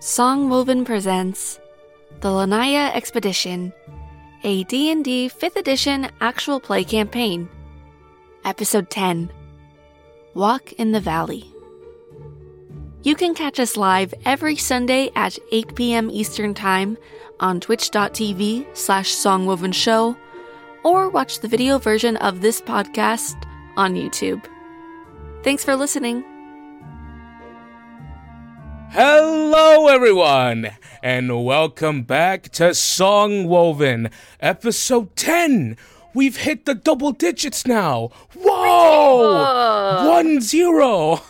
Songwoven presents The Lanya Expedition, a D&D 5th edition actual play campaign. Episode 10. Walk in the Valley. You can catch us live every Sunday at 8 p.m. Eastern Time on twitch.tv slash songwoven show or watch the video version of this podcast on YouTube. Thanks for listening. Hello, everyone, and welcome back to Songwoven, episode 10. We've hit the double digits now. Whoa! One zero.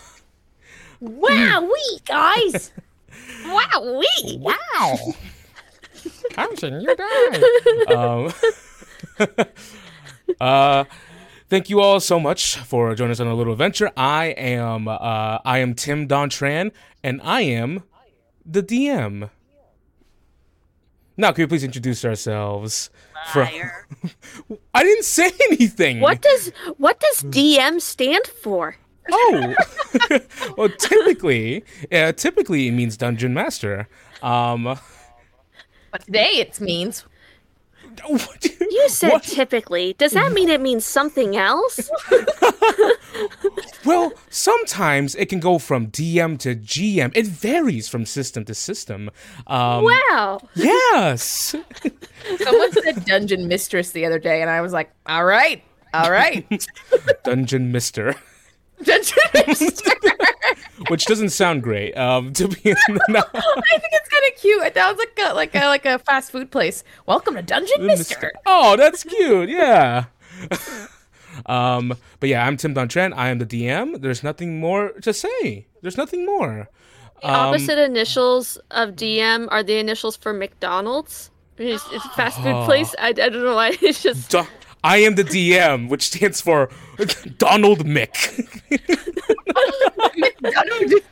Wow, we guys! wow, we! Wow. Carson, you died. um, uh, thank you all so much for joining us on a little adventure. I am uh, I am Tim Dontran, and I am the DM. Now, can we please introduce ourselves? From I didn't say anything. What does what does DM stand for? Oh, well, typically, uh, typically it means dungeon master. Um, But today it means what do You said what? typically. Does that mean it means something else? Well, sometimes it can go from DM to GM. It varies from system to system. Um, wow. yes. someone said dungeon mistress the other day, and I was like, all right, all right. Dungeon Mister, dungeon mistress. which doesn't sound great. Um, to be no, I think it's kind of cute. It sounds like a like a like a fast food place. Welcome to Dungeon Mister. Oh, that's cute. Yeah. um, but yeah, I'm Tim Dontran. I am the DM. There's nothing more to say. There's nothing more. Um, Opposite initials of DM are the initials for McDonald's. It's, it's a fast food place. I, I don't know why. It's just Do- I am the DM, which stands for Donald Mick.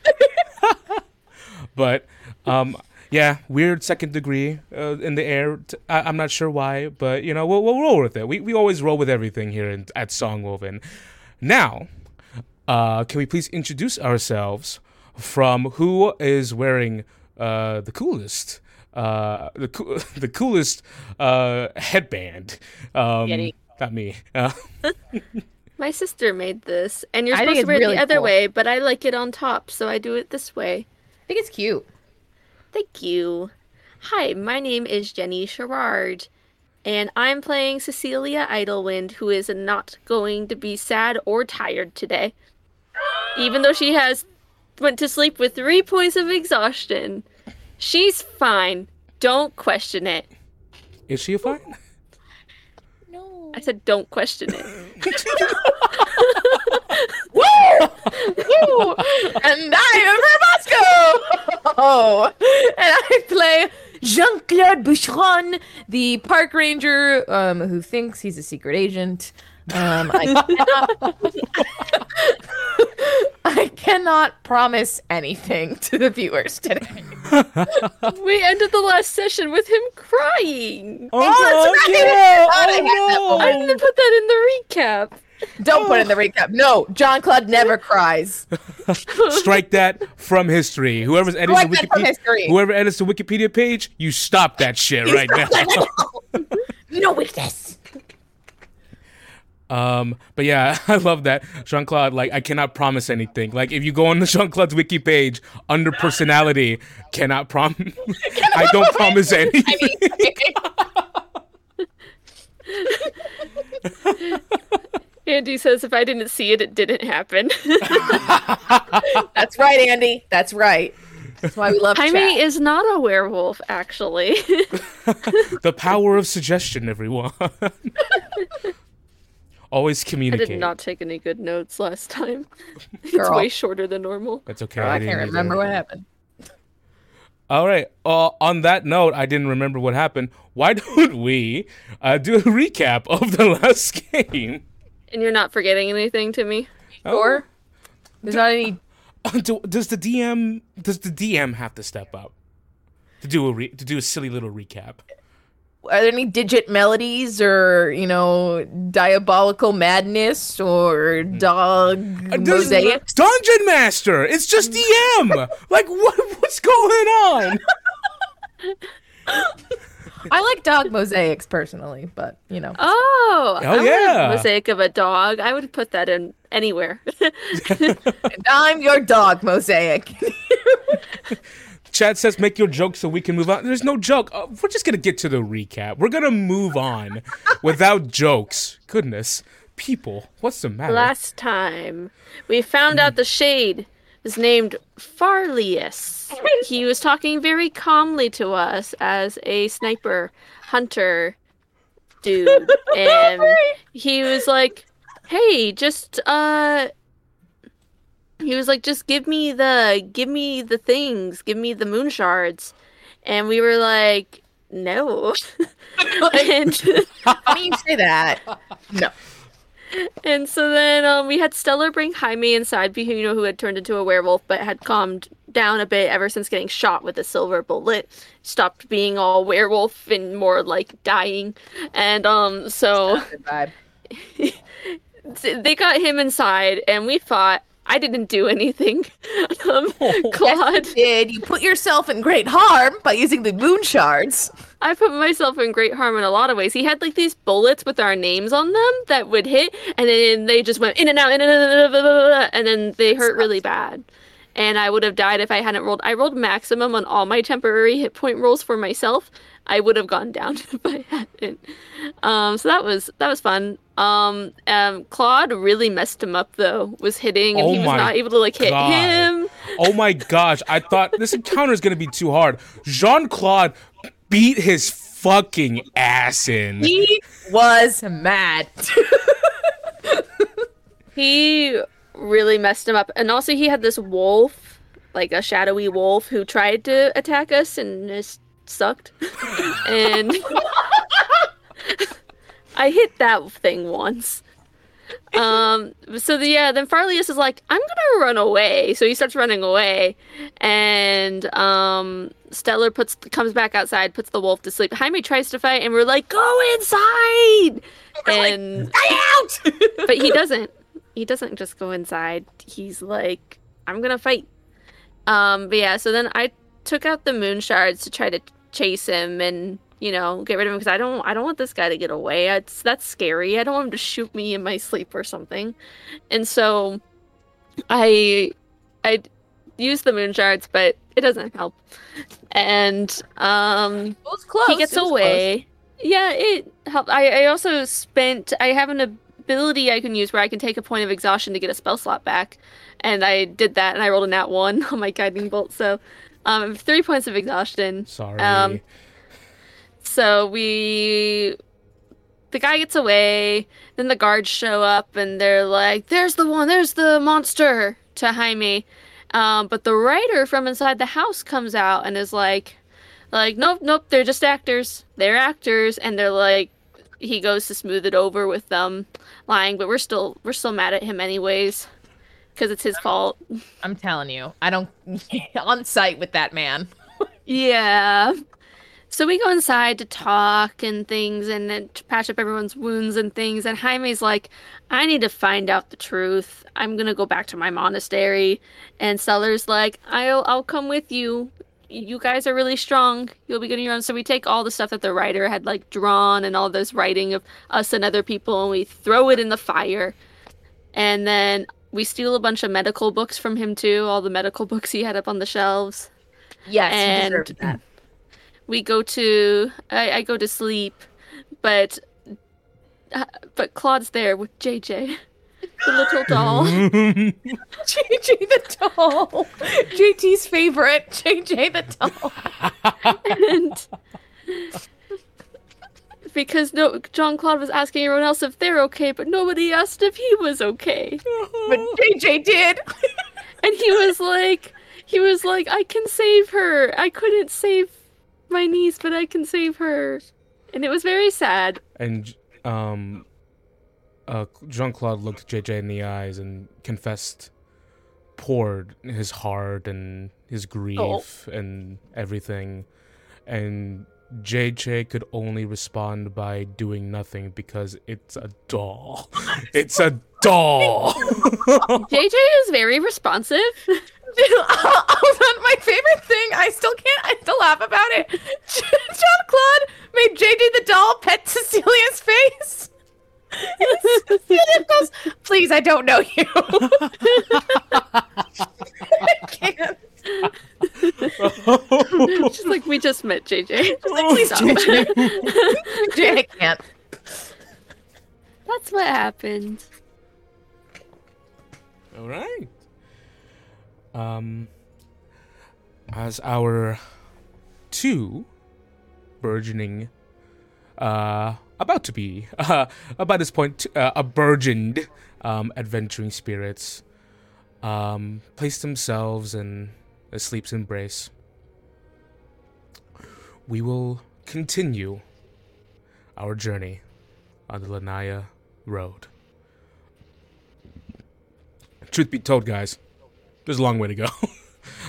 but um, yeah, weird second degree uh, in the air. I'm not sure why, but you know we'll, we'll roll with it. We we always roll with everything here in, at Songwoven. Now, uh, can we please introduce ourselves from who is wearing uh, the coolest? Uh, the coo- the coolest uh, headband. Um, Yeti. not me. Uh, my sister made this, and you're I supposed to wear it really the other cool. way, but I like it on top, so I do it this way. I think it's cute. Thank you. Hi, my name is Jenny Sherrard, and I'm playing Cecilia Idlewind, who is not going to be sad or tired today. Even though she has went to sleep with three points of exhaustion, she's fine. Don't question it. is she fine? No. I said, don't question it. Woo! Woo! and I am from Moscow. and I play Jean Claude Boucheron, the park ranger um, who thinks he's a secret agent. Um, I cannot. I cannot promise anything to the viewers today. we ended the last session with him crying. Oh, that's right. yeah. I had that Oh, I no. didn't put that in the recap. Don't put in the recap. No, Jean Claude never cries. Strike that from history. Whoever's editing Strike the Wikipedia, whoever edits the Wikipedia page, you stop that shit right now. No weakness. Um, but yeah, I love that Jean Claude. Like, I cannot promise anything. Like, if you go on the Jean Claude's wiki page under personality, cannot promise. I don't promise anything. Andy says if I didn't see it, it didn't happen. That's right, Andy. That's right. That's why we love Jaime chat. is not a werewolf, actually. the power of suggestion, everyone. Always communicate. I did not take any good notes last time. It's way shorter than normal. That's okay. Girl, I didn't can't either. remember what happened. All right. Uh, on that note, I didn't remember what happened. Why don't we uh, do a recap of the last game? And you're not forgetting anything to me? Or there's not any. Do, does the DM does the DM have to step up to do a re, to do a silly little recap? Are there any digit melodies or you know diabolical madness or dog Uh, mosaic? Dungeon Master. It's just DM. like what? What's going on? I like dog mosaics personally, but you know. Oh, I want a yeah. mosaic of a dog. I would put that in anywhere. I'm your dog mosaic. Chad says, "Make your joke so we can move on." There's no joke. Uh, we're just gonna get to the recap. We're gonna move on without jokes. Goodness, people, what's the matter? Last time, we found out the shade was named Farlius. he was talking very calmly to us as a sniper hunter dude, and he was like, "Hey, just uh." He was like, "Just give me the, give me the things, give me the moon shards," and we were like, "No." and Funny you say that. No. And so then um, we had Stellar bring Jaime inside, because you know who had turned into a werewolf, but had calmed down a bit ever since getting shot with a silver bullet. Stopped being all werewolf and more like dying. And um, so they got him inside, and we fought. I didn't do anything. um, Claude, Did you put yourself in great harm by using the moon shards? I put myself in great harm in a lot of ways. He had like these bullets with our names on them that would hit, and then they just went in and out, in and out, and then they hurt really bad. And I would have died if I hadn't rolled. I rolled maximum on all my temporary hit point rolls for myself. I would have gone down if I hadn't. Um, so that was that was fun. Um, um, Claude really messed him up though. Was hitting, and Oh he was not able to like hit God. him. Oh my gosh, I thought this encounter is gonna be too hard. Jean Claude beat his fucking ass in. He was mad. He really messed him up. And also he had this wolf, like a shadowy wolf who tried to attack us and just sucked. and I hit that thing once. Um so the, yeah, then Farlius is like, I'm gonna run away. So he starts running away. And um Stellar puts comes back outside, puts the wolf to sleep. Jaime tries to fight and we're like, go inside and out! but he doesn't. He doesn't just go inside. He's like, I'm gonna fight. Um, but yeah, so then I took out the moon shards to try to chase him and you know get rid of him because I don't I don't want this guy to get away. It's that's scary. I don't want him to shoot me in my sleep or something. And so I I use the moon shards, but it doesn't help. And um close. he gets away. Yeah, it helped. I, I also spent. I have an ability I can use where I can take a point of exhaustion to get a spell slot back, and I did that, and I rolled a nat one on my guiding bolt. So, um, three points of exhaustion. Sorry. Um, So we, the guy gets away. Then the guards show up, and they're like, "There's the one. There's the monster." To Jaime, um, but the writer from inside the house comes out and is like, like, nope, nope, they're just actors. They're actors, and they're like, he goes to smooth it over with them lying, but we're still we're still mad at him anyways, because it's his fault. I'm telling you, I don't on site with that man. Yeah. So we go inside to talk and things and then to patch up everyone's wounds and things. And Jaime's like, I need to find out the truth. I'm going to go back to my monastery. And Stellar's like, I'll, I'll come with you. You guys are really strong. You'll be getting your own. So we take all the stuff that the writer had like drawn and all this writing of us and other people and we throw it in the fire. And then we steal a bunch of medical books from him too, all the medical books he had up on the shelves Yes, he and deserved that. we go to I, I go to sleep but uh, but claude's there with jj the little doll JJ the doll, JT's favorite, JJ the doll. and because no Jean Claude was asking everyone else if they're okay but nobody asked if he was okay. But JJ did. and he was like he was like i can save her. I couldn't save my niece but i can save her. And it was very sad. And um, uh, Jean Claude looked JJ in the eyes and confessed, poured his heart and his grief and everything, and JJ could only respond by doing nothing because it's a doll. it's a doll. JJ is very responsive. Hold on, my favorite thing. I still can't. I still laugh about it. Jean Claude made JJ the doll pet Cecilia's face. Cecilia goes, "Please, I don't know you." I can't. She's like, we just met JJ. She's like, please stop. JJ, I can't. That's what happened. All right. Um, as our two burgeoning, uh, about to be, uh, about this point, uh, a burgeoned, um, adventuring spirits, um, place themselves in a sleep's embrace. We will continue our journey on the Lanya Road. Truth be told, guys, there's a long way to go.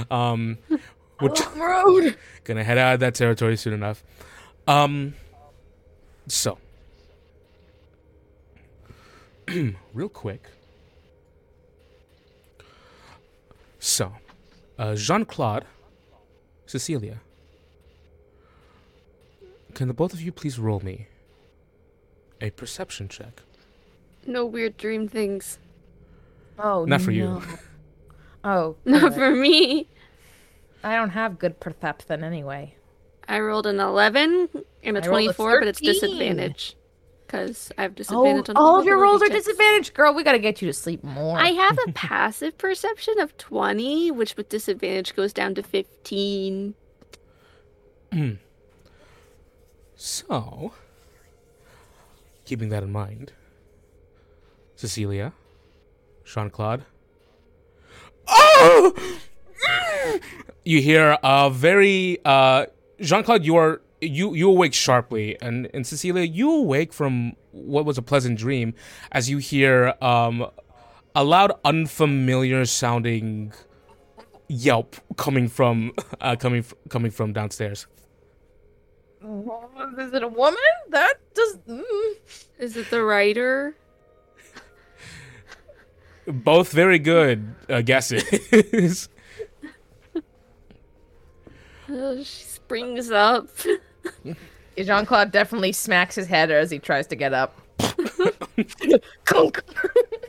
um, we're Road. gonna head out of that territory soon enough. Um, so, real quick. So, uh, Jean Claude, Cecilia, can the both of you please roll me a perception check? No weird dream things. Oh, Not for you. Oh, Not alright. for me. I don't have good perception anyway. I rolled an 11 and a I rolled a 24, but it's disadvantage. Because I have Oh, disadvantage on all of your ability rolls are checks. disadvantaged, girl. We gotta get you to sleep more. I have a passive perception of 20, which with disadvantage goes down to 15. So, keeping that in mind, Cecilia, Jean Claude. Oh! You hear a very uh, Jean Claude. You are you you awake sharply, and and Cecilia, you awake from what was a pleasant dream as you hear um, a loud, unfamiliar sounding yelp coming from uh, coming coming from downstairs. Is it a woman? That does. Mm. Is it the writer? Both very good uh, guesses. Oh, she springs up. Jean Claude definitely smacks his head as he tries to get up. Conk.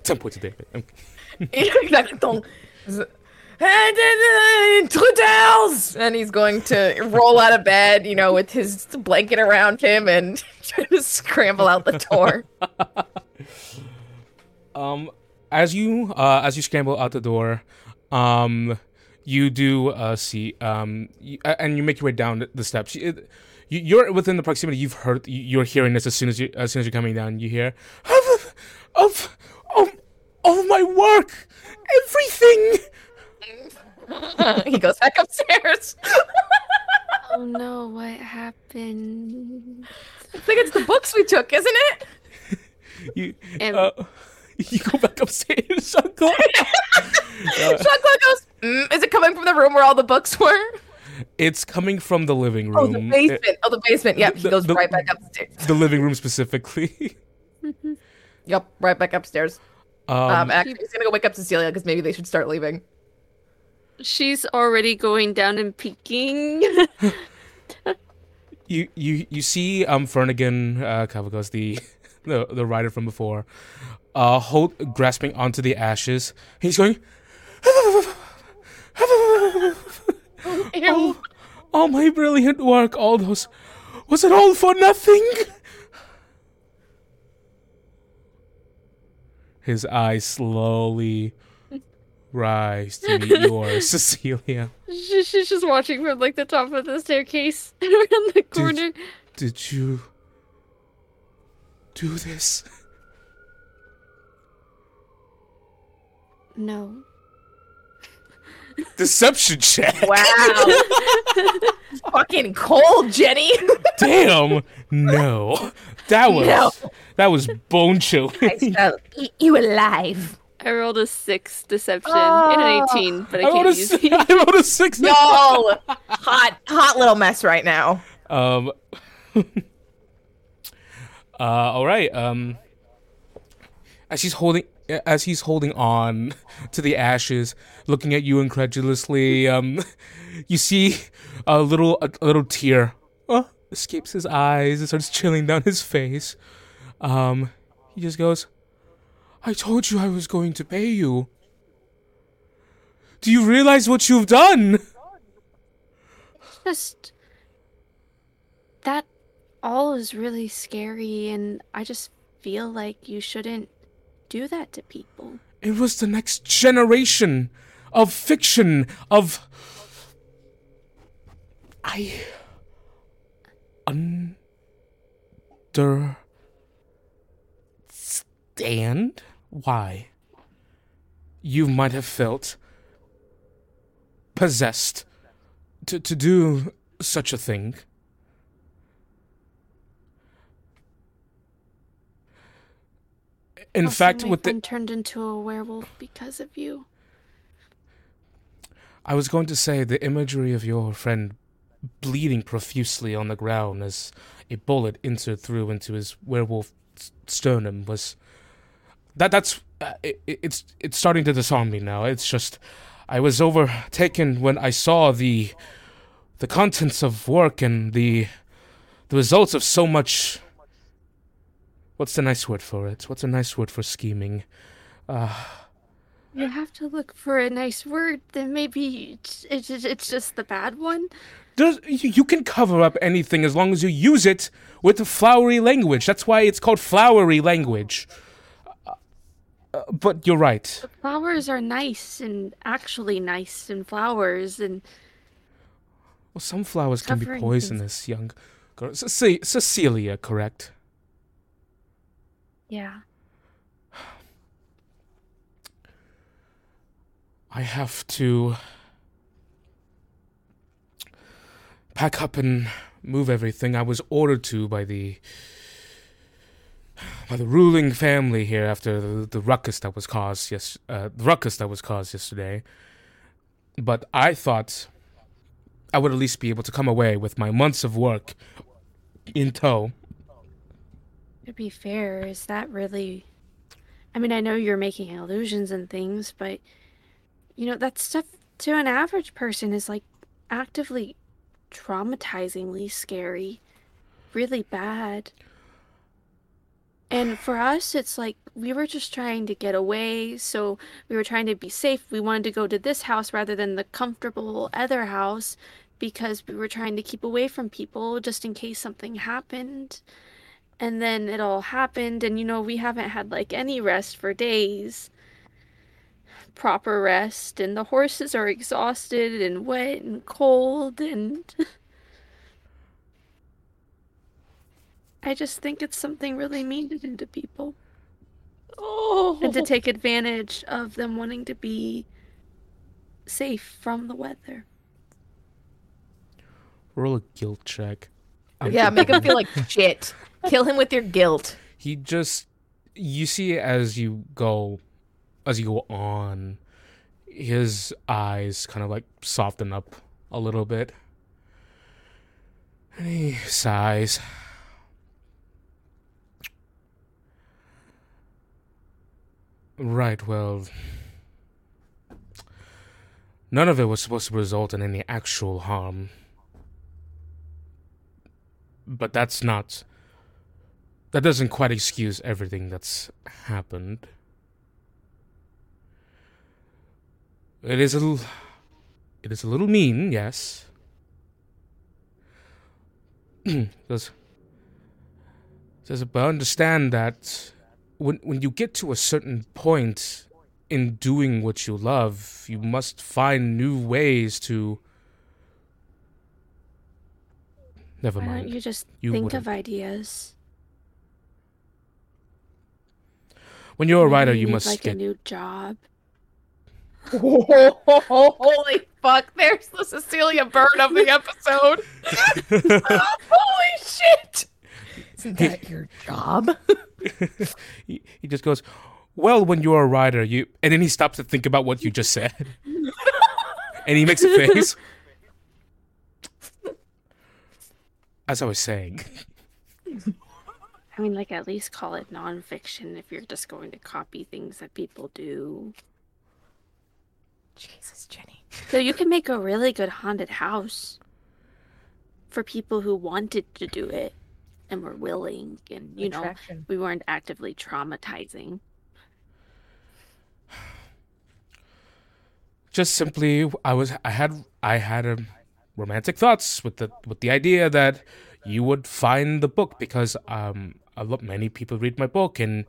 Ten points of damage. Intruders! And he's going to roll out of bed, you know, with his blanket around him and try to scramble out the door. Um, as you uh, as you scramble out the door, um, you do uh, see um, you, and you make your way down the steps. You, you- you're within the proximity. You've heard. you- You're hearing this as soon as you as soon as you're coming down. You hear of of of, of my work, everything. he goes back upstairs. oh no, what happened? I think it's the books we took, isn't it? You And- uh, you go back upstairs, Uncle. Jean Claude goes, mm, Is it coming from the room where all the books were? It's coming from the living room. Oh, the basement. Oh, the basement. Yep, he goes the- right back upstairs. the living room specifically. Yep, right back upstairs. Um, Um, actually, he's gonna go wake up Cecilia because maybe they should start leaving. She's already going down and peeking. you you you see um Fernigan uh Cavagos, the the the rider from before, uh hold grasping onto the ashes. He's going Oh, Ew. all oh, my brilliant work, all those was it all for nothing? His eyes slowly rise to meet yours, Cecilia. She's just watching from like the top of the staircase around the corner. Did you do this? No. Deception check. Wow. Fucking cold, Jenny. Damn. No. That was No. that was bone chilling. I'll eat you alive. I rolled a six deception and an 18, but I I can't a, use si- it. I rolled a six. No, hot, hot little mess right now. Um. uh. All right. Um. As he's holding, as he's holding on to the ashes, looking at you incredulously, um, you see a little, a, little tear, uh, escapes his eyes. It starts chilling down his face. Um, he just goes, "I told you I was going to pay you." Do you realize what you've done? Just that all is really scary, and I just feel like you shouldn't do that to people. It was the next generation of fiction, of. I. Understand why you might have felt possessed to, to do such a thing. In Also, fact, my with the turned into a werewolf because of you. I was going to say the imagery of your friend bleeding profusely on the ground as a bullet entered through into his werewolf sternum was that that's uh, it, it's it's starting to disarm me now. It's just I was overtaken when I saw the the contents of work and the the results of so much what's the nice word for it? What's a nice word for scheming? Ah! You have to look for a nice word, then maybe it's, it's, it's just the bad one. Does, you you can cover up anything as long as you use it with flowery language. That's why it's called flowery language. Uh, uh, but you're right. Flowers are nice and actually nice and flowers and Well, some flowers can be Covering things. poisonous, young girl. Ce- Cecilia, correct? Yeah. I have to pack up and move everything. I was ordered to by the by the ruling family here after the, the ruckus that was caused yes uh, the ruckus that was caused yesterday. But I thought I would at least be able to come away with my months of work in tow. To be fair, is that really. I mean, I know you're making illusions and things, but. You know, that stuff to an average person is like actively traumatizingly scary. Really bad. And for us, it's like we were just trying to get away, so we were trying to be safe. We wanted to go to this house rather than the comfortable other house because we were trying to keep away from people just in case something happened. And then it all happened, and you know, we haven't had like any rest for days. Proper rest, and the horses are exhausted and wet and cold, and. I just think it's something really mean to do to people. Oh, And to oh. take advantage of them wanting to be safe from the weather. Roll a guilt check. I'm yeah, make him feel like shit. Kill him with your guilt. he just you see as you go as you go on his eyes kind of like soften up a little bit. And he sighs. Right well none of it was supposed to result in any actual harm. But that's not that doesn't quite excuse everything that's happened. It is a little, it is a little mean, yes. Does says, but understand that when when you get to a certain point in doing what you love, you must find new ways to. Never Why mind. don't you just You think wouldn't. of ideas? When you're a writer, you you need, must like get a new job. Holy fuck! There's the Cecilia Bird of the episode. Holy shit! Isn't that your job? he, he just goes, "Well, when you're a writer, you," and then he stops to think about what you just said, and he makes a face. as I was saying, I mean, like, at least call it nonfiction if you're just going to copy things that people do. Jesus, Jenny. So you can make a really good haunted house for people who wanted to do it and were willing, and you know, we weren't actively traumatizing. just simply I was I had I had a romantic thoughts with the with the idea that you would find the book because um a lot many people read my book and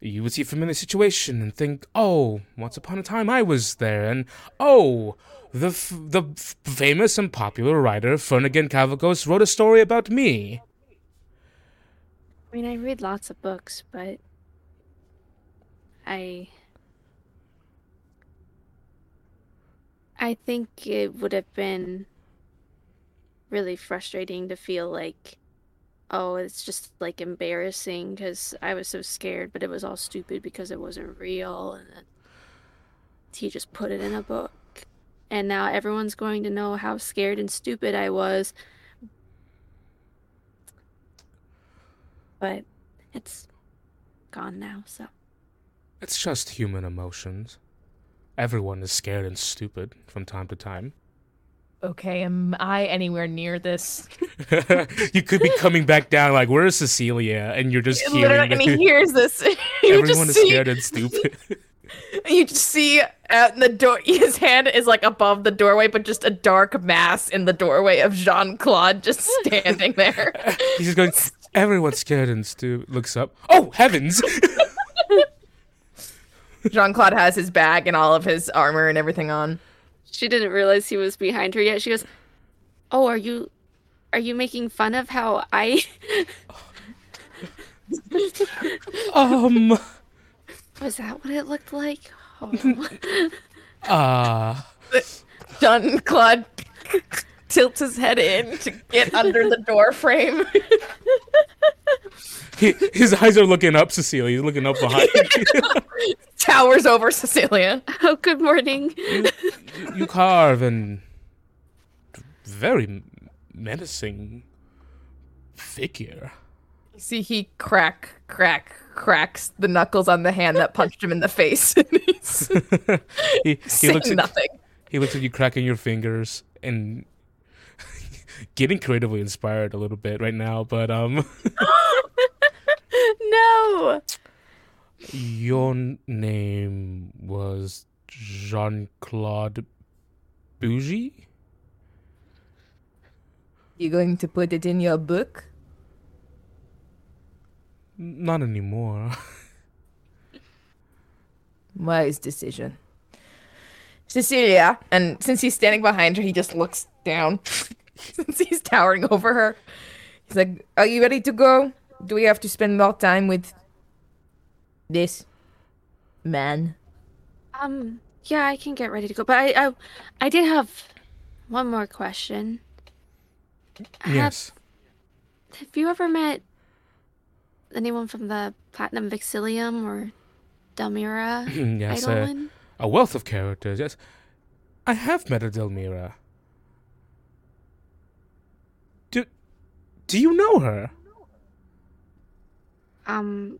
you would see a familiar situation and think oh once upon a time I was there and oh the f- the f- famous and popular writer Fernigan Cavagos wrote a story about me. I mean, I read lots of books, but I I think it would have been really frustrating to feel like oh, it's just like embarrassing because I was so scared, but it was all stupid because it wasn't real and then he just put it in a book. And now everyone's going to know how scared and stupid I was. But it's gone now, so. it's just human emotions everyone is scared and stupid from time to time Okay, am I anywhere near this? you could be coming back down like, "Where's Cecilia?" And you're just hearing Literally, and he hears this. you everyone just is see, scared and stupid. you just see at the door. His hand is like above the doorway, but just a dark mass in the doorway of Jean Claude just standing there. He's just going. Everyone's scared and stupid. Looks up. Oh heavens! Jean Claude has his bag and all of his armor and everything on. She didn't realize he was behind her yet. She goes, "Oh, are you are you making fun of how I um. Was that what it looked like?" Oh. Uh. Jean Claude tilts his head in to get under the door frame. He, his eyes are looking up, Cecilia. He's looking up behind. Towers over Cecilia. oh, good morning. you carve an very menacing figure. See, he crack, crack, cracks the knuckles on the hand that punched him in the face. He, he looks at nothing. he looks at you cracking your fingers and getting creatively inspired a little bit right now. But um, no. your name was Jean Claude Bougie. You going to put it in your book? Not anymore. Wise decision. Cecilia, and since he's standing behind her, he just looks down. since he's towering over her, he's like, "Are you ready to go? Do we have to spend more time with this man?" Um. Yeah, I can get ready to go, but I, I, I did have one more question. Have- Yes. Have you ever met anyone from the Platinum Vixilium or Delmira yes. Uh, Eidolon? a wealth of characters. Yes. I have met a Delmira. Do Do you know her? Um,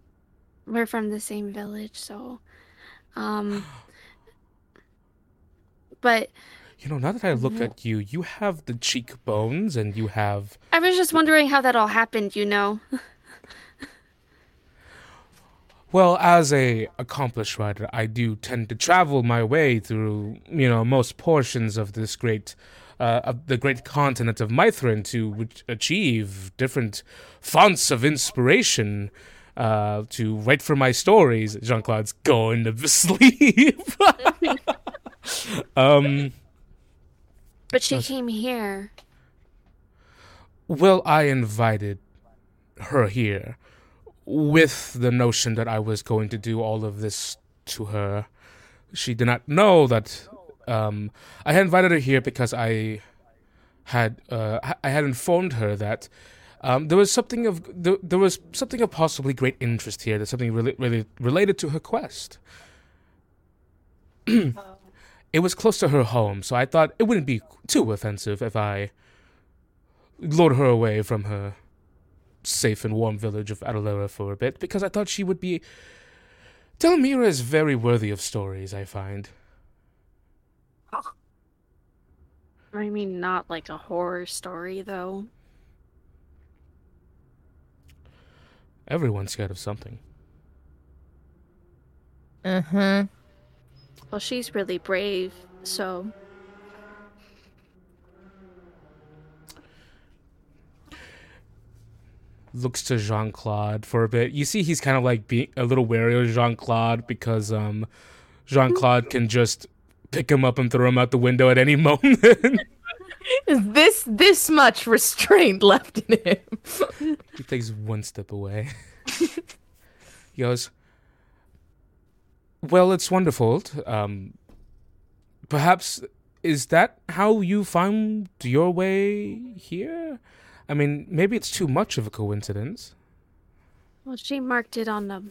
we're from the same village, so, um, but You know, now that I look Mhm. at you, you have the cheekbones and you have I was just wondering how that all happened. You know, Well, as a accomplished writer, I do tend to travel my way through, you know, most portions of this great, uh, of the great continent of Mithrin to ach- achieve different fonts of inspiration, uh, to write for my stories. Jean Claude's going to sleep. um. but she came here. Well, I invited her here with the notion that I was going to do all of this to her. She did not know that um, I had invited her here because I had uh, I- had informed her that um, there was something of there, there was something of possibly great interest here. There's something really really related to her quest. it was close to her home, so I thought it wouldn't be too offensive if I lured her away from her safe and warm village of Adalera for a bit because I thought she would be. Delmira is very worthy of stories, I find. I mean, not like a horror story, though. Everyone's scared of something. Uh huh. Well, she's really brave, so. Looks to Jean Claude for a bit. You see, he's kind of like being a little wary of Jean Claude because um, Jean Claude can just pick him up and throw him out the window at any moment. Is this this much restraint left in him? he takes one step away. he goes, Well, it's wonderful. Um, perhaps is that how you found your way here? I mean, maybe it's too much of a coincidence. Well, she marked it on a,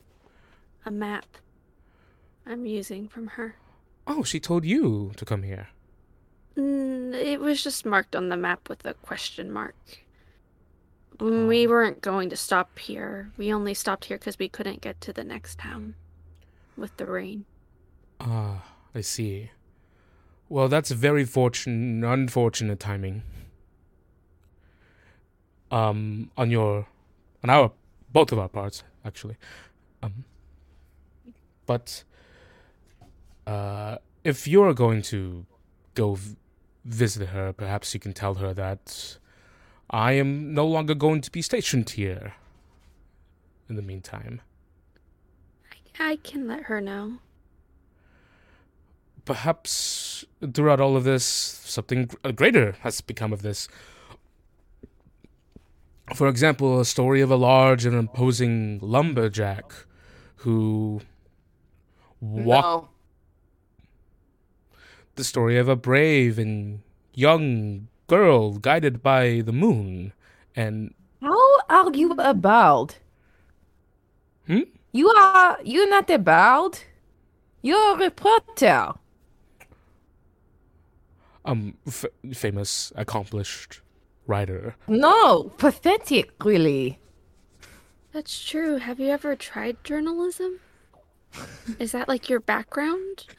a map I'm using from her. Oh, she told you to come here. Mm, it was just marked on the map with a question mark. We weren't going to stop here. We only stopped here because we couldn't get to the next town with the rain. Ah, I see. Well, that's very fortunate, unfortunate timing. Um, on your, on our, both of our parts, actually. Um, but, uh, if you're going to go v- visit her, perhaps you can tell her that I am no longer going to be stationed here. In the meantime. I can let her know. perhaps throughout all of this, something gr- greater has become of this. For example, a story of a large and imposing lumberjack who walked. No. The story of a brave and young girl guided by the moon. And How are you a bard? Hmm? You are you're not a bard. You're a reporter. um, f- famous, accomplished writer. No, pathetic, really. That's true. Have you ever tried journalism? Is that like your background?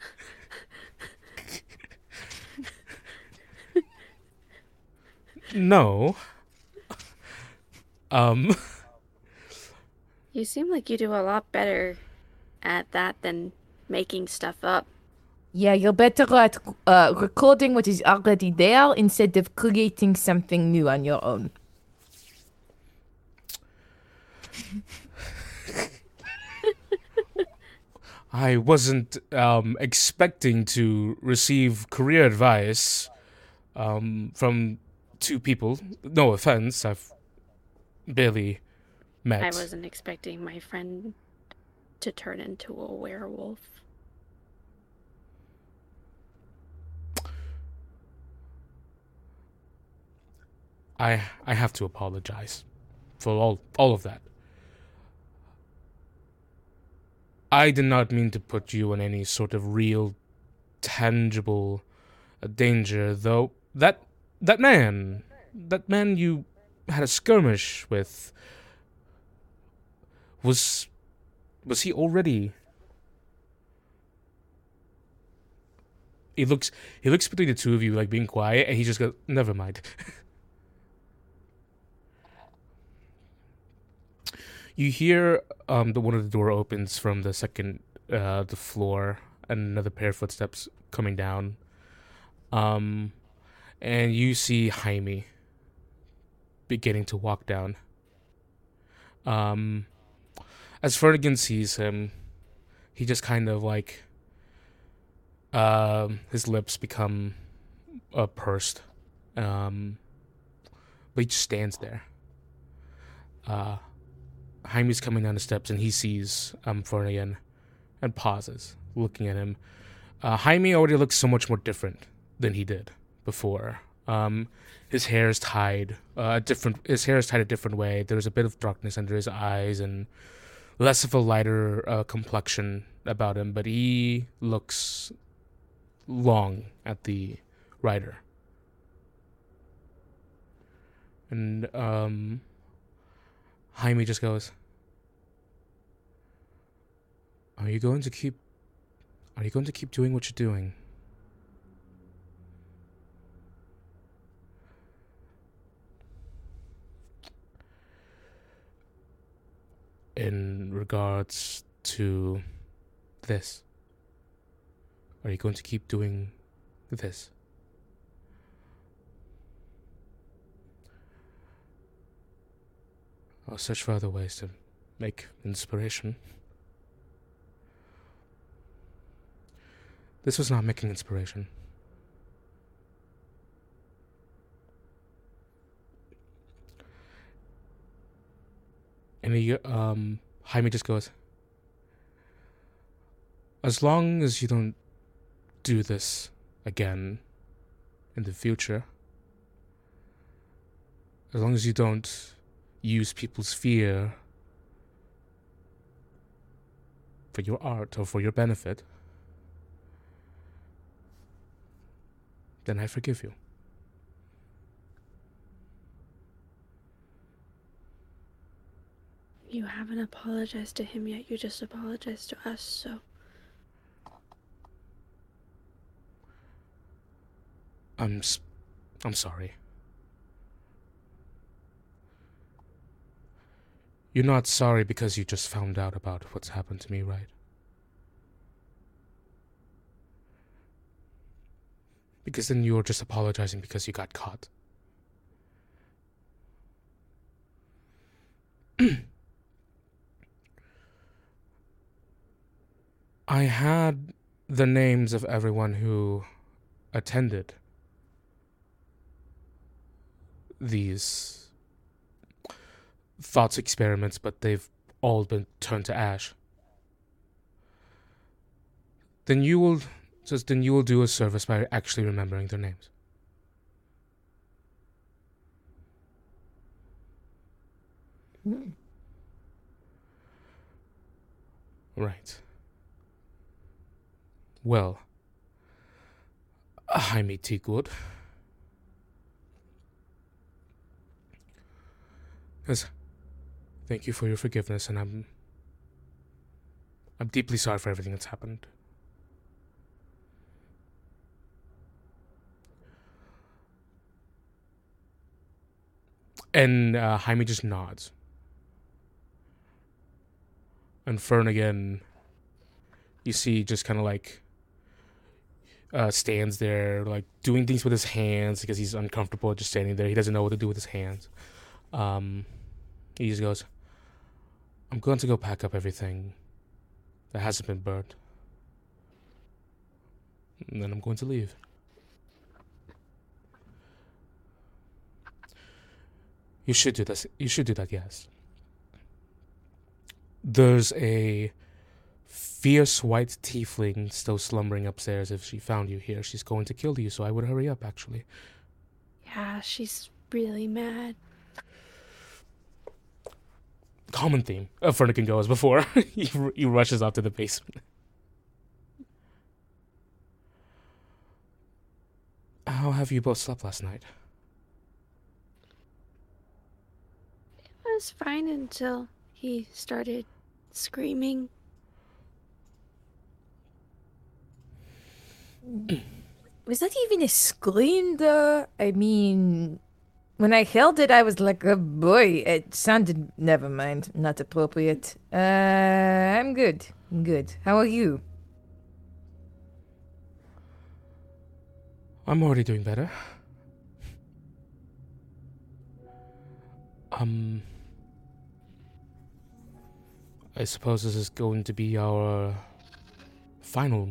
No. Um. You seem like you do a lot better at that than making stuff up. Yeah, you're better at uh, recording what is already there instead of creating something new on your own. I wasn't um, expecting to receive career advice um, from two people. No offense, I've barely met. I wasn't expecting my friend to turn into a werewolf. I I have to apologize for all all of that. I did not mean to put you in any sort of real, tangible danger, though. That that man, that man you had a skirmish with, was was he already? He looks he looks between the two of you like being quiet, and he just goes, "Never mind." you hear um the one of the door opens from the second uh the floor and another pair of footsteps coming down um and you see Jaime beginning to walk down. Um as Ferdigan sees him he just kind of like um his lips become uh, pursed. Um but he just stands there. Uh Jaime's coming down the steps and he sees um Fernian and pauses, looking at him. Uh, Jaime already looks so much more different than he did before. Um, his hair is tied uh, a different. His hair is tied a different way. There's a bit of darkness under his eyes and less of a lighter uh, complexion about him. But he looks long at the rider. And um, Jaime just goes, "Are you going to keep? Are you going to keep doing what you're doing?" In regards to this, are you going to keep doing this? I'll search for other ways to make inspiration. This was not making inspiration. And he, um, Jaime just goes, As long as you don't do this again in the future, as long as you don't use people's fear for your art or for your benefit, then I forgive you. You haven't apologized to him yet. You just apologized to us, so. I'm I'm sorry. You're not sorry because you just found out about what's happened to me, right? Because then you're just apologizing because you got caught. I had the names of everyone who attended these thoughts experiments, but they've all been turned to ash. Then you will just then you will do a service by actually remembering their names. Hmm. Right. Well, Jaime Teakwood. Yes. Thank you for your forgiveness, and I'm. I'm deeply sorry for everything that's happened. And uh, Jaime just nods. And Fern again, you see, just kind of like uh, stands there, like doing things with his hands because he's uncomfortable just standing there. He doesn't know what to do with his hands. Um, he just goes, I'm going to go pack up everything that hasn't been burnt. And then I'm going to leave. You should do this. You should do that, yes. There's a fierce white tiefling still slumbering upstairs. If she found you here, she's going to kill you, so I would hurry up, actually. Yeah, she's really mad. common theme oh, of Fernigan goes before he, he rushes off to the basement. How have you both slept last night? It was fine until he started screaming. Was that even a scream, though? I mean, when I held it, I was like, oh boy, it sounded. Never mind, not appropriate. Uh, I'm good. I'm good. How are you? I'm already doing better. Um, I suppose this is going to be our final,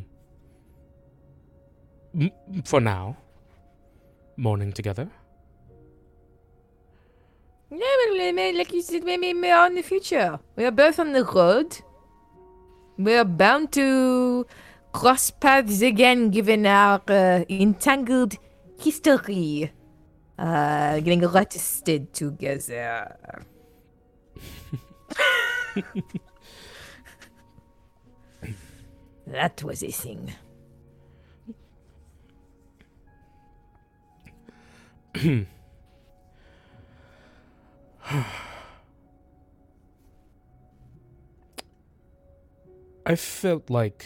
for now, morning together. Yeah, maybe, like you said, maybe more in the future. We are both on the road. We are bound to cross paths again, given our uh, entangled history. Uh, getting arrested together. that was a thing. I felt like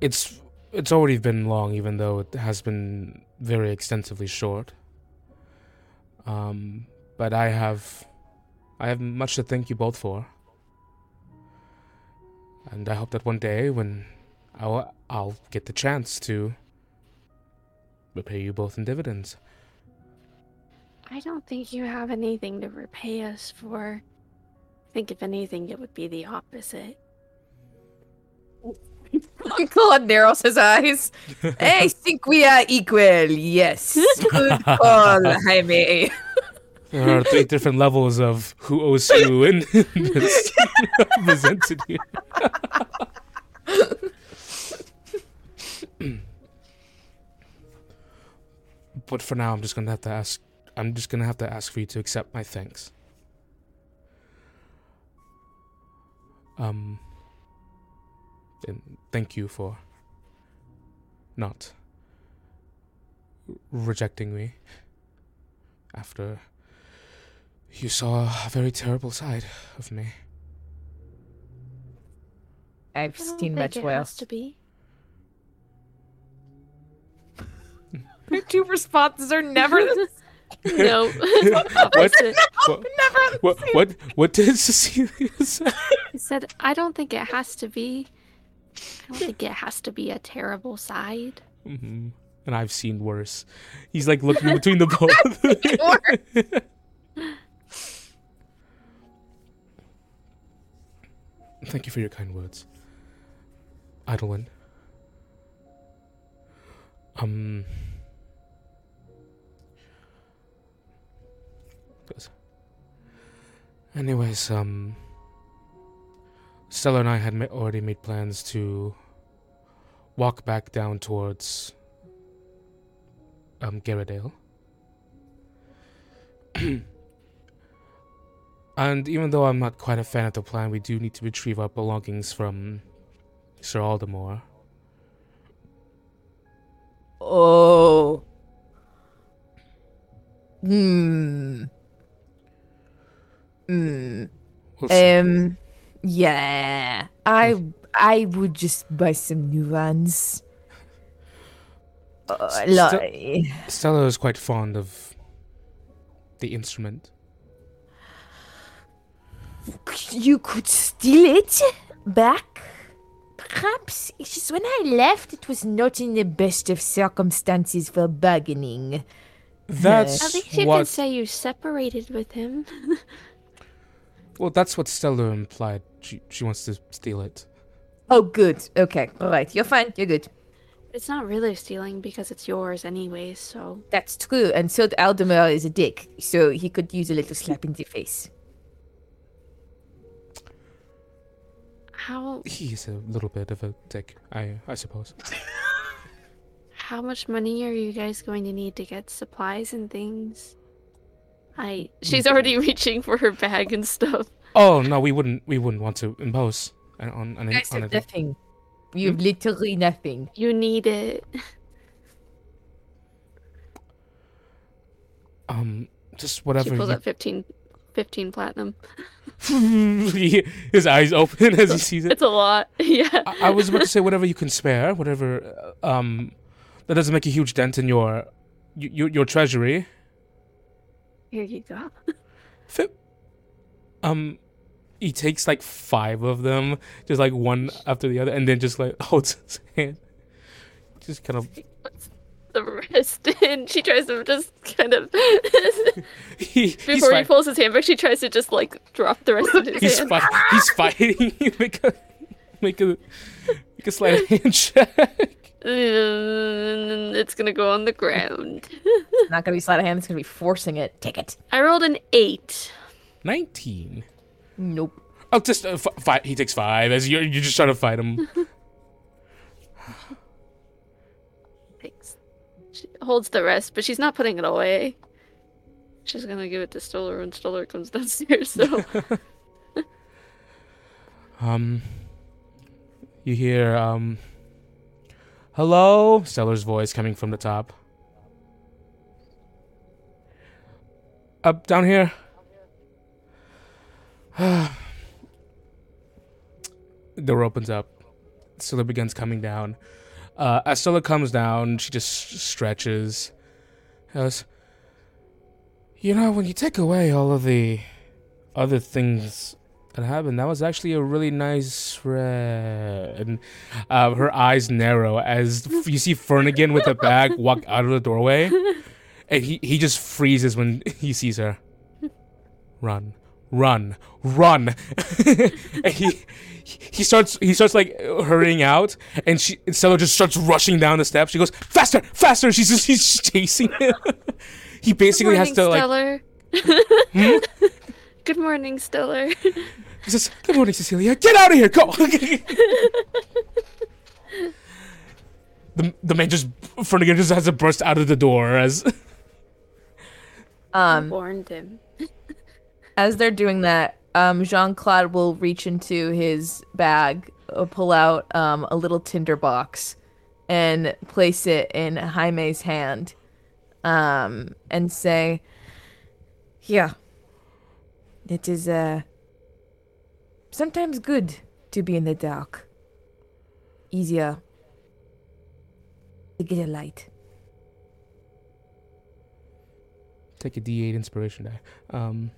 it's it's already been long, even though it has been very extensively short. Um, but I have I have much to thank you both for, and I hope that one day when I'll I'll get the chance to repay you both in dividends. I don't think you have anything to repay us for. I think if anything, it would be the opposite. Claude narrows his eyes. I think we are equal. Yes. Good call, Jaime. There are three different levels of who owes who in this presented here. But for now, I'm just gonna have to ask. I'm just gonna have to ask for you to accept my thanks. Um. And thank you for not rejecting me after you saw a very terrible side of me. I've seen much worse. to be. Your two responses are never the no. What? Opposite. What? never. What? What? What did Cecilia say? I said, I don't think it has to be. I don't think it has to be a terrible side. hmm And I've seen worse. He's like looking between the both. Thank you for your kind words, Idlewind. Um. Yes. Anyways, um. Stella and I had ma- already made plans to walk back down towards um Garradale. and even though I'm not quite a fan of the plan, we do need to retrieve our belongings from Sir Aldemore. Oh. Hmm. Hmm. Um. Yeah. I I would just buy some new ones. Uh, Still- like, Stella is quite fond of the instrument. you could steal it back. Perhaps it's just when I left, it was not in the best of circumstances for bargaining. That's At least you what. could say you separated with him. Well, that's what Stella implied. She she wants to steal it. Oh, good. Okay. All right. You're fine. You're good. it's not really stealing because it's yours anyway, so. That's true. And so Aldemar is a dick, so he could use a little slap in the face. How He's a little bit of a dick, I I suppose. how much money are you guys going to need to get supplies and things? I she's already reaching for her bag and stuff. Oh no, we wouldn't we wouldn't want to impose on on, on, You guys on have nothing. You have literally nothing. You need it. Um, just whatever. She whatever. pulls you- up 15, 15 platinum. His eyes open as he sees it. It's a lot. Yeah. I, I was about to say whatever you can spare, whatever. uh, Um, that doesn't make a huge dent in your your, your treasury. Here you go. Um, he takes like five of them, just like one after the other, and then just like holds his hand. Just kind of the rest and She tries to just kind of he, before he pulls his hand back. She tries to just like drop the rest of his he's, hand. fi- he's fighting you. Make a make a make a sleight of hand check. And it's gonna go on the ground. It's not gonna be sleight of hand. It's gonna be forcing it. Take it. I rolled an eight. Nineteen. Nope. Oh, just uh, f- five. He takes five as you're you're just trying to fight him. Thanks. She holds the rest, but she's not putting it away. She's gonna give it to Stella when Stella comes downstairs. So Um, you hear um, hello, Stella's voice coming from the top. Up down here. door opens up. Stella begins coming down. Uh, as Stella comes down, she just stretches. Goes, you know, when you take away all of the other things that happened, that was actually a really nice thread. And uh, her eyes narrow as you see Fernigan with a bag walk out of the doorway. And he, he just freezes when he sees her. Run, run, run. and he he starts he starts like hurrying out and she Stella just starts rushing down the steps. She goes, Faster, faster! She's just he's chasing him. he basically Good has to like Stella. Hmm? Good morning, Stella. He says, Good morning, Cecilia. Get out of here. Go. the, the man just, Fernigan just has to burst out of the door as. Um, Warned him. as they're doing that, um, Jean Claude will reach into his bag, uh, pull out um, a little tinder box, and place it in Jaime's hand, um, and say, "Yeah, it is uh, sometimes good to be in the dark. Easier to get a light." Take a D8 inspiration die. Um,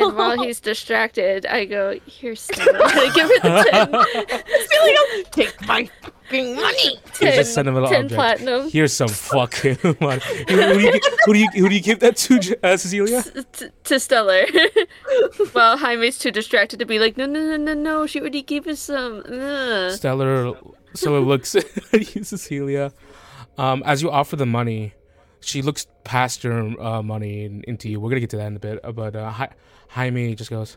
And while he's distracted, I go, "Here's Stella. Give her the 10, Take my fucking money. Here's a 10, sentimental 10 object. platinum here's some fucking money. Who, who, do you, who, do you, who do you give that to, uh, Cecilia? t- to Stella. while Jaime's too distracted to be like, No, no, no, no, no. She already gave us some. Ugh." Stella, it looks at you, Cecilia. Um, as you offer the money, she looks past your uh, money and into you. We're gonna get to that in a bit, uh, but uh, Hi- Jaime just goes.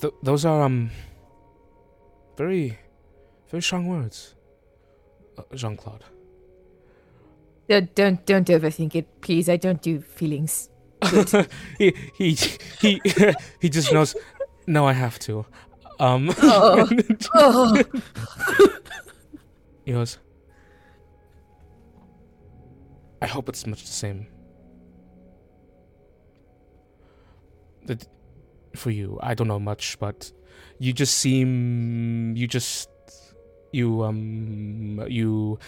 Th- those are um very, very strong words, uh, Jean Claude. Don't, don't don't overthink it, please. I don't do feelings. he he he he just knows. No, I have to. Um, Oh. Oh. he goes. I hope it's much the same. That for you, I don't know much, but you just seem you just you um you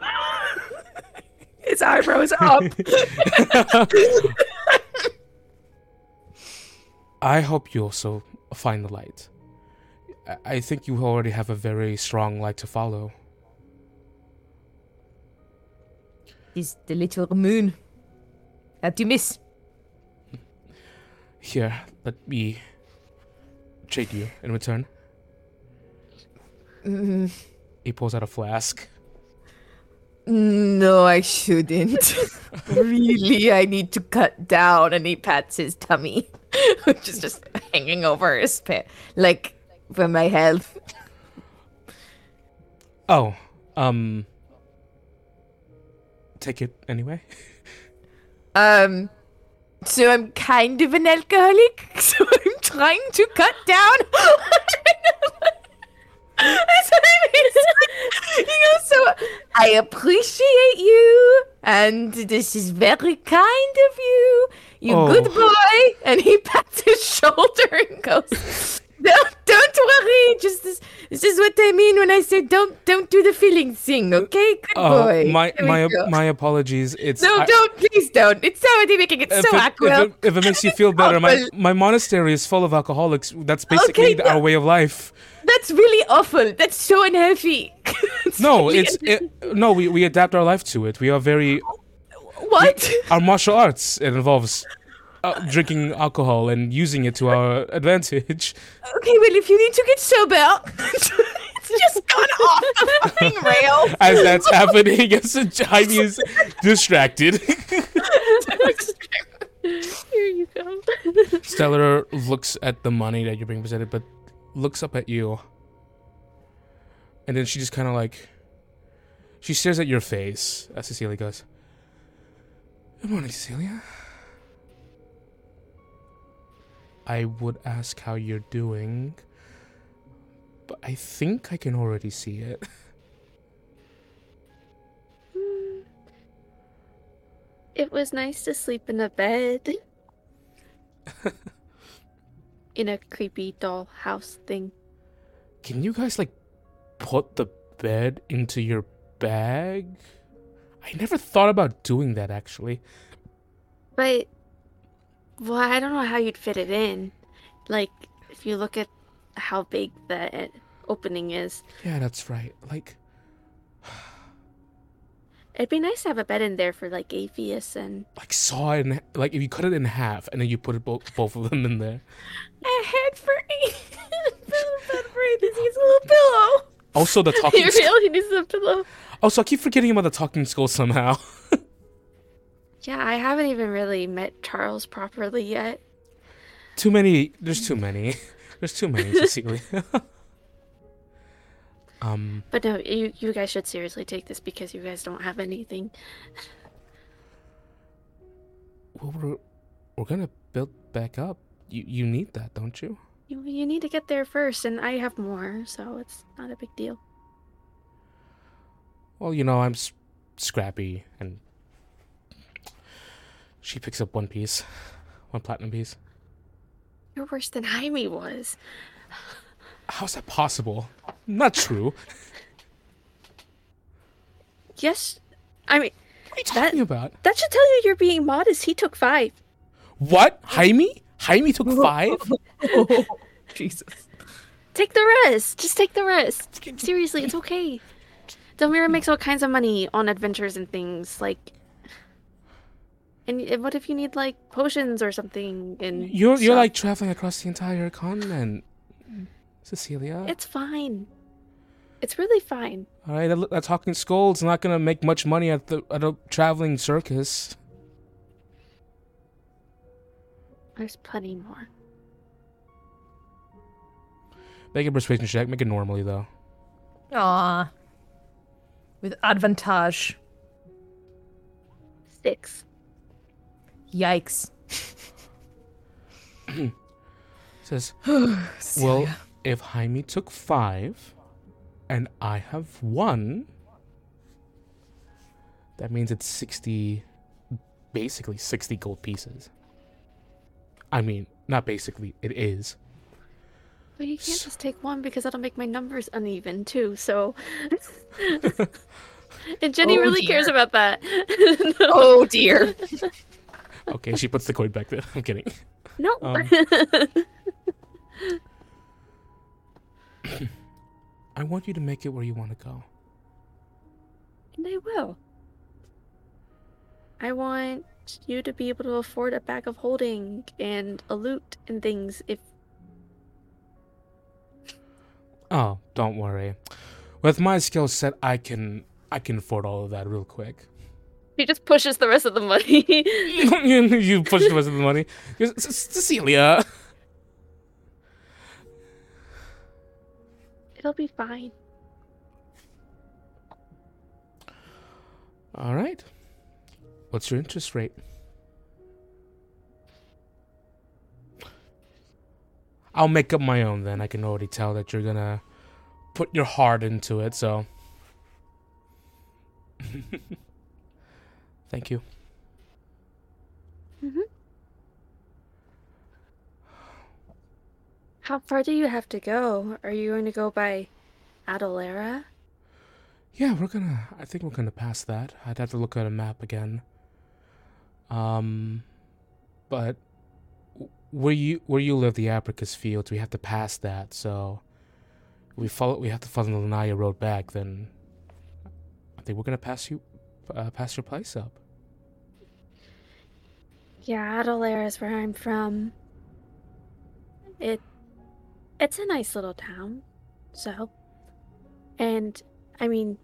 His eyebrows up. I hope you also find the light. I- I think you already have a very strong light to follow. Is the little moon. How'd you miss? Here, let me trade you in return. Mm, He pulls out a flask. no, I shouldn't. really, I need to cut down. And he pats his tummy, which is just hanging over his pit, like for my health. Oh, um, take it anyway. Um, so I'm kind of an alcoholic. So I'm trying to cut down. That's what I mean. He goes, so I appreciate you, and this is very kind of you. You Oh. good boy. And he pats his shoulder and goes, "Don't, don't worry. Just this, this is what I mean when I say don't, don't do the feeling thing. Uh, okay, good Oh, boy. my There my my apologies. It's No, I- don't, please don't. It's already making it so it, if, awkward. it, if it makes you feel better, my, my monastery is full of alcoholics. That's basically Okay, our no. way of life. That's really awful. That's so unhealthy. It's No, really it's it, no. We, we adapt our life to it. We are very what? our martial arts. It involves uh, drinking alcohol and using it to our advantage. Okay, well, if you need to get sober, it's just gone off the fucking rail. As that's happening, as Jaime is distracted. Here you go. Stella looks at the money that you're being presented, but looks up at you. And then she just kind of like. She stares at your face as Cecilia goes, Good morning, Cecilia. I would ask how you're doing, but I think I can already see it. Hmm. It was nice to sleep in a bed. in a creepy doll house thing. Can you guys like put the bed into your bag? I never thought about doing that actually. But, well, I don't know how you'd fit it in. Like, if you look at how big the uh, opening is, Yeah, that's right. Like, it'd be nice to have a bed in there for like Atheus and like saw it in like if you cut it in half and then you put it both both of them in there. a head for bed for. He needs a little pillow. Also, the He talking. skull. really needs a pillow. Also, I keep forgetting about the talking skull somehow. Yeah, I haven't even really met Charles properly yet. too many. There's too many. There's too many, Cecilia. um. But no, you you guys should seriously take this because you guys don't have anything. Well, we're we're gonna build back up. You you need that, don't you? You you need to get there first, and I have more, so it's not a big deal. Well, you know, I'm s- scrappy, and she picks up one piece, one platinum piece. You're worse than Jaime was. How's that possible? Not true. Yes, I mean What are you That- about? that should tell you you're being modest. He took five. What? Jaime? Jaime took five? Oh, Jesus. Take the rest. Just take the rest. Seriously, it's okay. Delmira makes all kinds of money on adventures and things like. And what if you need like potions or something? And You're you're like traveling across the entire continent, Cecilia. It's fine. It's really fine. All right, that, that talking skull's not gonna make much money at the at a traveling circus. There's plenty more. Make a persuasion check. Make it normally though. Ah, With advantage. Six. Yikes. says, well, if Jaime took five, and I have one, that means it's sixty, basically sixty gold pieces. I mean, not basically, it is. But you can't just take one because that'll make my numbers uneven too. So. and Jenny Oh, really cares about that. Oh dear. Okay, she puts the coin back there. I'm kidding. no. Um, I want you to make it where you want to go. And I will. I want you to be able to afford a bag of holding and a loot and things if Oh, don't worry. With my skill set, I can I can afford all of that real quick. He just pushes the rest of the money. you push the rest of the money. You're- C- C- Cecilia. It'll be fine. All right. What's your interest rate? I'll make up my own then. I can already tell that you're gonna put your heart into it, so. Thank you. How far do you have to go? Are you going to go by Adalera? Yeah, we're gonna. I think we're gonna pass that. I'd have to look at a map again. Um, but where you where you live, the Apricus Fields, we have to pass that. So we follow. We have to follow the Lanya Road back. Then I think we're gonna pass you, uh, pass your place up. Yeah, Adalera is where I'm from. It it's a nice little town. So and I mean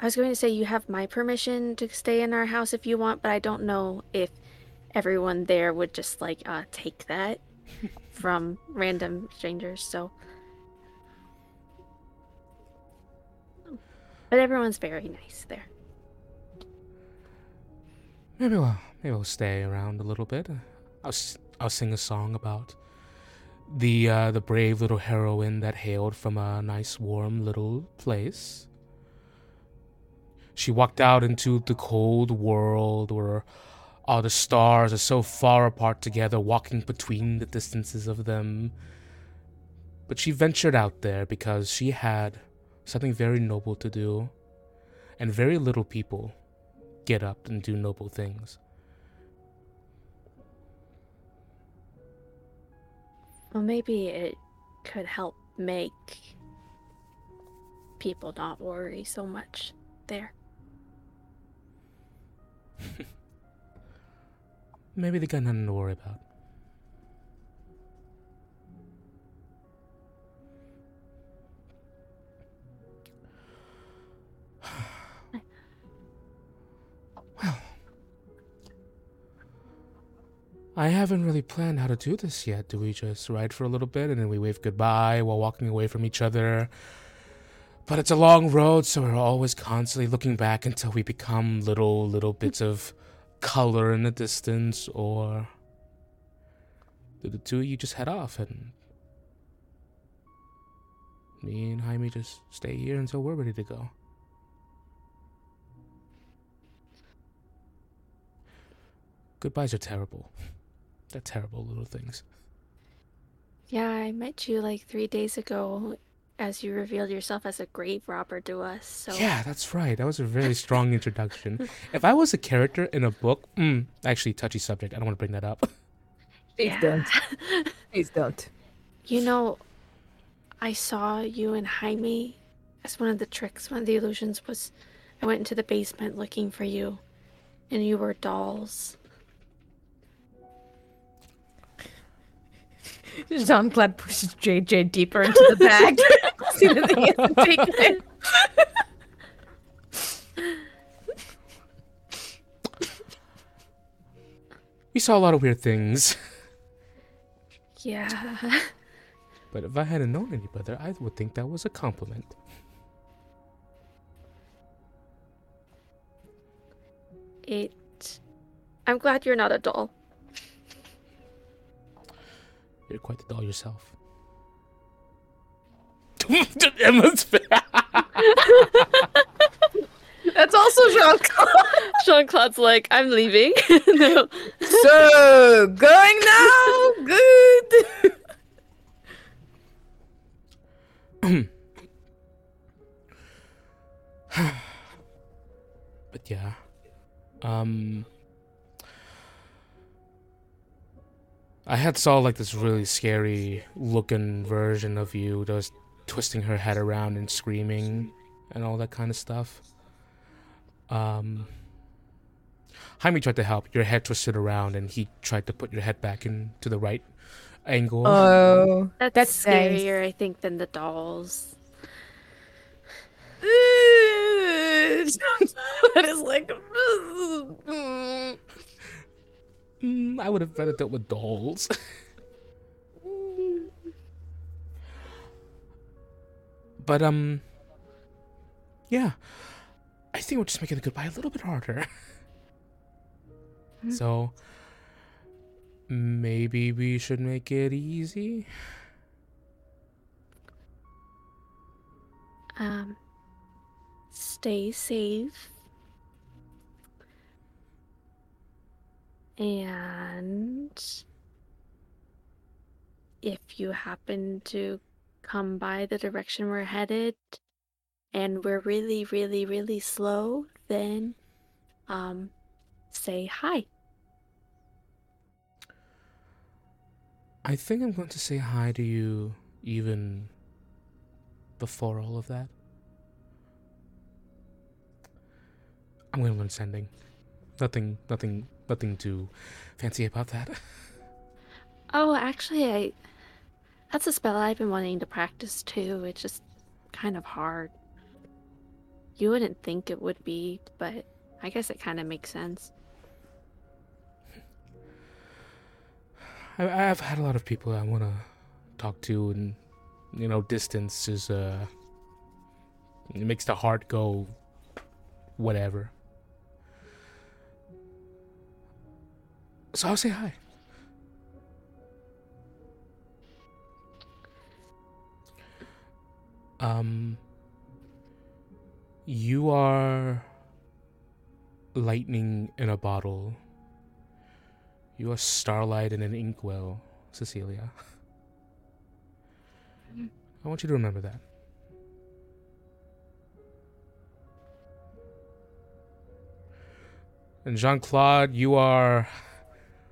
I was going to say you have my permission to stay in our house if you want, but I don't know if everyone there would just like uh take that from random strangers, so But everyone's very nice there. Maybe we'll maybe we'll stay around a little bit. I'll I'll sing a song about the uh, the brave little heroine that hailed from a nice warm little place. She walked out into the cold world where all the stars are so far apart together, walking between the distances of them. But she ventured out there because she had something very noble to do, and very little people get up and do noble things. Well, maybe it could help make people not worry so much there. Maybe they got nothing to worry about. well, I haven't really planned how to do this yet. Do we just ride for a little bit and then we wave goodbye while walking away from each other? But it's a long road, so we're always constantly looking back until we become little, little bits of color in the distance, or do the two of you just head off and me and Jaime just stay here until we're ready to go? Goodbyes are terrible. They're terrible little things. Yeah, I met you like three days ago as you revealed yourself as a grave robber to us. So Yeah, that's right. That was a very strong introduction. If I was a character in a book, mm, actually, touchy subject. I don't want to bring that up. Please Yeah. don't. Please don't. You know, I saw you and Jaime as one of the tricks, one of the illusions was I went into the basement looking for you, and you were dolls. Jean Claude pushes JJ deeper into the bag. See that he hasn't taken it. We saw a lot of weird things. Yeah. But if I hadn't known any better, I would think that was a compliment. It. I'm glad you're not a doll. You're quite the doll yourself. Emma's That's also Jean Claude. Jean Claude's like, I'm leaving. no. So, going now? Good. But yeah. Um I had saw like this really scary looking version of you that was twisting her head around and screaming and all that kind of stuff. Um Jaime tried to help. Your head twisted around and he tried to put your head back into the right angle. Oh, That's, That's nice. scarier, I think, than the dolls. that is like. Mm, I would have rather dealt with dolls. but um yeah. I think we're just making the goodbye a little bit harder. so maybe we should make it easy. Um, stay safe. And if you happen to come by the direction we're headed and we're really, really, really slow, then um, say hi. I think I'm going to say hi to you even before all of that. I'm going to sending. Nothing, nothing, nothing too fancy about that. Oh, actually, I. That's a spell I've been wanting to practice too. It's just kind of hard. You wouldn't think it would be, but I guess it kind of makes sense. I, I've had a lot of people I want to talk to, and you know, distance is uh, it makes the heart go, whatever. So I'll say hi. Um, you are lightning in a bottle. You are starlight in an inkwell, Cecilia. I want you to remember that. And Jean Claude, you are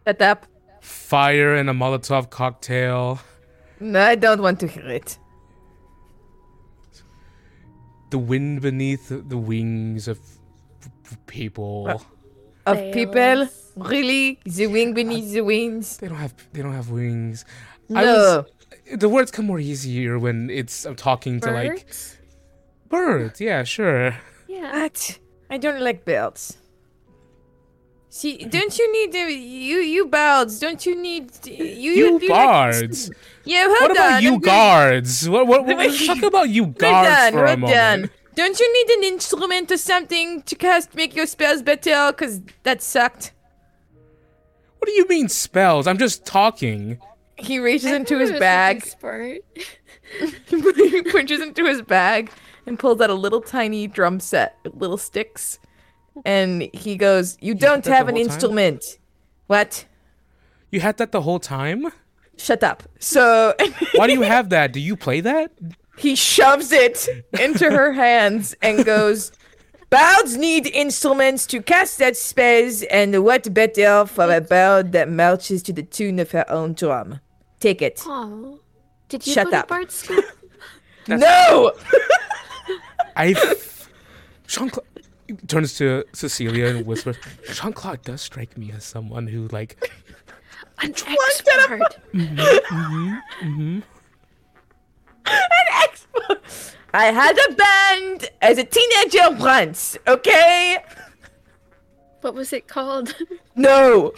Shut up. fire in a Molotov cocktail. No, I don't want to hear it. The wind beneath the wings of p- people. Of Fails. people, really, the wing beneath the wings. They don't have they don't have wings. I No, was- the words come more easier when it's I'm talking to like Birds? birds. Yeah, sure. Yeah. what? I don't like birds. See, don't you need uh, you you birds? Don't you need you You like- bards. yeah, hold What about on, you I'm gonna- guards? What what, what Wait. talk about you We're guards done. for a We're moment? done. Don't you need an instrument or something to cast make your spells better? Cause that sucked. What do you mean spells? I'm just talking. He reaches I into his bag. Expert. he punches into his bag and pulls out a little tiny drum set with little sticks. And he goes, You don't that the have an whole time? instrument. What? You had that the whole time? Shut up. So Why do you have that? Do you play that? he shoves it into her hands and goes, Bards need instruments to cast that spells, and what better for a bard that marches to the tune of her own drum? Take it. Oh. Did you Shut go up. to Bard school? No! I Jean Claude turns to Cecilia and whispers, Jean Claude does strike me as someone who like mm-hmm, mm-hmm, mm-hmm. An expert. An expo. I had a band as a teenager once, okay? What was it called? No.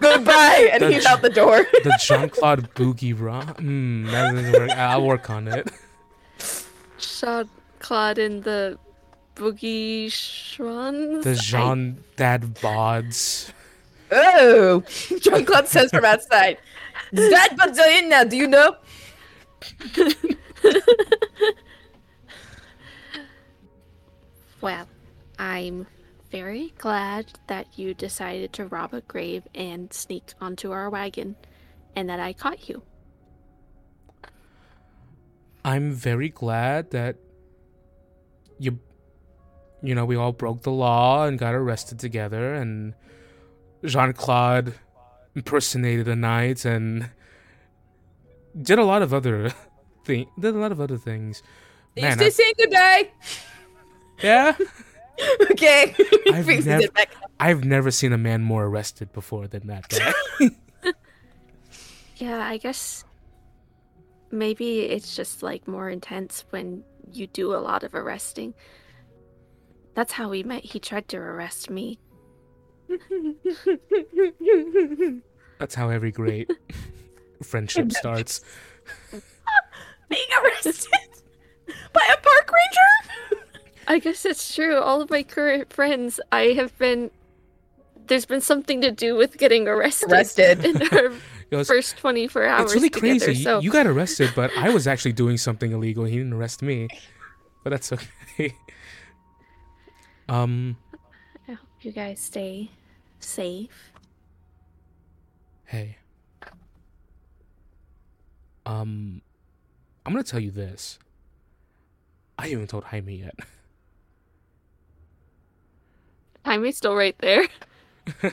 Goodbye. And he's out the door. the Jean Claude Boogie Raw. Mm, that work. I'll work on it. Jean Claude in the Boogie Shrons? The Jean Dad Bods. Oh. Jean Claude says from outside. That bugs are in now, do you know? Well, I'm very glad that you decided to rob a grave and sneak onto our wagon, and that I caught you. I'm very glad that you, you know, we all broke the law and got arrested together, and Jean Claude impersonated a knight and did a lot of other thing. Did a lot of other things. You Man, still I- saying goodbye? yeah. Okay. I've Fixes never- it back. I've never seen a man more arrested before than that guy. Yeah, I guess maybe it's just like more intense when you do a lot of arresting. That's how we met. He tried to arrest me. That's how every great friendship starts. Being arrested by a park ranger? I guess it's true. All of my current friends, I have been. There's been something to do with getting arrested. Arrested. in our It was- first 24 hours. it's really together, crazy. So You got arrested, but I was actually doing something illegal. He didn't arrest me, but that's okay. Um, I hope you guys stay safe. hey. Um, I'm gonna tell you this. I haven't told Jaime yet. Jaime's still right there.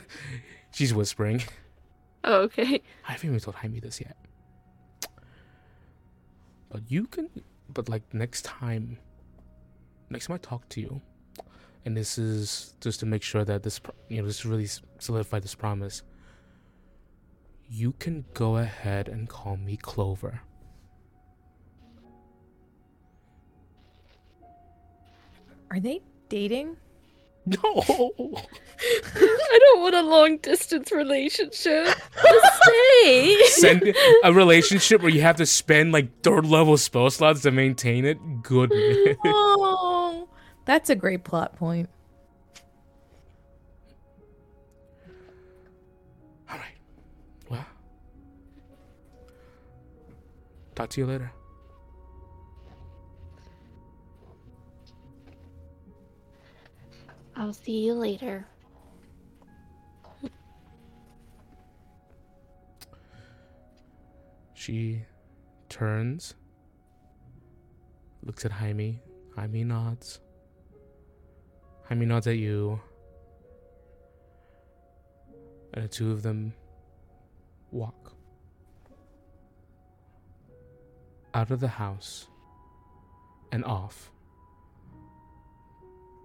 She's whispering. Oh, okay. I haven't even told Jaime this yet. But you can, but like next time, next time I talk to you, and this is just to make sure that this, you know, just really s- solidify this promise. You can go ahead and call me Clover. Are they dating? No. I don't want a long distance relationship. Stay. Send a relationship where you have to spend like third level spell slots to maintain it. Goodness. Oh, that's a great plot point. All right. Well, talk to you later. I'll see you later. She turns, looks at Jaime. Jaime nods. Jaime nods at you. And the two of them walk out of the house and off.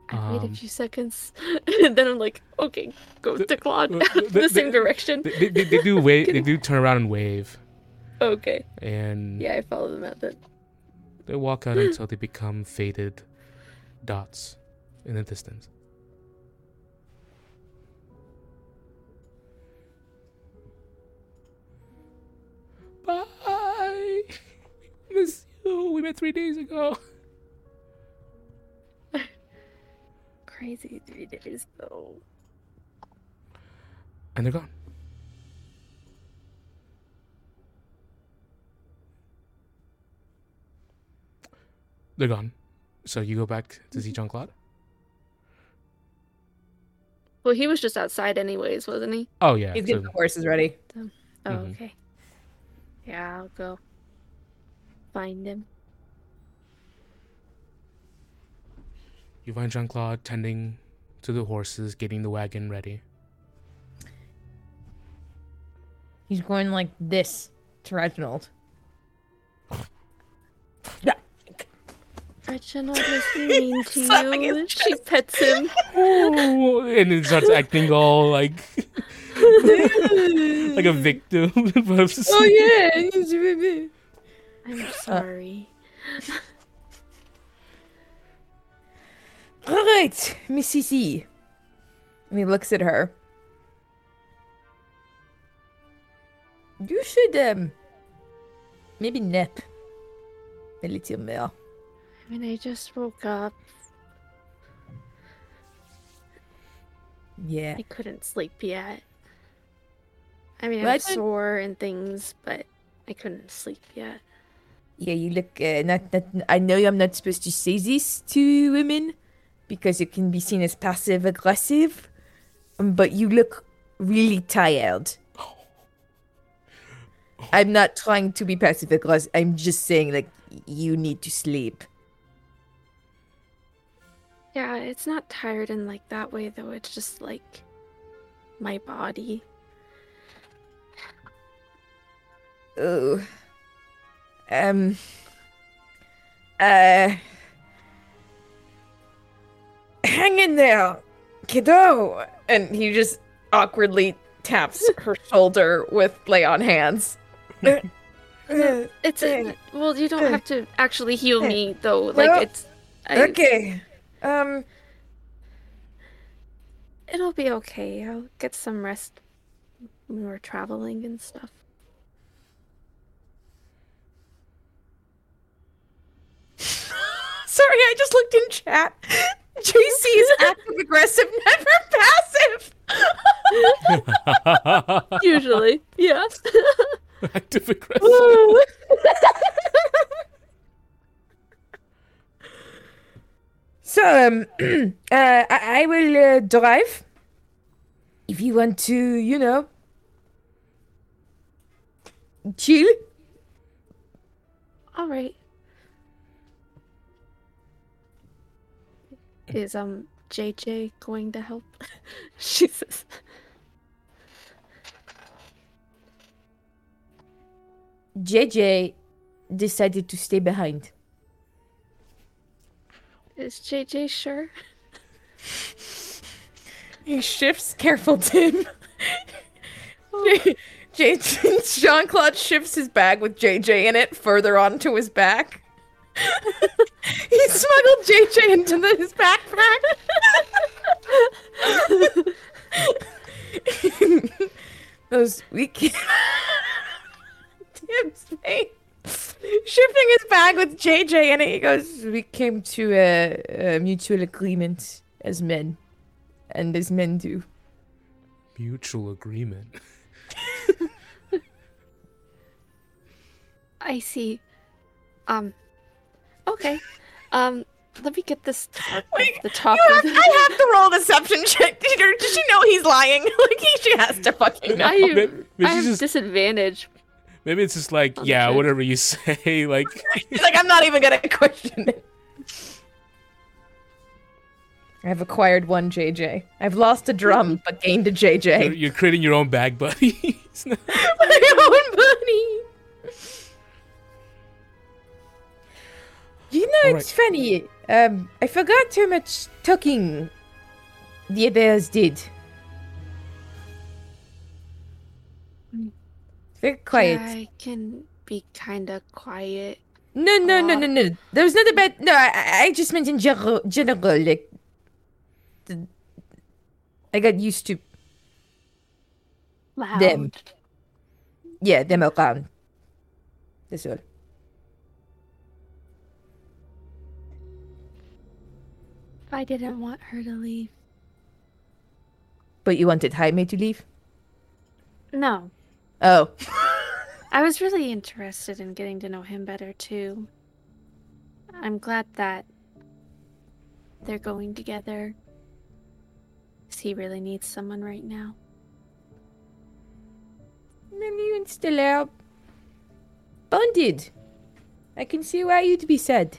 I wait a Um, few seconds, and then I'm like, okay, go to Claude, the- the same the- direction. They, they, they do wave. They do turn around and wave, Okay, and yeah, I follow them out then. they walk out until they become faded dots in the distance. Bye. Miss you. We met three days ago. Crazy three days though. And they're gone. They're gone. So you go back to see Jean Claude? Well, he was just outside anyways, wasn't he? Oh yeah. He's so- getting the horses ready. Oh, Mhm. okay. Yeah, I'll go find him. You find Jean Claude tending to the horses, getting the wagon ready. He's going like this to Reginald. Yeah. Reginald is mean to you. his She pets him. Oh, and it starts acting all like like a victim. Oh yeah, he's a baby. I'm sorry. All right, Missy C. And he looks at her. You should um maybe nap a little more. I mean, I just woke up. Yeah. I couldn't sleep yet. I mean, Well, I I'm did- sore and things, but I couldn't sleep yet. Yeah, you look uh, not, not I know I'm not supposed to say this to women because it can be seen as passive aggressive, um, but you look really tired. I'm not trying to be passive aggressive. I'm just saying like you need to sleep. Yeah, it's not tired in like that way though. It's just like my body. Oh. Um. Uh. Hang in there, kiddo. And he just awkwardly taps her shoulder with lay on hands. It's a, well, you don't have to actually heal me though. Like it's I, okay. Um. it'll be okay. I'll get some rest when we're traveling and stuff. Sorry, I just looked in chat. JC is active aggressive, never passive. Usually, yeah. Active aggressive. So, um, uh, I, I will uh, drive. If you want to, you know, chill. All right. Is um JJ going to help? she says. JJ decided to stay behind. Is JJ sure? He shifts, careful, Tim. Oh. Jean Claude shifts his bag with JJ in it further onto his back. he smuggled JJ into the, his backpack. Those weak Tim's face. Shifting his bag with JJ and he goes, We came to a, a mutual agreement as men. And as men do. Mutual agreement. I see. Um. Okay. Um. let me get this tarp Wait, the top You of have, the I have to roll a deception check. Or Does she know he's lying? Like he, she has to fucking know. I, Maybe- maybe I have just- disadvantage. Maybe it's just like, Oh, yeah, whatever you say. Like, like, I'm not even gonna question it. I've acquired one JJ. I've lost a drum, but gained a you're, JJ. you're creating your own bag buddies. My own bunny. You know, All it's funny. Um, I forgot how much talking the others did. Very quiet. I can be kind of quiet. No, no, no, no, no. There was not about. No, I, I- I just meant in general. General, like, the, I got used to Loud. Them. yeah them around. That's all. I didn't want her to leave. But you wanted Jaime to leave. No. Oh, I was really interested in getting to know him better too. I'm glad that they're going together. 'Cause he really needs someone right now. maybe you and still are bonded. I can see why you'd be sad.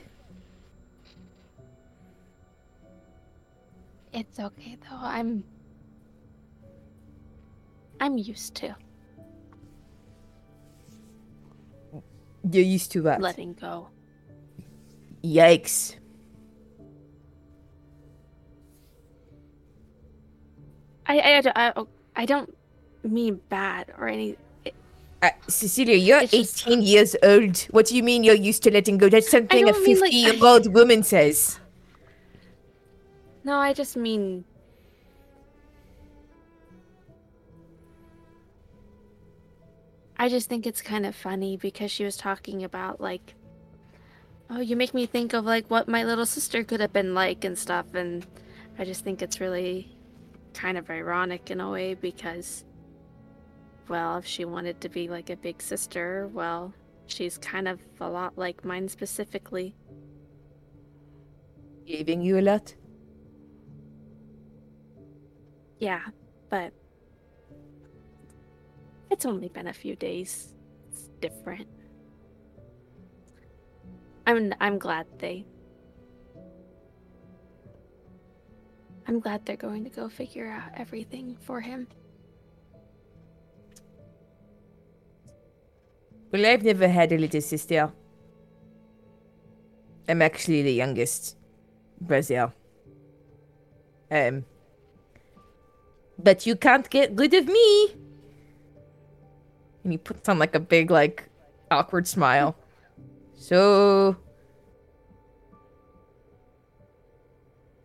It's okay though. I'm I'm used to You're used to that. letting go. Yikes. I I, I, don't- I, don't mean bad or any Uh, Cecilia, you're It's just- 18 years old. What do you mean you're used to letting go? That's something a don't mean, 50 like- year old woman says. No, I just mean I just think it's kind of funny because she was talking about like oh, you make me think of like what my little sister could have been like and stuff and I just think it's really kind of ironic in a way because well, if she wanted to be like a big sister, well, she's kind of a lot like mine specifically. Giving you a lot? Yeah, but it's only been a few days. It's different. I'm I'm glad they I'm glad they're going to go figure out everything for him. Well, I've never had a little sister. I'm actually the youngest. Brazil. Um. But you can't get rid of me. And he puts on like a big, like, awkward smile. So.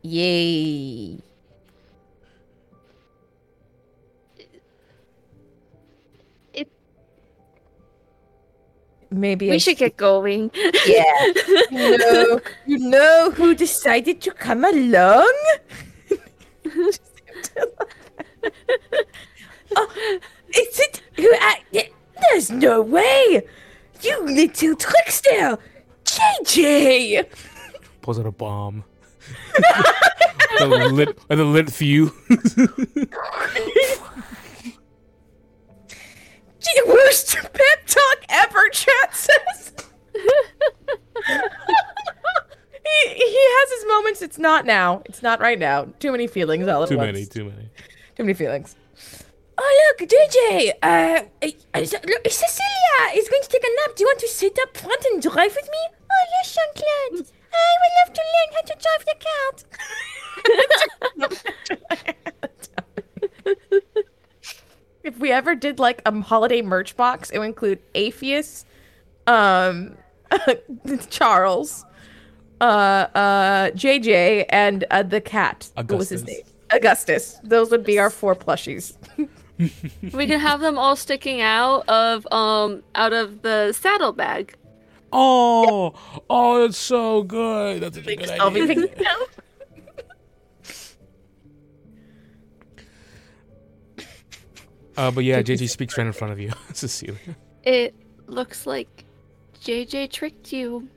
Yay. It- Maybe I We should get going. Yeah. you know, you know who decided to come along? oh, is it who? I, yeah, there's no way! You little trickster! JJ! Pulls out a bomb. the lit, the lit fuse. The worst pep talk ever, chat says. he, he has his moments. It's not now. It's not right now. Too many feelings all at too once. Too many, too many. Too many feelings. Oh look, DJ. Uh, look, Cecilia is going to take a nap. Do you want to sit up front and drive with me? Oh yes, Jean Claude. I would love to learn how to drive the cat. if we ever did like a holiday merch box, it would include Apheus, um, Charles, uh, uh, JJ, and uh, the cat. What was his name? Augustus. Those would be our four plushies. we can have them all sticking out of um out of the saddlebag. Oh, oh, that's so good. That's such a good I'll be idea. picking out. Uh, but yeah, JJ speaks right in front of you, Cecilia. It looks like JJ tricked you.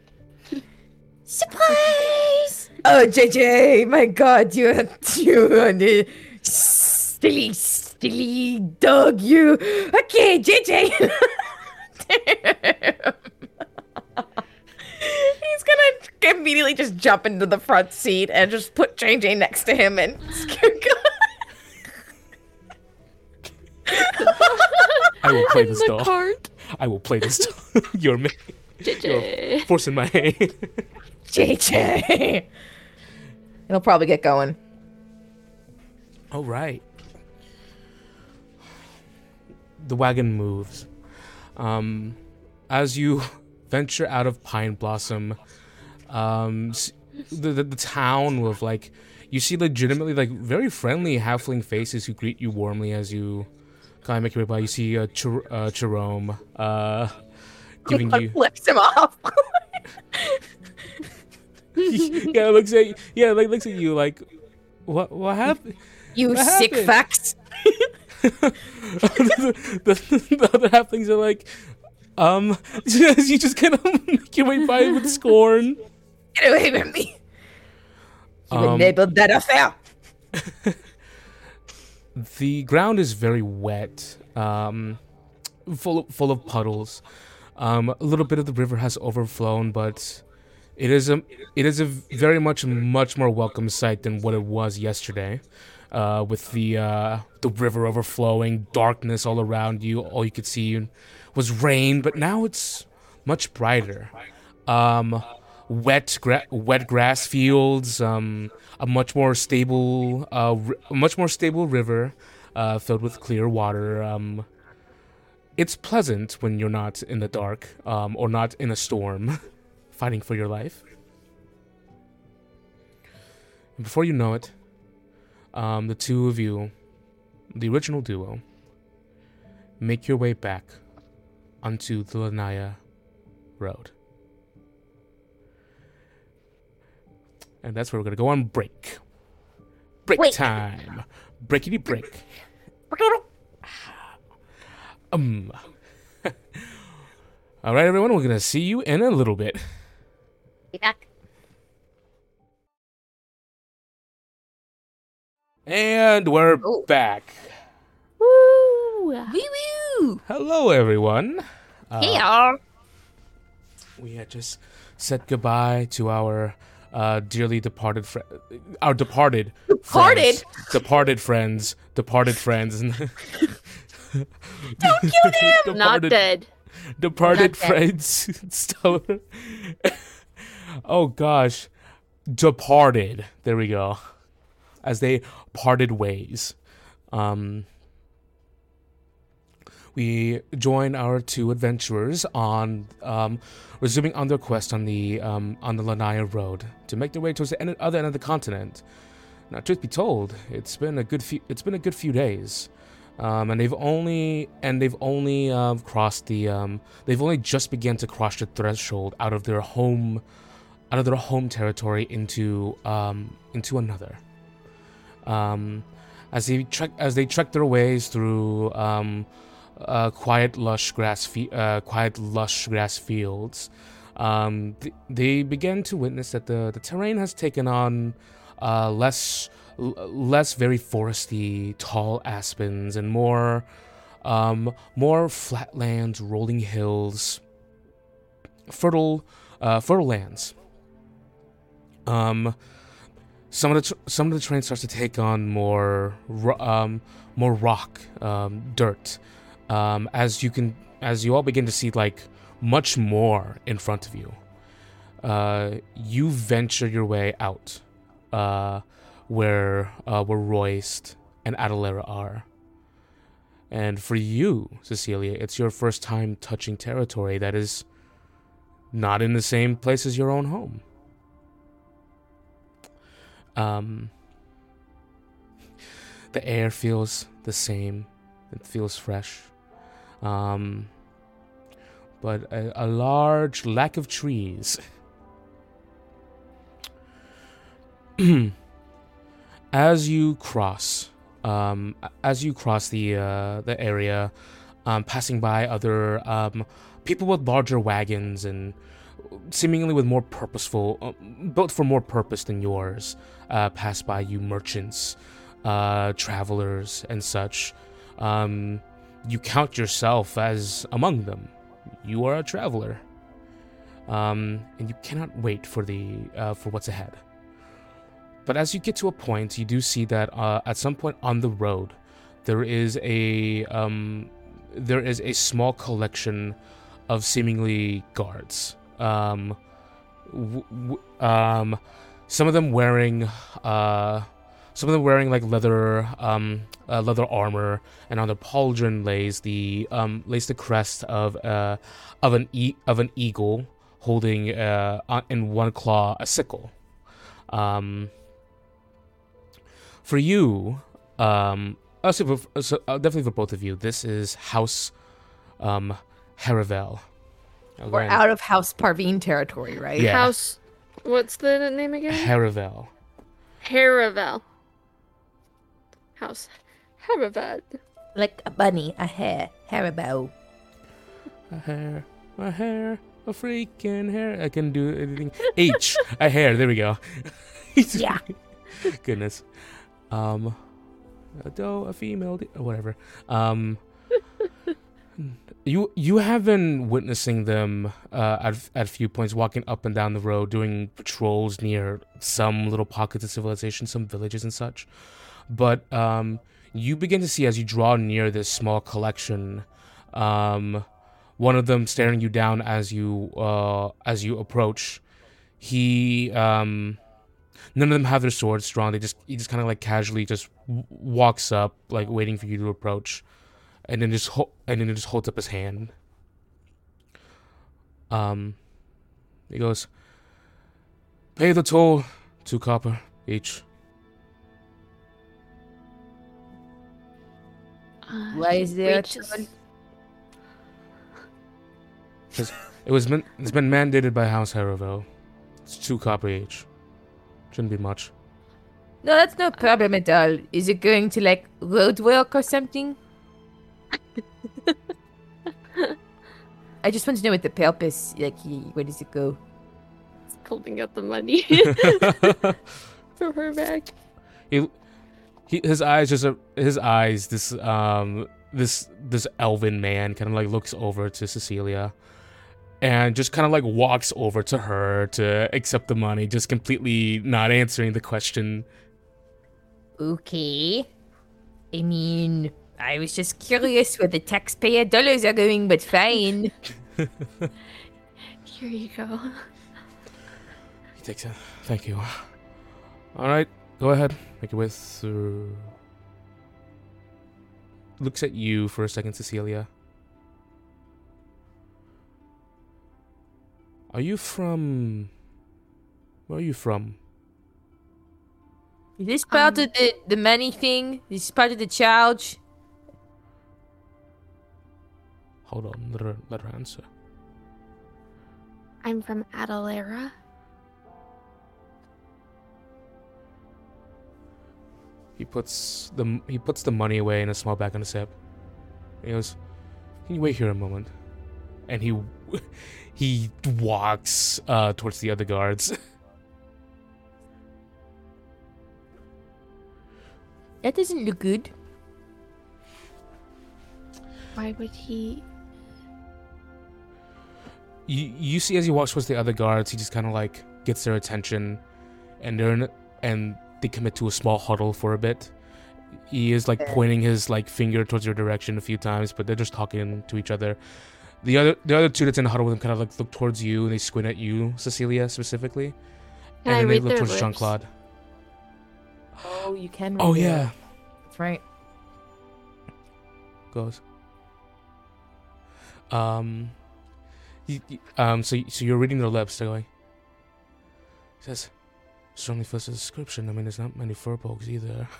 Surprise! Oh, JJ, my God, you, you, uh, silly, silly dog, you. Okay, JJ. He's gonna immediately just jump into the front seat and just put JJ next to him and scare go. I will play this the doll. cart. I will play this doll. You're ma- JJ. forcing my hand. JJ. It'll probably get going. All right. The wagon moves. Um, as you venture out of Pine Blossom, um, the, the the town with like you see legitimately like very friendly halfling faces who greet you warmly as you kind of make your way by. You see uh, Cher- uh, Jerome uh, giving you Flips him off. yeah looks at yeah like looks at you like what what happened you What sick happened? fucks. the, the, the other halflings are like, um, you just kind of make your way by with scorn. Get away from me. You Um, enabled that affair. The ground is very wet, um, full of, full of puddles. Um, a little bit of the river has overflown, but it is a it is a very much much more welcome sight than what it was yesterday. Uh, with the uh, the river overflowing, darkness all around you, all you could see was rain, but now it's much brighter. Um, wet gra- wet grass fields, um, a much more stable, uh, r- much more stable river, uh, filled with clear water. Um, it's pleasant when you're not in the dark, um, or not in a storm, fighting for your life. And before you know it, um, the two of you, the original duo, make your way back onto the Lanya Road. And that's where we're gonna go on break. Break Wait. time. Breakity break. Um. All right, everyone. We're gonna see you in a little bit. Be back. And we're Oh. back. Woo! Wee woo Hello, everyone. Hey, Uh, Yeah. We had just said goodbye to our uh, dearly departed friend, our departed, Departed? friends. departed friends, departed friends. Don't kill them! Not dead. Departed Not friends. Stella. oh gosh, departed. There we go. As they parted ways. Um, we join our two adventurers on um, resuming on their quest on the um, on the Lanya Road to make their way towards the end, other end of the continent. Now, truth be told, it's been a good few, it's been a good few days, um, and they've only and they've only uh, crossed the um, they've only just begun to cross the threshold out of their home out of their home territory into um, into another. Um, as they trek as they trek their ways through um, uh, quiet lush grass fe- uh, quiet lush grass fields, um, th- they begin to witness that the, the terrain has taken on uh, less l- less very foresty, tall aspens, and more um, more flatlands, rolling hills, fertile uh, fertile lands. Um, some of the tr- some of the terrain starts to take on more um, more rock, um, dirt, um, as you can as you all begin to see like much more in front of you. Uh, you venture your way out, uh, where uh, where Royst and Adalera are. And for you, Cecilia, it's your first time touching territory that is not in the same place as your own home. Um, the air feels the same. It feels fresh. Um, but a, a large lack of trees. as you cross, um, as you cross the uh, the area, um, passing by other um, people with larger wagons and seemingly with more purposeful, uh, built for more purpose than yours, uh, pass by you merchants, uh, travelers, and such. Um, you count yourself as among them. You are a traveler, um, and you cannot wait for the uh, for what's ahead. But as you get to a point, you do see that uh, at some point on the road, there is a um, there is a small collection of seemingly guards. Um, w- w- um, some of them wearing uh, some of them wearing like leather um, uh, leather armor, and on their pauldron lays the um, lays the crest of uh, of an e- of an eagle holding uh, in one claw a sickle. Um, for you, um, also for, so, uh, definitely for both of you, this is House um, Haravel. I'll We're out of House Parveen territory, right? Yeah. House. What's the name again? Haravel. Haravel. House. Haravel. Like a bunny, a hare, Haribo. A hair, a hair, a freaking hair. I can do anything. H, a hair. There we go. Yeah. Goodness. Um, a doe, a female, d- whatever. Um, you you have been witnessing them uh, at at a few points, walking up and down the road, doing patrols near some little pockets of civilization, some villages and such. But um, you begin to see as you draw near this small collection, um, one of them staring you down as you uh, as you approach. He um, none of them have their swords drawn. They just he just kind of like casually just w- walks up, like waiting for you to approach, and then just ho- and then just holds up his hand. Um, he goes, "Pay the toll, two copper each." Uh, Why is there a reaches- toll? It was man- it's been mandated by House Haravel. It's two copper each. Shouldn't be much. No, that's no problem at all. Is it going to like road work or something? I just want to know what the purpose. Like, where does it go? He's pulling out the money for her back. he, he his eyes just uh, his eyes this um this this elven man kind of like looks over to Cecilia and just kind of like walks over to her to accept the money just completely not answering the question Okay. I mean, I was just curious where the taxpayer dollars are going, but fine. Here you go. he takes it thank you all right go ahead make your way through looks at you for a second Cecilia are you from where are you from Is this part Um, of the, the money thing? This is part of the charge? Hold on, let her let her answer. I'm from Adalera. He puts the he puts the money away in a small bag on his hip. He goes, "Can you wait here a moment?" And he he walks uh, towards the other guards. That doesn't look good. Why would he? You you see as he walks towards the other guards, he just kind of like gets their attention, and they're in, and they commit to a small huddle for a bit. He is like pointing his like finger towards your direction a few times, but they're just talking to each other. The other the other two that's in the huddle with him kind of like look towards you and they squint at you, Cecilia specifically, Can and I then they look towards Jean? Claude. Oh, you can. Oh read it. yeah, That's right. goes. Um, you, you- um, so so you're reading their lips. They're going. He says, strongly fits the description. I mean, there's not many furbolgs either.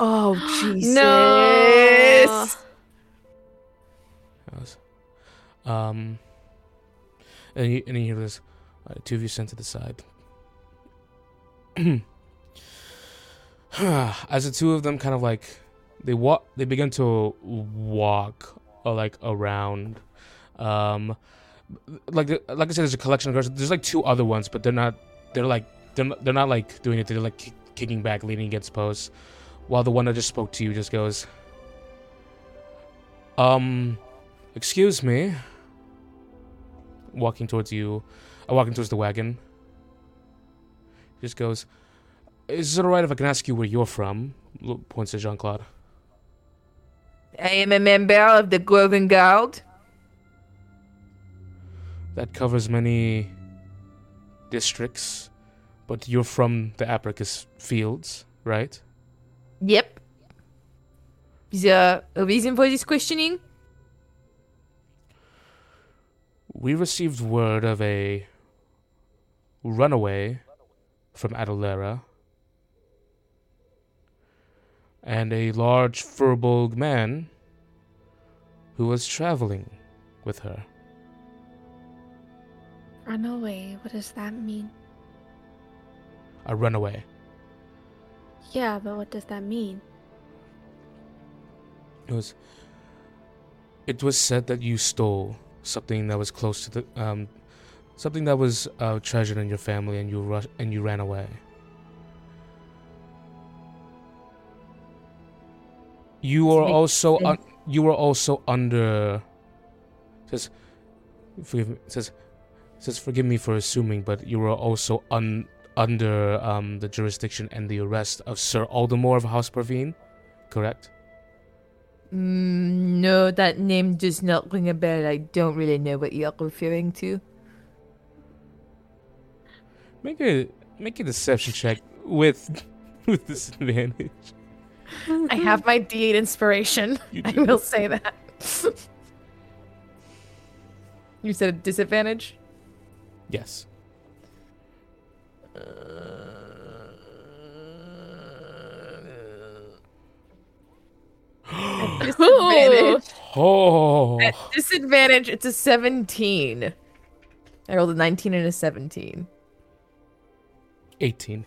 Oh, Jesus. No. Goes, um, and you, and you hear this. Uh, two of you sent to the side. As the two of them kind of like they walk, they begin to walk uh, like around. Um, like like I said, there's a collection of guards. There's like two other ones, but they're not. They're like they're not, they're not like doing it. They're like kick, kicking back, leaning against posts, while the one that just spoke to you just goes, "Um, excuse me." Walking towards you, uh, walking towards the wagon. Just goes, "Is it alright if I can ask you where you're from?" Points to Jean Claude. I am a member of the Groven Guard. That covers many districts, but you're from the Apricus fields, right? Yep. Is there a reason for this questioning? We received word of a runaway from Adalera and a large furbolg man who was traveling with her. Run away. What does that mean? A runaway. Yeah, but what does that mean? It was. It was said that you stole something that was close to the um, something that was uh, treasured in your family, and you rush and you ran away. You were also un- you were also under. Says, forgive me. Says, says forgive me for assuming, but you were also un under um the jurisdiction and the arrest of Sir Aldemore of House Parveen, correct? Mm, no, that name does not ring a bell. I don't really know what you're referring to. Make a make a deception check with with disadvantage. I have my D8 inspiration. You I will say that. you said a disadvantage? Yes. Disadvantage. Oh. At disadvantage, it's a 17. I rolled a 19 and a 17. 18.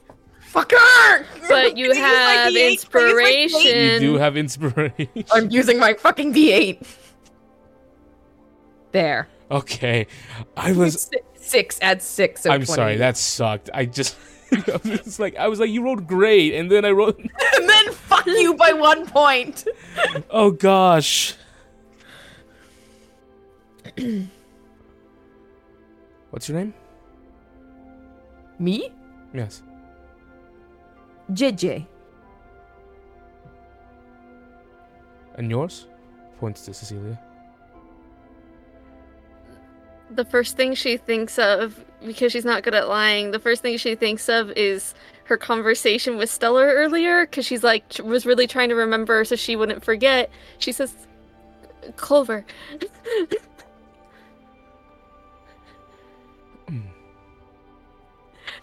Fucker! But you have inspiration. You do have inspiration. I'm using my fucking D8. There. Okay. I was Si- Six, add six. So I'm sorry, that sucked. I just it's like I was like you rolled great and then I wrote and then fuck you by one point. Oh gosh. What's your name? Me? Yes. JJ. And yours? Points to Cecilia. The first thing she thinks of because she's not good at lying the first thing she thinks of is her conversation with Stella earlier because she's like tr- was really trying to remember so she wouldn't forget she says clover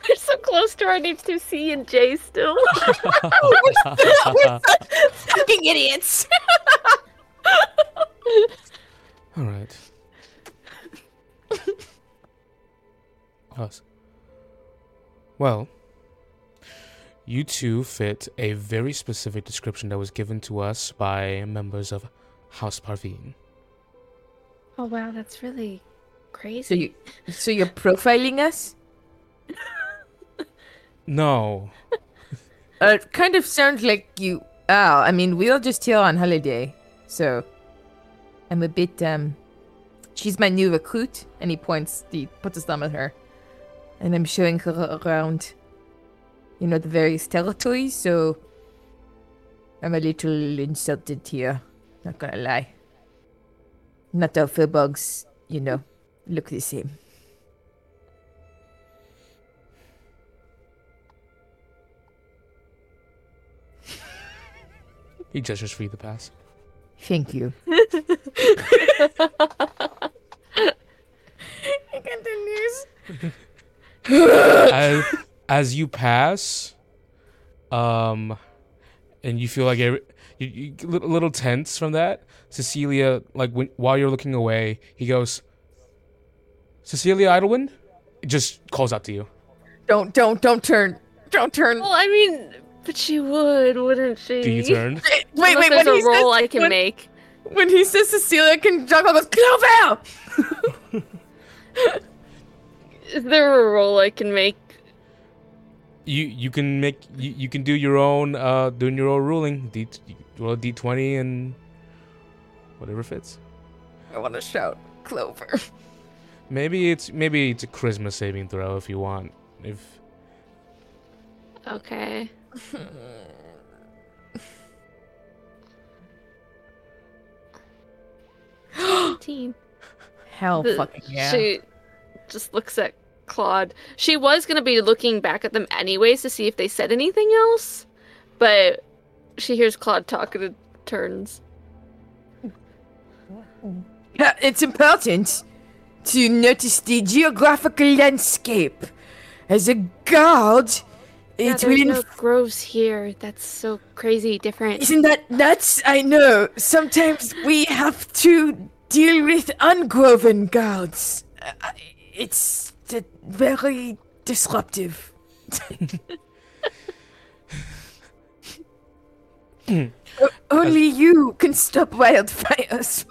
we're so close to our names to c and j still We're such fucking idiots. All right. Us. Well, you two fit a very specific description that was given to us by members of House Parveen. oh wow that's really crazy. So crazy you, so you're profiling us? No. Uh, it kind of sounds like you. Oh, I mean, we're just here on holiday, so I'm a bit. Um, she's my new recruit, and he points. He puts his thumb at her, and I'm showing her around. You know the various territories, so I'm a little insulted here. Not gonna lie. Not all bugs, you know, look the same. He gestures for you to pass. Thank you. He as, as you pass, um, and you feel like every, you, you a little, little tense from that. Cecilia, like when, while you're looking away, he goes, "Cecilia Idlewind," just calls out to you. Don't, don't, don't turn. Don't turn. well i mean but she would wouldn't she Do you turn? Wait, Unless wait, there's when a roll says, i can when, make when he says Cecilia can John goes, Clover! Is there a roll I can make? You you can make you, you can do your own uh doing your own ruling. D roll D twenty and whatever fits. I want to shout Clover. Maybe it's maybe it's a charisma saving throw if you want. If Okay. Eighteen. Hell The- fucking yeah. She just looks at Claude. She was gonna be looking back at them anyways to see if they said anything else, but she hears Claude talking and turns. Yeah, It's important to notice the geographical landscape. As a guard, Yeah, it there's will no groves here. That's so crazy different. Isn't that nuts? I know. Sometimes we have to deal with ungroven guards. Uh, It's very disruptive. Only you can stop wildfires.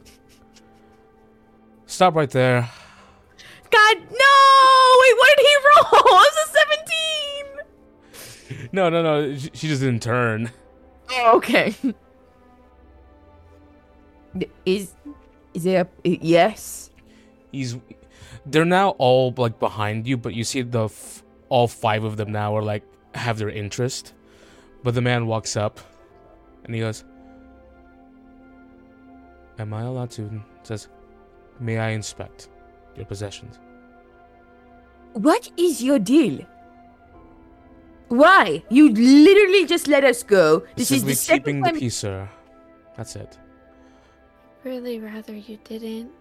stop right there. God, no! Wait, what did he roll? It was a 17! No no no. She, she just didn't turn. Oh, okay. Is is there a, yes? He's they're now all like behind you, but you see the f- all five of them now are like have their interest. But the man walks up and he goes, "Am I allowed to?" Says, "May I inspect your possessions?" What is your deal? Why? You literally just let us go. This is Simply the second keeping time. the peace, sir. That's it. Really rather you didn't.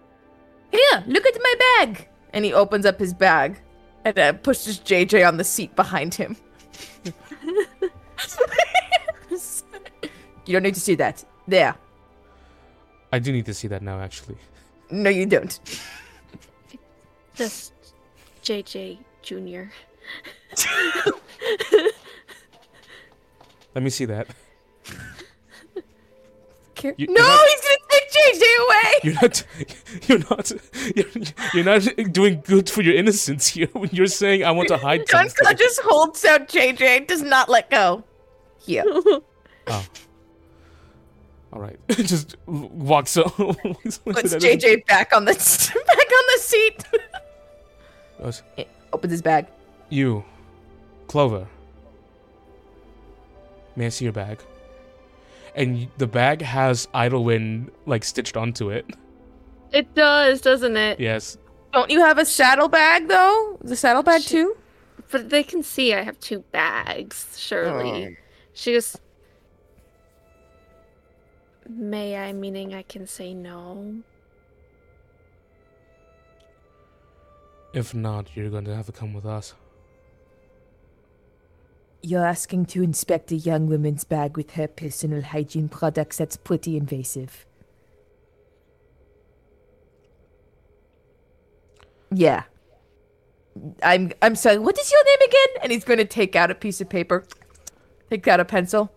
Here, look at my bag. And he opens up his bag and uh, pushes JJ on the seat behind him. you don't need to see that. There. I do need to see that now, actually. No, you don't. Just JJ Jr. Let me see that. Care- You- no, not- he's gonna take JJ away. You're not. You're not. You're, you're not doing good for your innocence here when you're saying I want to hide John something. Scott just holds out JJ, does not let go. Yeah. Oh. All right. Just walks up. Puts JJ back on the back on the seat. Goes, Opens his bag. You, Clover. May I see your bag? And the bag has Idlewind like stitched onto it. It does, doesn't it? Yes. Don't you have a saddlebag though? The saddlebag Shit. too? But they can see I have two bags, surely. Oh. She goes, May I, meaning I can say no? If not, you're going to have to come with us. You're asking to inspect a young woman's bag with her personal hygiene products. That's pretty invasive. Yeah. I'm I'm sorry. What is your name again? And he's going to take out a piece of paper. Take out a pencil.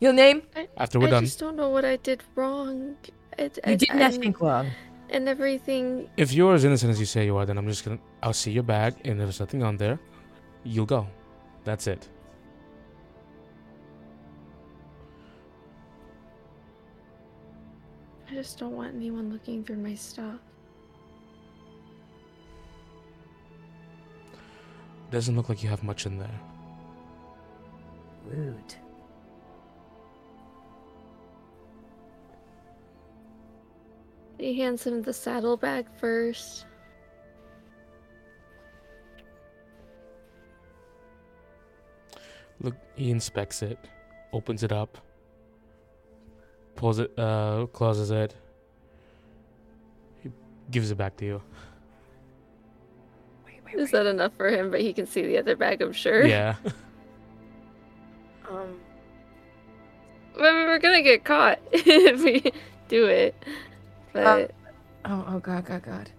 Your name? After we're I done, just don't know what I did wrong. I, You did nothing wrong. And everything. if you're as innocent as you say you are, then I'm just gonna. I'll see your bag, and if there's nothing on there, you'll go. That's it. I just don't want anyone looking through my stuff. Doesn't look like you have much in there. Rude. He hands him the saddlebag first. Look, he inspects it, opens it up, pulls it, uh, closes it. He gives it back to you. wait Is that enough for him? But he can see the other bag, I'm sure. Yeah. Um, I we're gonna get caught if we do it. But Oh, oh god, god, god.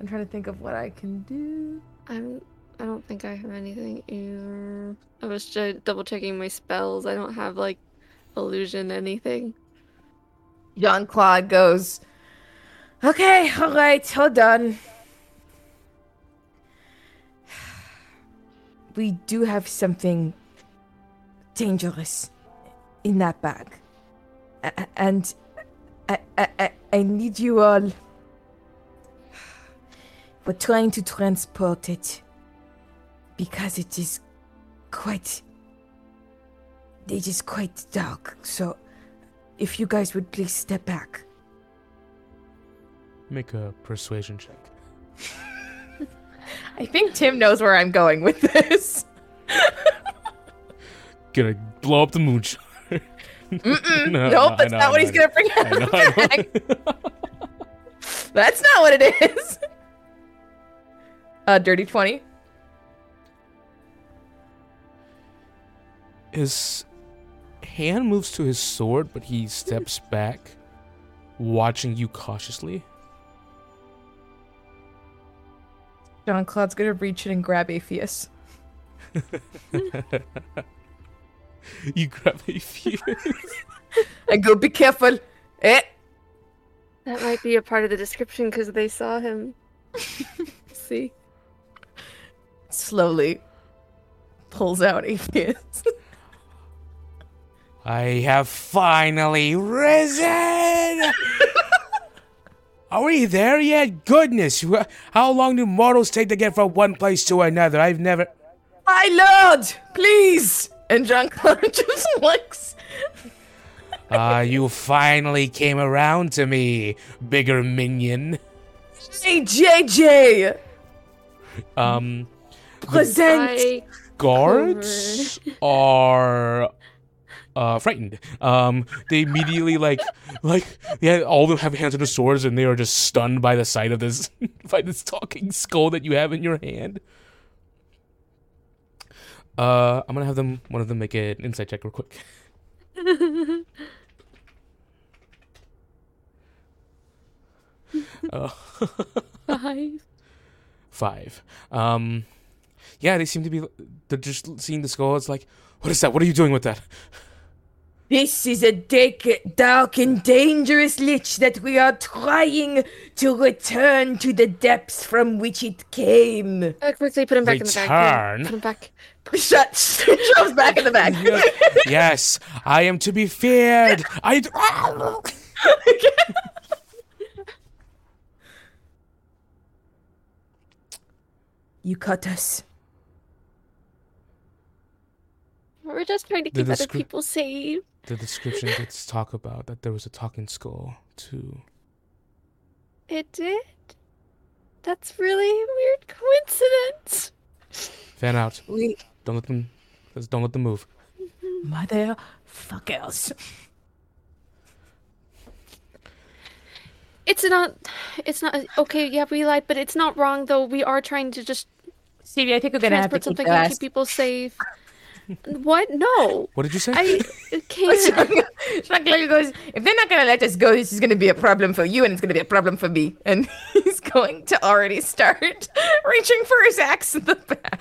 I'm trying to think of what I can do. I'm. I don't think I have anything either. I was just double checking my spells. I don't have like illusion anything. Jean Claude goes, Okay, all right, hold on. We do have something dangerous in that bag. And I-, I-, I need you all. We're trying to transport it because it is quite. It is quite dark, so if you guys would please step back. Make a persuasion check. I think Tim knows where I'm going with this. Gonna blow up the moonshine. Mm-mm. No, nope, no, that's know, not what he's gonna bring out know, of the bag. That's not what it is. A dirty twenty. His hand moves to his sword, but he steps back, watching you cautiously. Jean Claude's gonna reach in and grab Apheus. You grab a few. And go, be careful. Eh. That might be a part of the description because they saw him. See? Slowly pulls out Apheus. I have finally risen. Are we there yet? Goodness, how long do mortals take to get from one place to another? I've never. My lord, please. And Jean Claude just looks. Ah, you finally came around to me, bigger minion. Hey, JJ, Um, present. I guards are uh frightened. Um, they immediately like like yeah, all of them have hands on their swords and they are just stunned by the sight of this by this talking skull that you have in your hand. Uh, I'm gonna have them one of them make an insight check real quick. uh, five. five. Um, yeah, they seem to be. They're just seeing the skull. It's like, what is that? What are you doing with that? This is a dark, dark and dangerous lich that we are trying to return to the depths from which it came. Uh, quickly put him back in the bag. Put him- Return? Put him back. Shut. Shoves back in the bag. yes, I am to be feared. I. you cut us. We're just trying to keep other descri- people safe. The description gets talk about that there was a talking skull too. It did. That's really a weird coincidence. Fan out. We Don't let them. just Don't let them move. motherfuckers. It's not. It's not. Okay, yeah, we lied, but it's not wrong though. We are trying to just Stevie, I think we're gonna have to transport keep something the and last. keep people safe. What? No, What did you say? I can't. Jean-Claude goes, if they're not gonna let us go, this is gonna be a problem for you and it's gonna be a problem for me. And he's going to already start reaching for his axe in the back.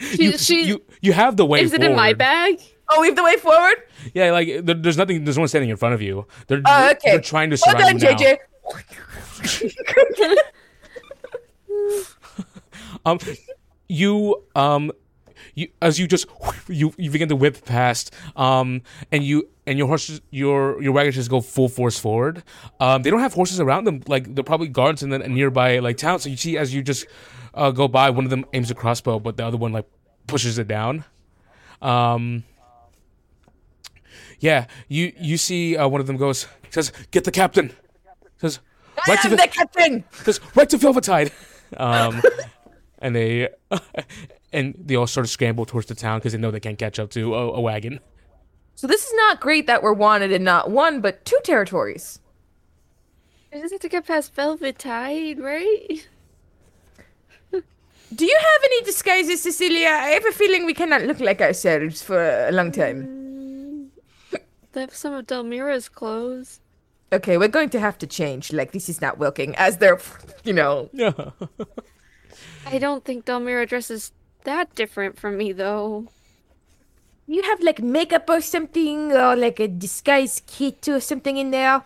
you, she- you you have the way. Is it in my forward. bag? Oh, leave the way forward? Yeah, like there, there's nothing. There's no one standing in front of you. They're Oh, okay. they're trying to Well done, you now. JJ. Um, you um, you as you just you you begin to whip past um, and you and your horses your your wagon just go full force forward. Um, they don't have horses around them. Like they're probably guards in the nearby like town. So you see as you just uh, go by, one of them aims a crossbow, but the other one like pushes it down. Um. Yeah, you you see uh, one of them goes says get the captain says right to the the captain. says right to Velvetide. Um, and they and they all sort of scramble towards the town because they know they can't catch up to a, a wagon. So this is not great that we're wanted in not one, but two territories. I just have to get past Velvetide, right? Do you have any disguises, Cecilia? I have a feeling we cannot look like ourselves for a long time. Mm, they have some of Delmira's clothes. Okay, we're going to have to change. Like, this is not working. As they're, you know. Yeah. I don't think Delmira dresses that different from me, though. You have, like, makeup or something, or like a disguise kit or something in there?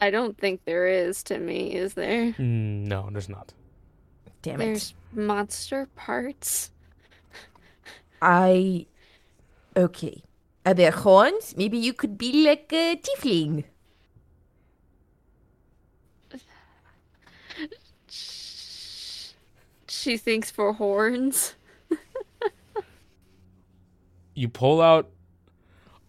I don't think there is to me, is there? Mm, no, there's not. Damn it. There's monster parts. I. Okay. Are there horns? Maybe you could be like a tiefling. She thinks for horns. You pull out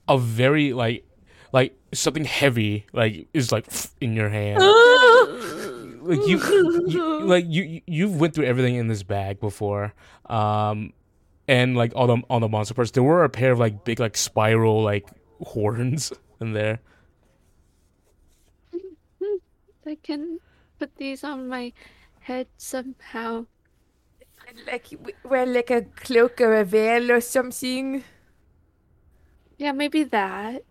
a very like like something heavy like is like in your hand. like you, you like you you- you've went through everything in this bag before um and like all the all the monster parts there were a pair of like big like spiral like horns in there I can put these on my head somehow. Like wear like a cloak or a veil or something. Yeah, maybe that.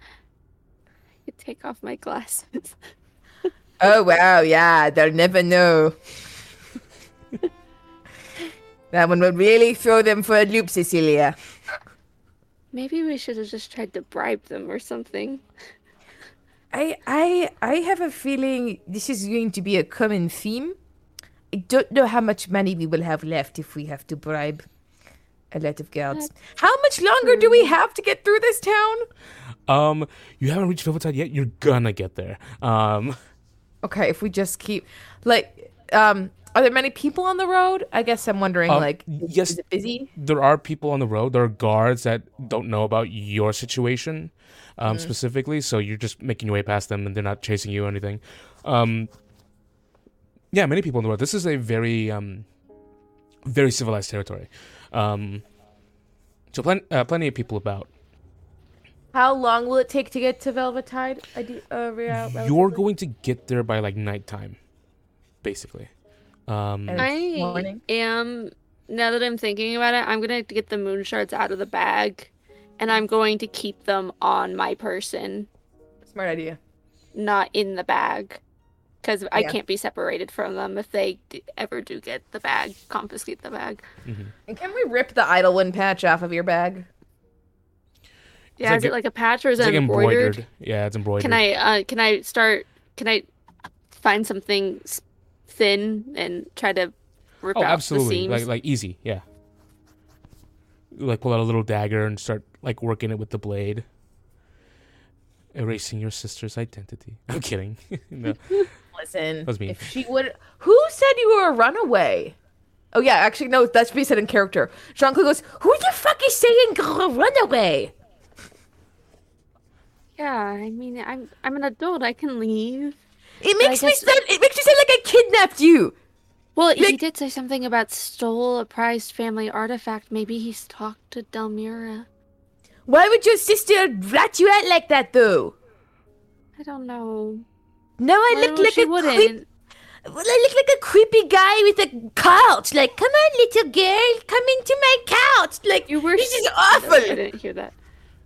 I could take off my glasses. Oh wow, yeah, they'll never know. that one would really throw them for a loop, Cecilia. Maybe we should have just tried to bribe them or something. I I I have a feeling this is going to be a common theme. I don't know how much money we will have left if we have to bribe a lot of guards. How much longer do we have to get through this town? um you haven't reached Velvetide yet you're gonna get there um Okay, if we just keep like um are there many people on the road? I guess I'm wondering Um, like is- yes. is it busy? there are people on the road there are guards that don't know about your situation um specifically so you're just making your way past them and they're not chasing you or anything um yeah many people on the road this is a very um very civilized territory. Um so plen- uh, plenty of people about. How long will it take to get to Velvetide? I do, uh, you're going to get there by like nighttime basically. Um I morning. am now that I'm thinking about it, I'm gonna get the moon shards out of the bag, and I'm going to keep them on my person, Smart idea. not in the bag, because I can't be separated from them if they d- ever do get the bag, confiscate the bag. And can we rip the Idlewind patch off of your bag? Yeah, like is a- it like a patch or is it like embroidered? embroidered yeah it's embroidered Can I uh can I start can I find something thin and try to rip Oh, out absolutely. the seams? Like like easy, yeah. Like pull out a little dagger and start like working it with the blade. Erasing your sister's identity. I'm kidding. no. Listen, was me. if she would, who said you were a runaway? Oh yeah, actually no, that's what he said in character. Jean Claude goes, "Who the fuck is saying a runaway?" yeah, I mean I'm I'm an adult, I can leave. It makes me sound. It makes you sound like I kidnapped you. Well, he did say something about stole a prized family artifact. Maybe he's talked to Delmira. Why would your sister rat you out like that, though? I don't know. No, I look like she a wouldn't. creep. Well, I look like a creepy guy with a couch. Like, come on, little girl, come into my couch. Like, You were this is s- I awful. didn't hear that.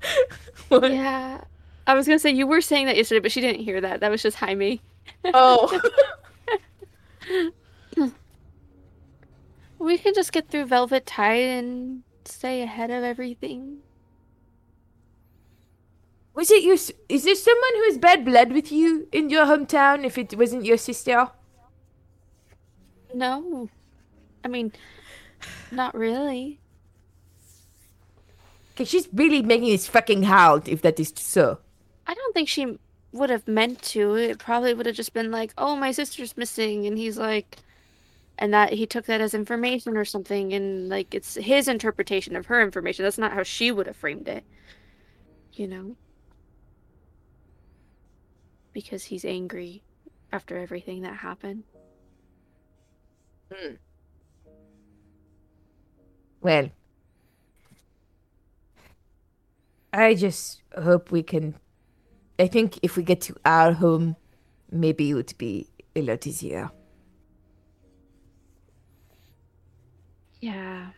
What? Yeah. I was gonna say you were saying that yesterday, but she didn't hear that. That was just Jaime. Oh, We can just get through Velvetide and stay ahead of everything. Was it your? s- Is there someone who has bad blood with you in your hometown? If it wasn't your sister, No. I mean, not really. because she's really making this fucking howl. If that is so. I don't think she would have meant to. It probably would have just been like, "Oh, my sister's missing," and he's like, and that he took that as information or something, and like it's his interpretation of her information. That's not how she would have framed it, you know. Because he's angry after everything that happened. Hmm. Well, I just hope we can. I think if we get to our home, maybe it would be a lot easier. Yeah.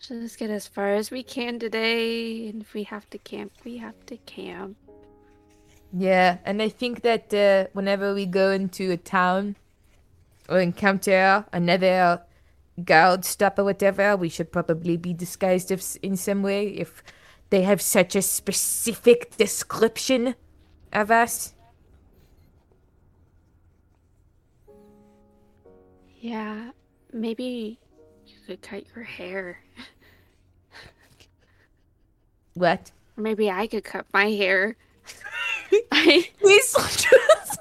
Should just get as far as we can today, and if we have to camp, we have to camp. Yeah, and I think that uh, whenever we go into a town or encounter another guard stop or whatever, we should probably be disguised of, in some way if they have such a specific description of us. Yeah, maybe you could cut your hair. What? Maybe I could cut my hair. I, He's just.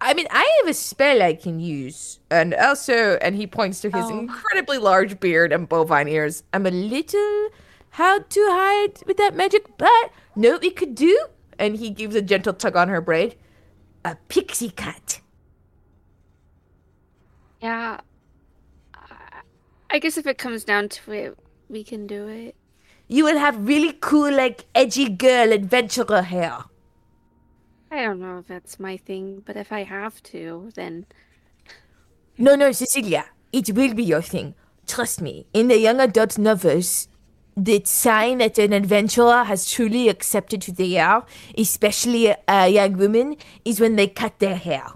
I mean, I have a spell I can use, and also, and he points to his Oh. incredibly large beard and bovine ears. I'm a little hard to hide with that magic, but know what we could do? And he gives a gentle tug on her braid. A pixie cut. yeah. I- I guess if it comes down to it, we can do it. You will have really cool, like edgy girl adventurer hair. I don't know if that's my thing, but if I have to, then No, no, Cecilia, it will be your thing. Trust me. In the young adult novels, the sign that an adventurer has truly accepted who they are, especially a young woman, is when they cut their hair.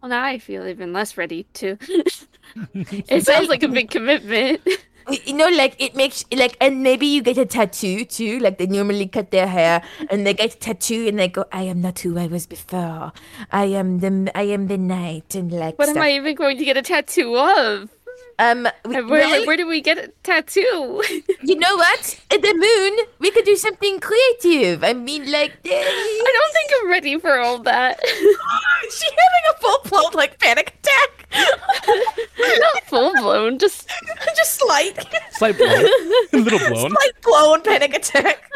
well, now I feel even less ready to. it sounds like a big commitment. You know, like it makes like, and maybe you get a tattoo too. Like they normally cut their hair, and they get a tattoo, and they go, "I am not who I was before. I am the I am the knight," and like. What stuff. am I even going to get a tattoo of? Um, And Where, well, where do we get a tattoo? you know what? At the moon, we could do something creative. I mean, like. I don't think I'm ready for all that. she having a full blown like panic attack. Not full blown, just Just slight, Slight blown, a little blown. slight blown panic attack.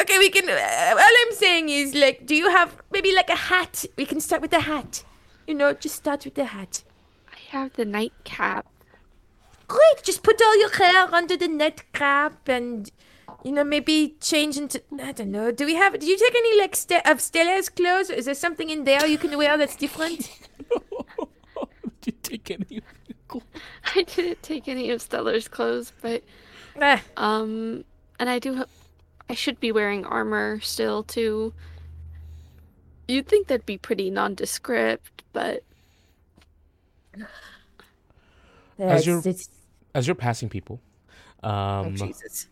Okay, we can. Uh, all I'm saying is, like, do you have maybe like a hat? We can start with the hat. You know, just start with the hat. I have the nightcap. Great, just put all your hair under the nightcap and. You know, maybe change into I don't know. Do we have? Do you take any like Ste- of Stella's clothes? Is there something in there you can wear that's different? Did you take any? Clothes? I didn't take any of Stella's clothes, but Ah, um, and I do. ha- I should be wearing armor still too. You'd think that'd be pretty nondescript, but As you're- it's- As you're passing people, oh, um, Jesus.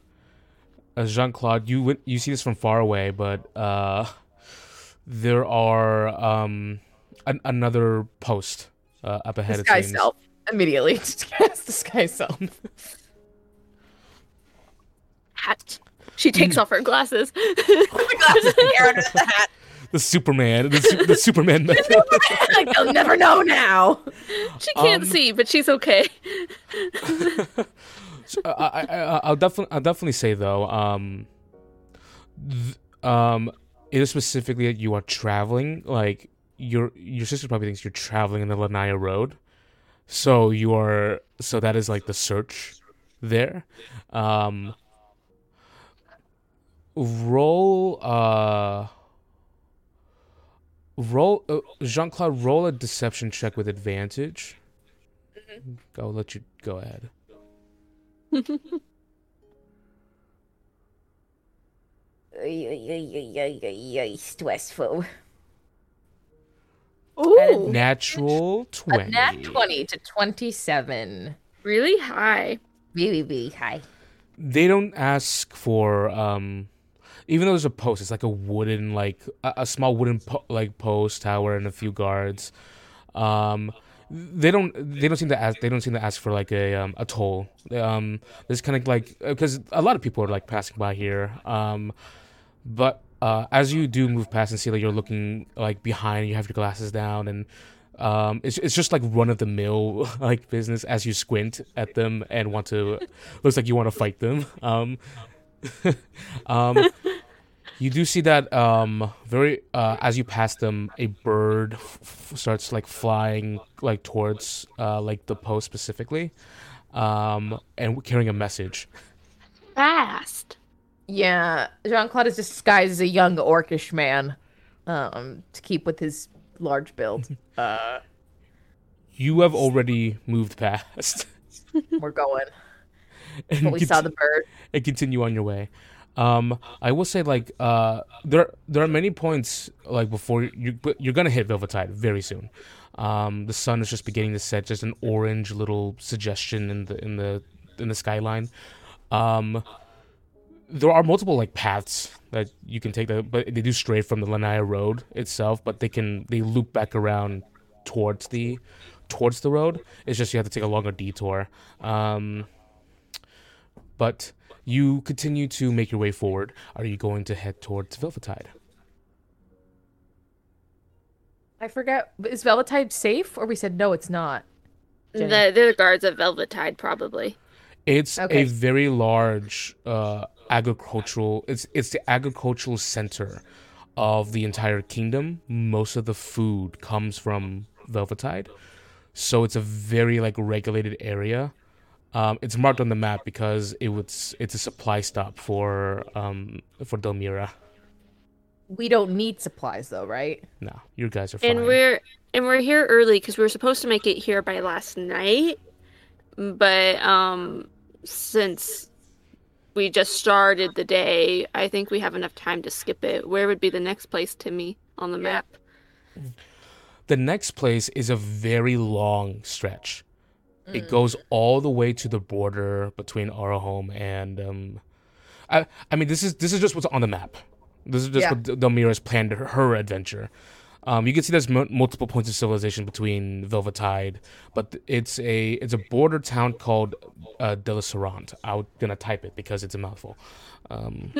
as Jean Claude, you wit- you see this from far away, but uh, there are um an- another post uh, up ahead. it Disguise seems. self immediately. Just cast disguise self. hat. She takes off her glasses. Glasses and hair the hat. The Superman, the, su- the Superman method. like you'll never know now. she can't Um, see, but she's okay. I, I, I, I'll definitely, I'll definitely say though, um, th- um, it is specifically that you are traveling. Like your your sister probably thinks you're traveling in the Lanya Road, so you are. So that is like the search there. Um, roll, uh, roll, uh, Jean Claude, roll a deception check with advantage. I'll let you go ahead. Stressful. Ooh, Natural A 20. nat 20 to 27. really high. Really, really high. They don't ask for um even though there's a post, it's like a wooden like a, a small wooden po- like post tower and a few guards. Um they don't they don't seem to ask they don't seem to ask for like a um a toll. Um there's kind of like because a lot of people are like passing by here. Um but uh, as you do move past and see that you're looking like behind, you have your glasses down, and um, it's it's just like run of the mill like business. As you squint at them and want to, looks like you want to fight them. Um, um, you do see that um, very uh, as you pass them, a bird f- f- starts like flying like towards uh, like the post specifically, um, and carrying a message. Fast. Yeah, Jean Claude is disguised as a young orcish man um, to keep with his large build. Uh, You have already moved past. we're going. and But we saw the bird. and continue on your way. Um, I will say like uh, there there are many points like before you but you're gonna hit Velvetide very soon. Um, the sun is just beginning to set, just an orange little suggestion in the in the in the skyline. Um, there are multiple like paths that you can take, that, but they do stray from the Lanya Road itself. But they can they loop back around towards the towards the road. It's just you have to take a longer detour. Um, but you continue to make your way forward. Are you going to head towards Velvetide? I forget. Is Velvetide safe? Or we said no, it's not. Jenny. The, they're the guards of Velvetide, probably. It's Okay. a very large uh, agricultural. It's it's the agricultural center of the entire kingdom. Most of the food comes from Velvetide, so it's a very like regulated area. Um, it's marked on the map because it was it's a supply stop for um for Delmira. We don't need supplies though, right? No, you guys are fine. And we're and we're here early because we were supposed to make it here by last night, but um, since we just started the day, I think we have enough time to skip it. Where would be the next place, Timmy, on the map? The next place is a very long stretch. It goes all the way to the border between our home and um I I mean this is this is just what's on the map. This is just Yeah. what Delmira's planned her, her adventure. Um, you can see there's mu- multiple points of civilization between Velvetide, but th- it's a it's a border town called uh, Delisarant. I'm gonna type it because it's a mouthful. Um,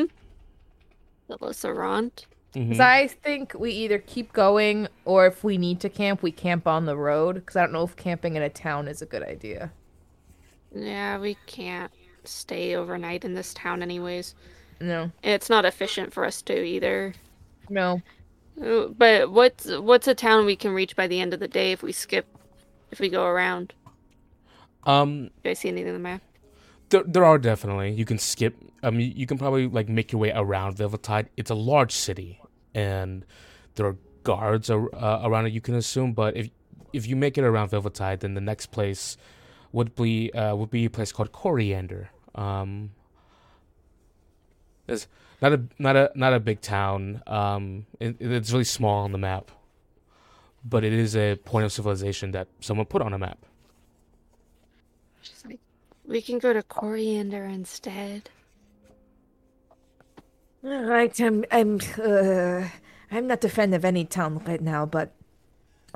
The Lisserant. mhm. Because I think we either keep going or if we need to camp, we camp on the road. Because I don't know if camping in a town is a good idea. Yeah, we can't stay overnight in this town, anyways. No. It's not efficient for us to either. No. But what's what's a town we can reach by the end of the day if we skip, if we go around? um, Do I see anything on the map? There, there are definitely. You can skip. I mean, you can probably like make your way around Velvetide. It's a large city, and there are guards ar- uh, around it. You can assume, but if if you make it around Velvetide, then the next place would be uh, would be a place called Coriander. Um, it's not a not a not a big town. Um, it, it's really small on the map, but it is a point of civilization that someone put on a map. Like, we can go to Coriander instead. All right, I'm I'm uh, I'm not a fan of any town right now, but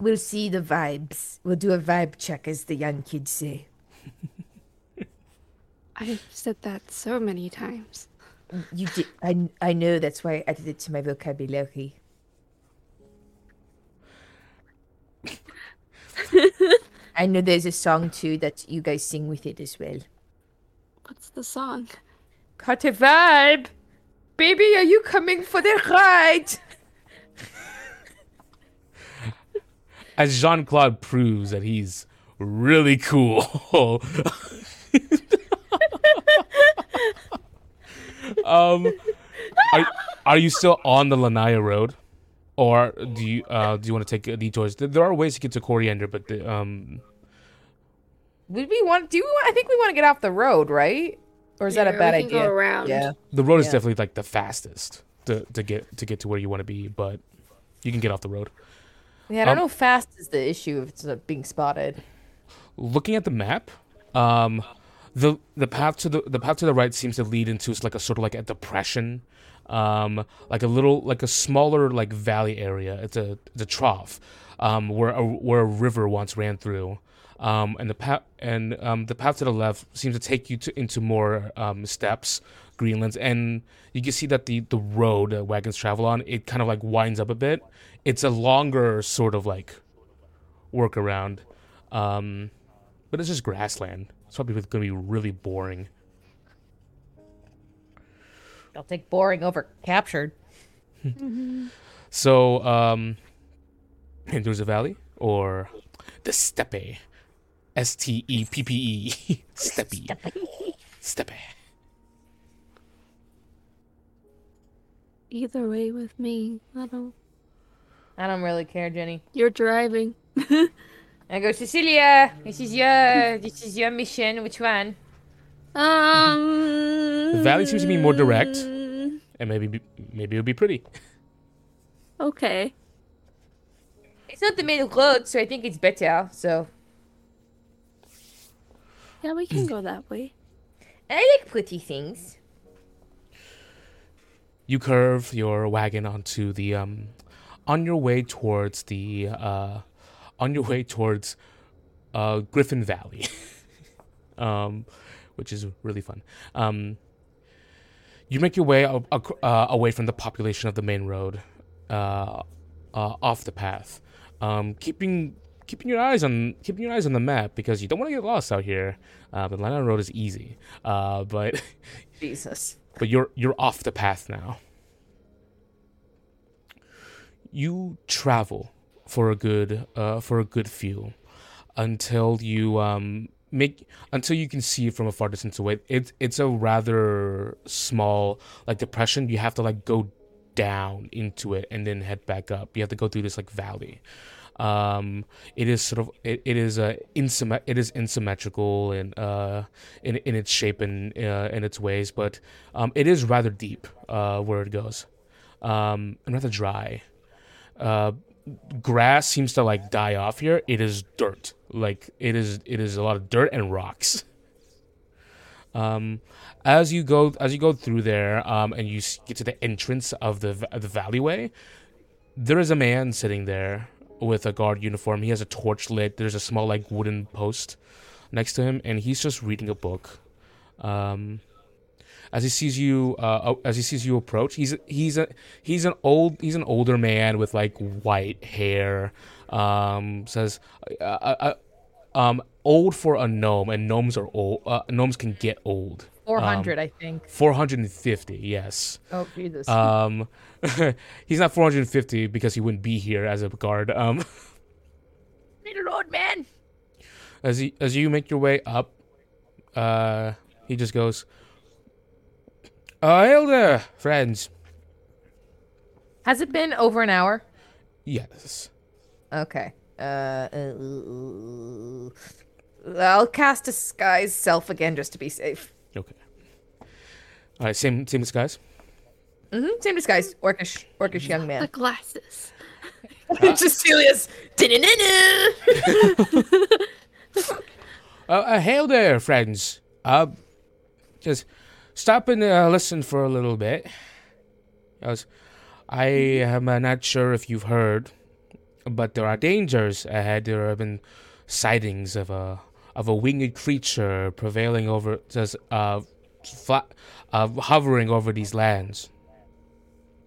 we'll see the vibes. We'll do a vibe check, as the young kids say. I've said that so many times. You did. I I know that's why I added it to my vocabulary. I know there's a song too that you guys sing with it as well. What's the song? Cut a vibe. Baby, are you coming for the ride? as Jean Claude proves that he's really cool. um, are, are you still on the Lanya Road, or do you uh, do you want to take detours? There- There are ways to get to Coriander, but the, um, Would we want? Do we want? I think we want to get off the road, right? Or is that a bad we can idea? Go around. Yeah. the road is Yeah. definitely like the fastest to, to get to get to where you want to be, but you can get off the road. Yeah, I don't Um, know. if Fast is the issue if it's uh, being spotted. looking at the map, um, the the path to the the path to the right seems to lead into like a sort of like a depression, um, like a little like a smaller like valley area. It's a it's a trough, um, where a, where a river once ran through. Um, and the path and um, the path to the left seems to take you to into more um, steppes, greenlands, and you can see that the the road that wagons travel on it kind of like winds up a bit. It's a longer sort of like workaround. Um, but it's just grassland. It's probably going to be really boring. I'll take boring over captured. So, um, Hinduza Valley or the Steppe? S T E P P E. Steppe. Steppe. Either way with me. I don't. I don't really care, Jenny. You're driving. I go, Cecilia. This is your this is your mission. Which one? Um. The valley seems to be more direct. And maybe maybe it'll be pretty. Okay. It's not the middle road, so I think it's better. So Yeah, we can go that way. I like pretty things. You curve your wagon onto the um on your way towards the uh on your way towards uh, Griffin Valley, um, which is really fun. Um, you make your way a- ac- uh, away from the population of the main road, uh, uh, off the path, um, keeping keeping your eyes on keeping your eyes on the map because you don't want to get lost out here. Uh, the Lanya Road is easy, uh, but Jesus. but you're you're off the path now. You travel for a good uh, for a good few until you um make until you can see it from a far distance away. It's it's a rather small like depression. You have to like go down into it and then head back up. You have to go through this like valley. Um, it is sort of it, it is uh, insymmet- it is asymmetrical in uh in in its shape and uh, in its ways, but um, it is rather deep uh, where it goes, um, and rather dry. Uh, grass seems to like die off here. It is dirt, like it is it is a lot of dirt and rocks. Um, as you go as you go through there, um, and you get to the entrance of the v- the valleyway, there is a man sitting there with a guard uniform. He has a torch lit. There's a small like wooden post next to him, and he's just reading a book. Um, as he sees you, uh, as he sees you approach, he's he's a he's an old he's an older man with like white hair. Um, says, uh, uh, uh, um, old for a gnome, and gnomes are old. Uh, gnomes can get old. 400, I think. Four hundred and fifty, yes. Oh, Jesus. Um, he's not 450 because he wouldn't be here as a guard. Um, Little old man. as he as you make your way up, uh, he just goes, "Uh, hail there, friends." Has it been over an hour? Yes. Okay. Uh, uh, I'll cast disguise self again just to be safe. Okay. All right. Same same disguise. hmm Same disguise. Orcish, orcish young man. The man. glasses. Cecilia's. Uh, uh, hail there, friends. Uh, just stop and uh, listen for a little bit. As I am uh, not sure if you've heard, but there are dangers ahead. There have been sightings of a of a winged creature prevailing over, just uh, fla- uh, hovering over these lands.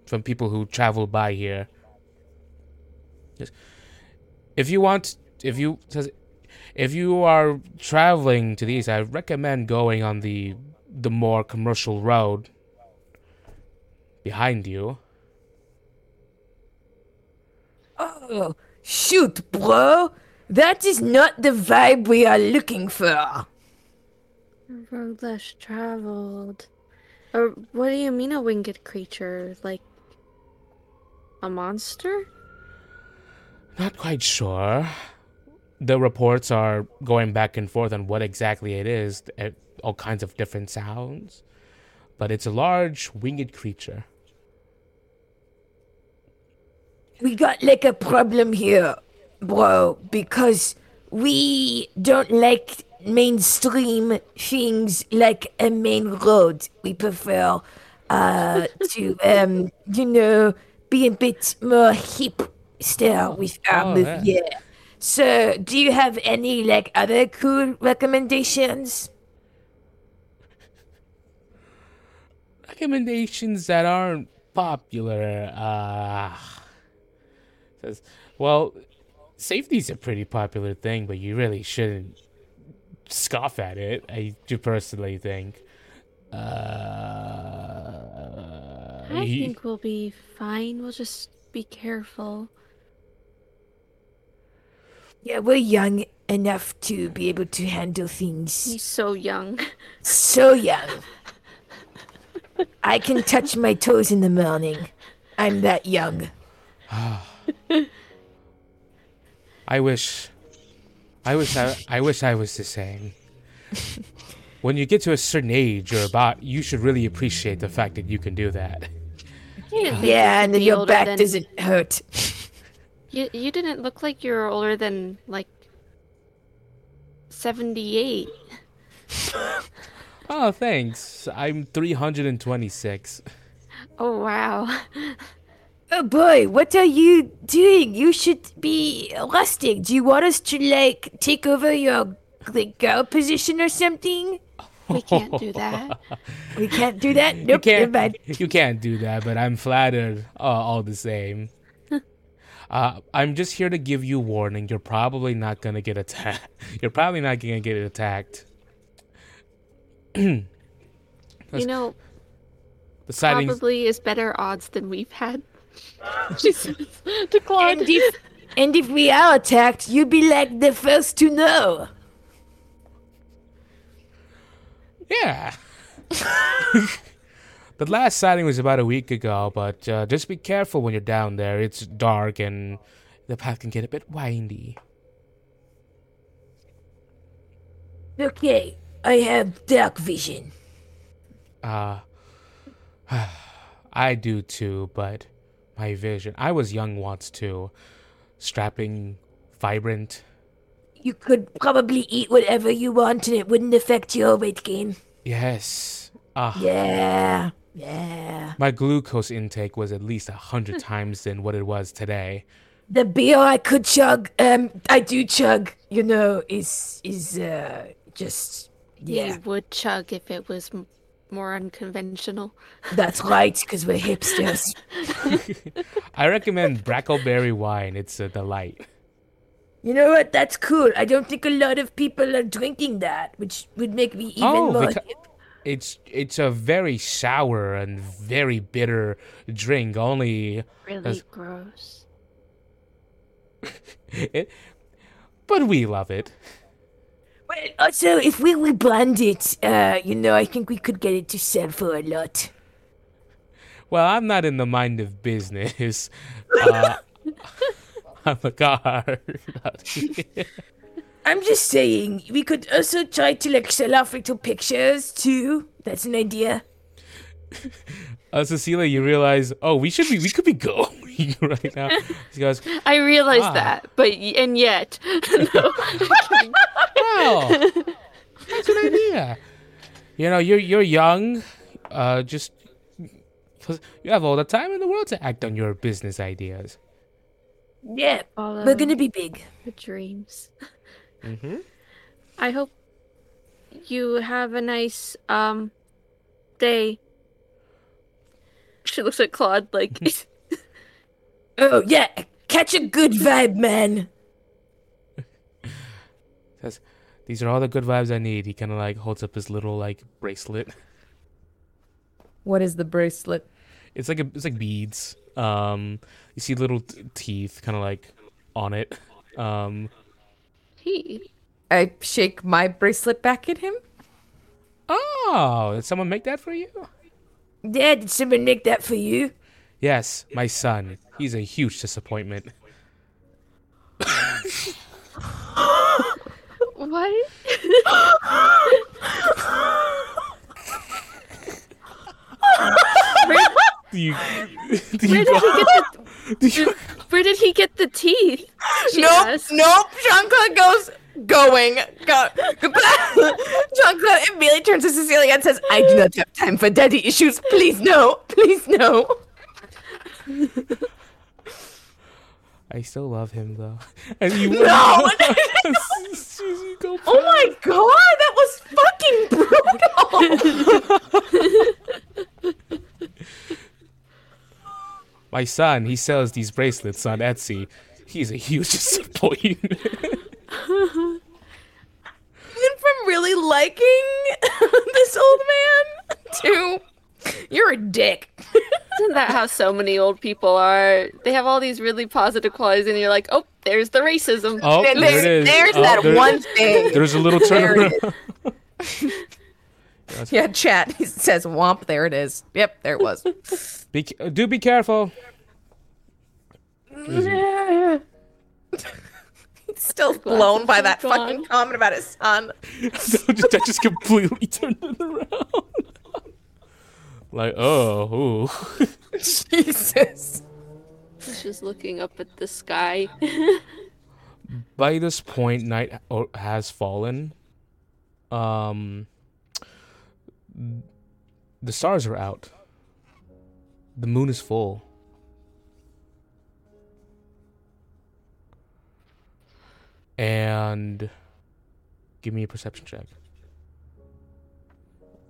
From people who travel by here. If you want, if you if you are traveling to these, I recommend going on the the more commercial road behind you. Oh, shoot, bro. That is not the vibe we are looking for. Road less traveled. Or what do you mean a winged creature? Like a monster? Not quite sure. The reports are going back and forth on what exactly it is, eh, all kinds of different sounds. But it's a large winged creature. We got like a problem here, bro, because we don't like mainstream things like a main road. We prefer uh to um you know be a bit more hipster with our Oh, move. yeah. Yeah. So, do you have any like other cool recommendations? recommendations that aren't popular. Uh, says, well, safety's a pretty popular thing, but you really shouldn't scoff at it. I do personally think. Uh, I he- think we'll be fine. We'll just be careful. Yeah, we're young enough to be able to handle things. He's so young. So young. I can touch my toes in the morning. I'm that young. I wish, I wish I, I wish I was the same. when you get to a certain age or about, you should really appreciate the fact that you can do that. You didn't think Yeah, and then your back than- doesn't hurt. You you didn't look like you were older than like seventy eight. Oh, thanks. I'm 326. Oh wow. Oh boy, what are you doing? You should be resting. Do you want us to like take over your like girl position or something? We can't do that. We can't do that. You Nope. never can't. You can't do that, but I'm flattered uh, all the same. Uh, I'm just here to give you warning. You're probably not gonna get attacked. You're probably not gonna get attacked. You know, The sightings. probably is better odds than we've had. she says to Claude. And if and if we are attacked, you'd be like the first to know. Yeah. the last sighting was about a week ago, but uh, just be careful when you're down there. It's dark and the path can get a bit windy. Okay, I have dark vision. Uh, I do too, but my vision. I was young once too. Strapping, vibrant. You could probably eat whatever you want and it wouldn't affect your weight gain. Yes. Ah, Yeah. Yeah. my glucose intake was at least a hundred times than what it was today. The beer I could chug, um, I do chug, you know, is, is, uh, just, yeah, You would chug if it was m- more unconventional. that's right, because we're hipsters. I recommend Brackleberry wine. It's a delight. You know what? That's cool. I don't think a lot of people are drinking that, which would make me even Oh, more. beca- It's it's a very sour and very bitter drink. Only, Really That's- gross. it, but we love it. Well, also, if we rebrand it, uh, you know, I think we could get it to sell for a lot. Well, I'm not in the mind of business. Uh, I'm a guard. I'm just saying, we could also try to like sell off little pictures too. That's an idea. uh, Cecilia, you realize? Oh, we should be. We could be going right now. She goes, I realize Ah. that, but y- and yet, "Well, that's an idea. You know, you're you're young. Uh, just you have all the time in the world to act on your business ideas. Yeah, follow we're gonna be big. the dreams. Mm-hmm. I hope you have a nice um day. She looks at Claude like Oh yeah, catch a good vibe, man. Says, these are all the good vibes I need. He kind of like holds up his little like bracelet. What is the bracelet? It's like a, it's like beads. Um, you see little t- teeth kind of like on it. Um, he. I shake my bracelet back at him. oh, did someone make that for you? Dad, did someone make that for you? Yes, my son. He's a huge disappointment. What? where, Do you? Do where did he get the do you Where did he get the teeth? She nope, asked. nope. Jean Claude goes, going. Go, goodbye. Jean Claude immediately turns to Cecilia and says, I do not have time for daddy issues. Please, no. Please, no. I still love him though. And you. No! Oh my god, that was fucking brutal. My son, he sells these bracelets on Etsy. He's a huge disappointment. Went from really liking this old man to you're a dick. Isn't that how so many old people are? They have all these really positive qualities, and you're like, oh, there's the racism. Oh, There- there it is. There's Oh, that there- one thing. There's a little There it turnaround. Yeah, chat. He says womp. There it is. Yep, there it was. Be, do be careful. He's still blown by that gone. fucking comment about his son. So just, I just completely turned it around. Like, oh, ooh. Jesus. Just looking up at the sky. By this point, night has fallen. Um, the stars are out. The moon is full. And give me a perception check.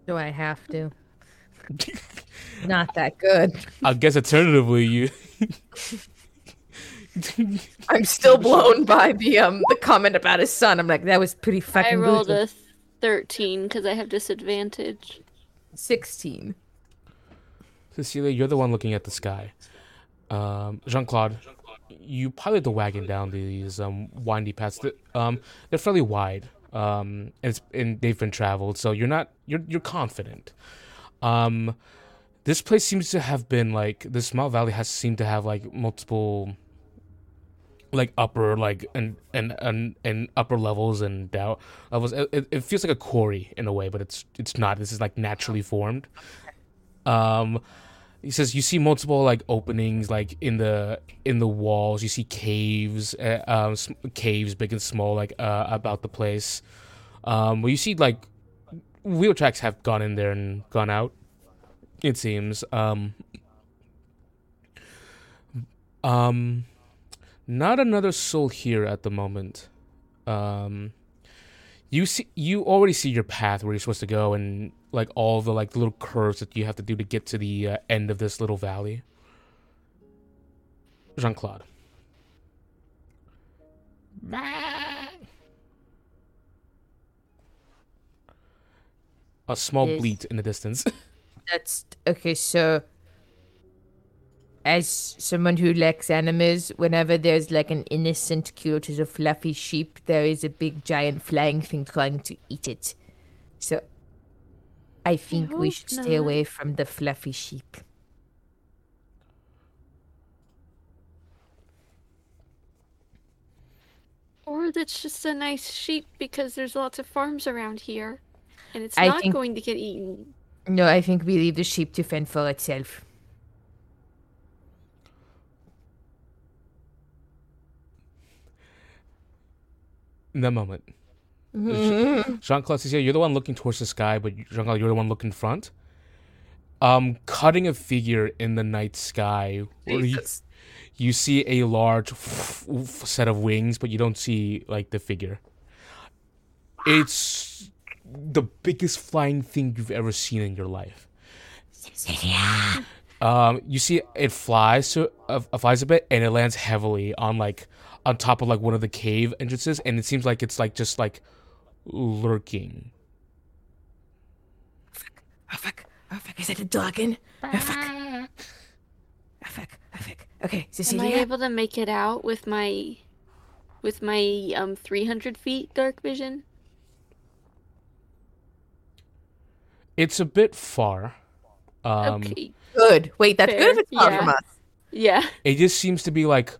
Do I have to? Not that good. I guess alternatively, you I'm still blown by the um the comment about his son. I'm like, that was pretty fucking I rolled brutal. a 13 because I have disadvantage. sixteen. Cecilia, you're the one looking at the sky. Um, Jean Claude, you pilot the wagon down these um, windy paths. That, um, they're fairly wide, um, and, it's, and they've been traveled, so you're not you're you're confident. Um, this place seems to have been like this Small Valley has seemed to have like multiple like upper like and and and, and upper levels and down levels. It, it, it feels like a quarry in a way, but it's it's not. This is like naturally formed. Um, he says you see multiple like openings like in the in the walls. You see caves, uh, um, caves big and small like uh, about the place. Um, well, you see like wheel tracks have gone in there and gone out. It seems. Um, um, not another soul here at the moment. Um, you see, you already see your path where you're supposed to go, and like all the like little curves that you have to do to get to the uh, end of this little valley. Jean Claude. A small Yes. bleat in the distance. That's okay. So, as someone who likes animals, whenever there's like an innocent, cute as a fluffy sheep, there is a big, giant flying thing trying to eat it. So, I think we hope should stay away from the fluffy sheep. Or that's just a nice sheep because there's lots of farms around here. And it's I not think- going to get eaten. No, I think we leave the sheep to fend for itself. in that moment. Jean Claude says, "Yeah, you're the one looking towards the sky, but Jean Claude, you're the one looking front." Um, cutting a figure in the night sky. where You, you see a large set of wings, but you don't see like the figure. It's the biggest flying thing you've ever seen in your life. Um, you see it flies to uh, flies a bit, and it lands heavily on like on top of like one of the cave entrances, and it seems like it's like just like lurking. Oh fuck! Oh fuck! Is that a dragon? Oh fuck! Oh fuck! Oh fuck! Okay, Cecilia. Am I Cecilia. able to make it out with my with my um 300 feet dark vision? It's a bit far. Um, okay. Good. Wait, that's good if it's far yeah. from us. Yeah. it just seems to be like,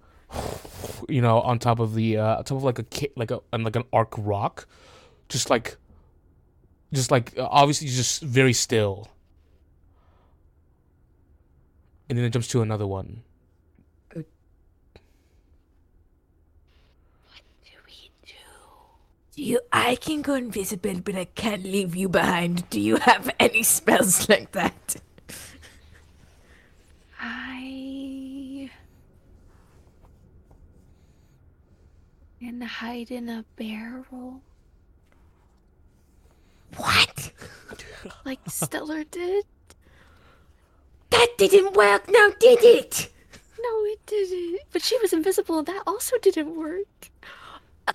you know, on top of the uh, on top of like a ca- like a on like an arc rock, just like, just like uh, obviously just very still. And then it jumps to another one. Do you? I can go invisible, but I can't leave you behind. Do you have any spells like that? I can hide in a barrel What? like Stella did. That didn't work. Now did it? No, it didn't. But she was invisible, and that also didn't work.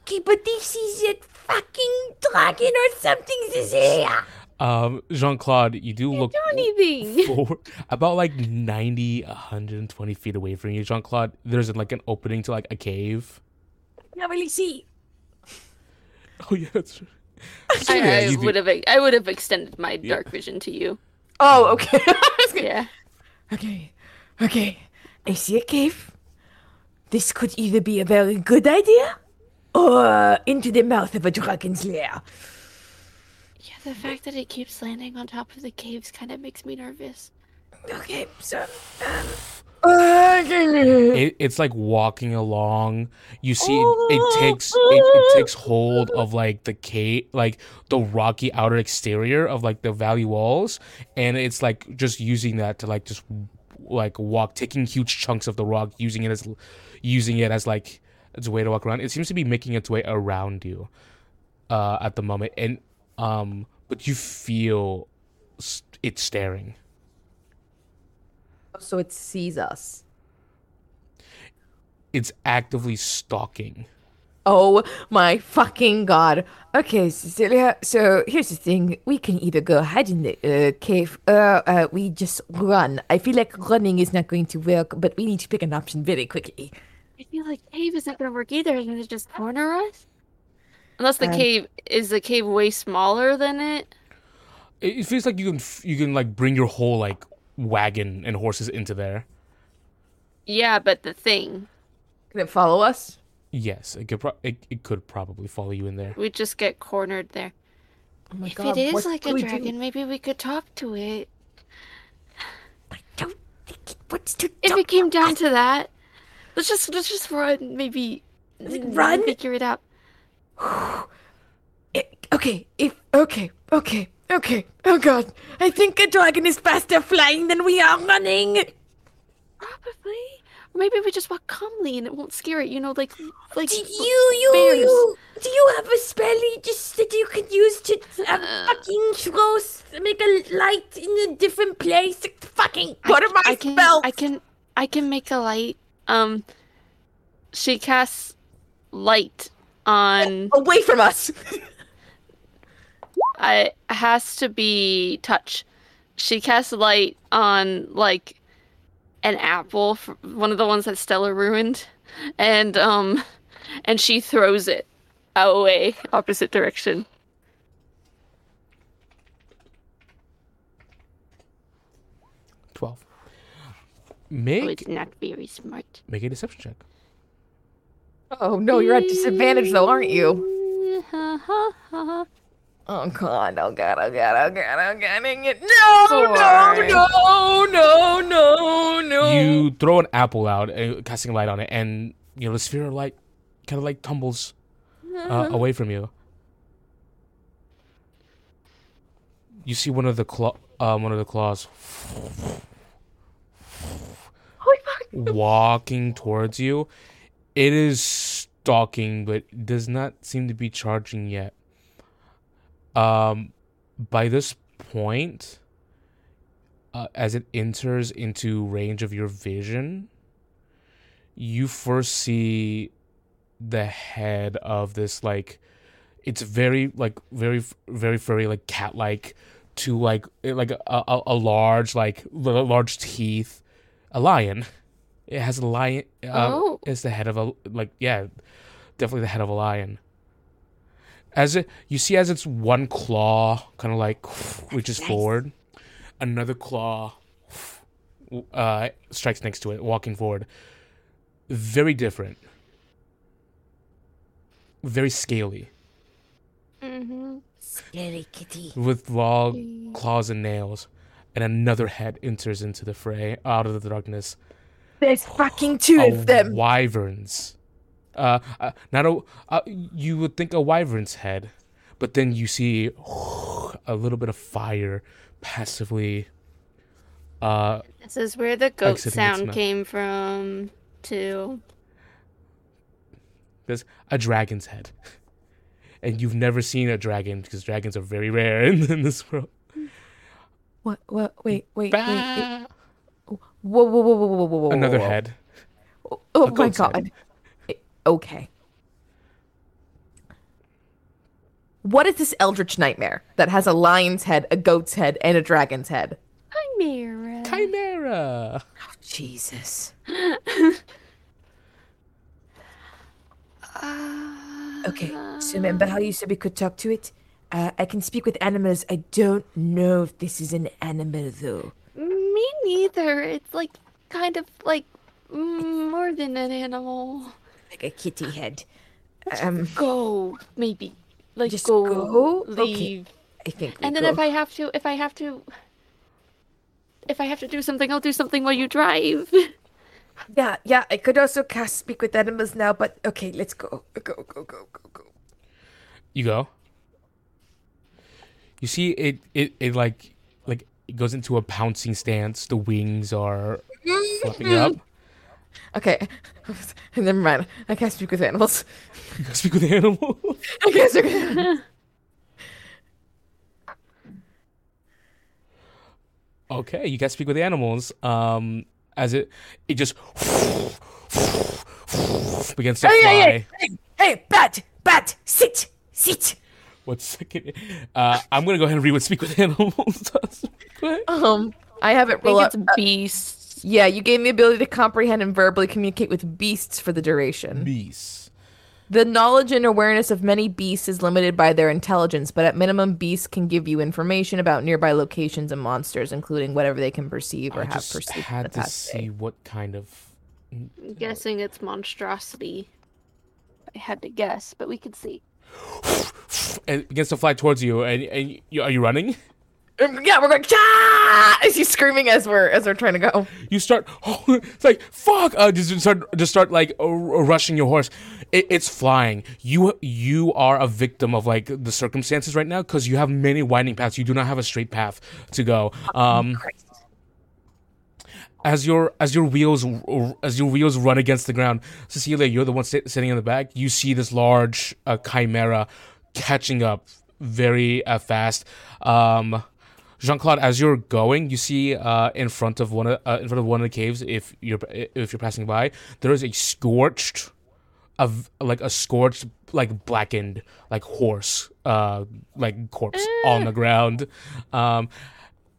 Okay, but this is a fucking dragon or something, Cecilia. Um, Jean Claude, you do look Do anything. forward about like 90, 120 feet away from you, Jean Claude. There's like an opening to like a cave. Can't really see. Oh yeah, that's right. I, Yeah, I you do- would have. I would have extended my dark vision to you. Oh, okay. I was gonna- Yeah. Okay, okay. I see a cave. This could either be a very good idea or into the mouth of a dragon's lair. Yeah. The fact that it keeps landing on top of the caves kind of makes me nervous. Okay, so. Um. It, it's like walking along. You see, it, it takes it, it takes hold of like the cave, like the rocky outer exterior of like the valley walls, and it's like just using that to like just like walk, taking huge chunks of the rock, using it as using it as like its a way to walk around. It seems to be making its way around you uh, at the moment, and um, but you feel s- it staring. So it sees us. It's actively stalking. Oh my fucking god. Okay, Cecilia. So here's the thing: we can either go hide in the uh, cave, or uh, we just run. I feel like running is not going to work, but we need to pick an option very quickly. I feel like cave is not gonna work either. Isn't it just corner us? Unless the Um, cave is the cave way smaller than it. It, it feels like you can you can like bring your whole like wagon and horses into there. Yeah, but the thing Can it follow us? Yes, it could pro- it, it could probably follow you in there. we just get cornered there. Oh my if god. it is like a we do? dragon, maybe we could talk to it. I don't think it wants to. If talk it came down to that, let's just let's just run. Maybe Run? Figure it out. Okay, if okay, okay, okay. Oh god, I think a dragon is faster flying than we are running. Probably. Or maybe we just walk calmly and it won't scare it. You know, like like Do you, you, bears. you, do you have a spell you just that you could use to uh, fucking throw, make a light in a different place? Fucking, what are my I can? I can I can make a light. Um, she casts light on. Away from us. I it has to be touch. She casts light on like an apple, one of the ones that Stella ruined, and um, and she throws it away, opposite direction. Oh, Make it's not very smart. make a deception check. Oh no, you're at disadvantage though, aren't you? Oh god, oh god, oh god, oh god, oh god, dang it. No, Four. no, no, no, no, no. You throw an apple out, uh, casting light on it, and you know the sphere of light kind of like tumbles uh, away from you. You see one of the claw, um, one of the claws Holy fuck. Walking towards you. It is stalking, but does not seem to be charging yet. Um, by this point, uh, as it enters into range of your vision, you first see the head of this like it's very like very very furry like cat like to like like a, a, a large like large teeth a lion it has a lion uh, Oh. it's the head of a like yeah definitely the head of a lion. As it you see as its one claw kind of like reaches forward another claw uh strikes next to it walking forward. Very different. Very scaly. Mm-hmm. Scary kitty. with long claws and nails. And another head enters into the fray out of the darkness There's fucking two a of them. wyverns uh, uh not a uh, you would think a wyvern's head but then you see a little bit of fire passively uh This is where the goat sound came from, too. there's a dragon's head and you've never seen a dragon because dragons are very rare in, in this world What? What? Wait, wait, wait. Bah! Whoa, whoa, whoa, whoa, whoa, whoa, whoa. another whoa. head Oh, oh my goat's head. god. Eh, Okay. What is this eldritch nightmare that has a lion's head, a goat's head, and a dragon's head? Chimera. chimera Jesus. Uh, Okay, so remember how you said we could talk to it? Uh, I can speak with animals. I don't know if this is an animal, though. Me neither. It's like kind of like mm, more than an animal. Like a kitty head. Um, Go, maybe. Like Just go, go? Okay. leave. I think we And then go. if I have to, if I have to, if I have to do something, I'll do something while you drive. Yeah, yeah, I could also cast speak with animals now, but okay, let's go. Go, go, go, go, go. You go. You see it it, it like like it goes into a pouncing stance. The wings are flapping up. Okay. Never mind. I can't speak with animals. You gotta speak with the animal. I can't speak with animals. okay, you gotta speak with the animals. Um, as it it just begins to Hey, fly. hey, hey, hey, hey, bat, bat, sit, sit. One second. Uh, I'm gonna go ahead and read what speak with animals does. Um, I have it I think roll it's up. beasts. Yeah, you gain the ability to comprehend and verbally communicate with beasts for the duration. Beasts. The knowledge and awareness of many beasts is limited by their intelligence, but at minimum, beasts can give you information about nearby locations and monsters, including whatever they can perceive or I have just perceived in the had to see day. what kind of. I'm guessing it's monstrosity. I had to guess, but we could see. And it begins to fly towards you, and and you, are you running? Um, Yeah, we're going. Ah! Is he screaming as we're as we're trying to go? You start. Oh, it's like fuck. Uh, just start just start like uh, rushing your horse. It, it's flying. You you are a victim of like the circumstances right now because you have many winding paths. You do not have a straight path to go. Um, as your as your wheels as your wheels run against the ground, Cecilia, you're the one sit, sitting in the back. You see this large uh, chimera catching up very uh, fast. Um, Jean Claude, as you're going, you see uh, in front of one of uh, in front of one of the caves. If you're if you're passing by, there is a scorched, of like a scorched, like blackened, like horse, uh, like corpse on the ground. Um,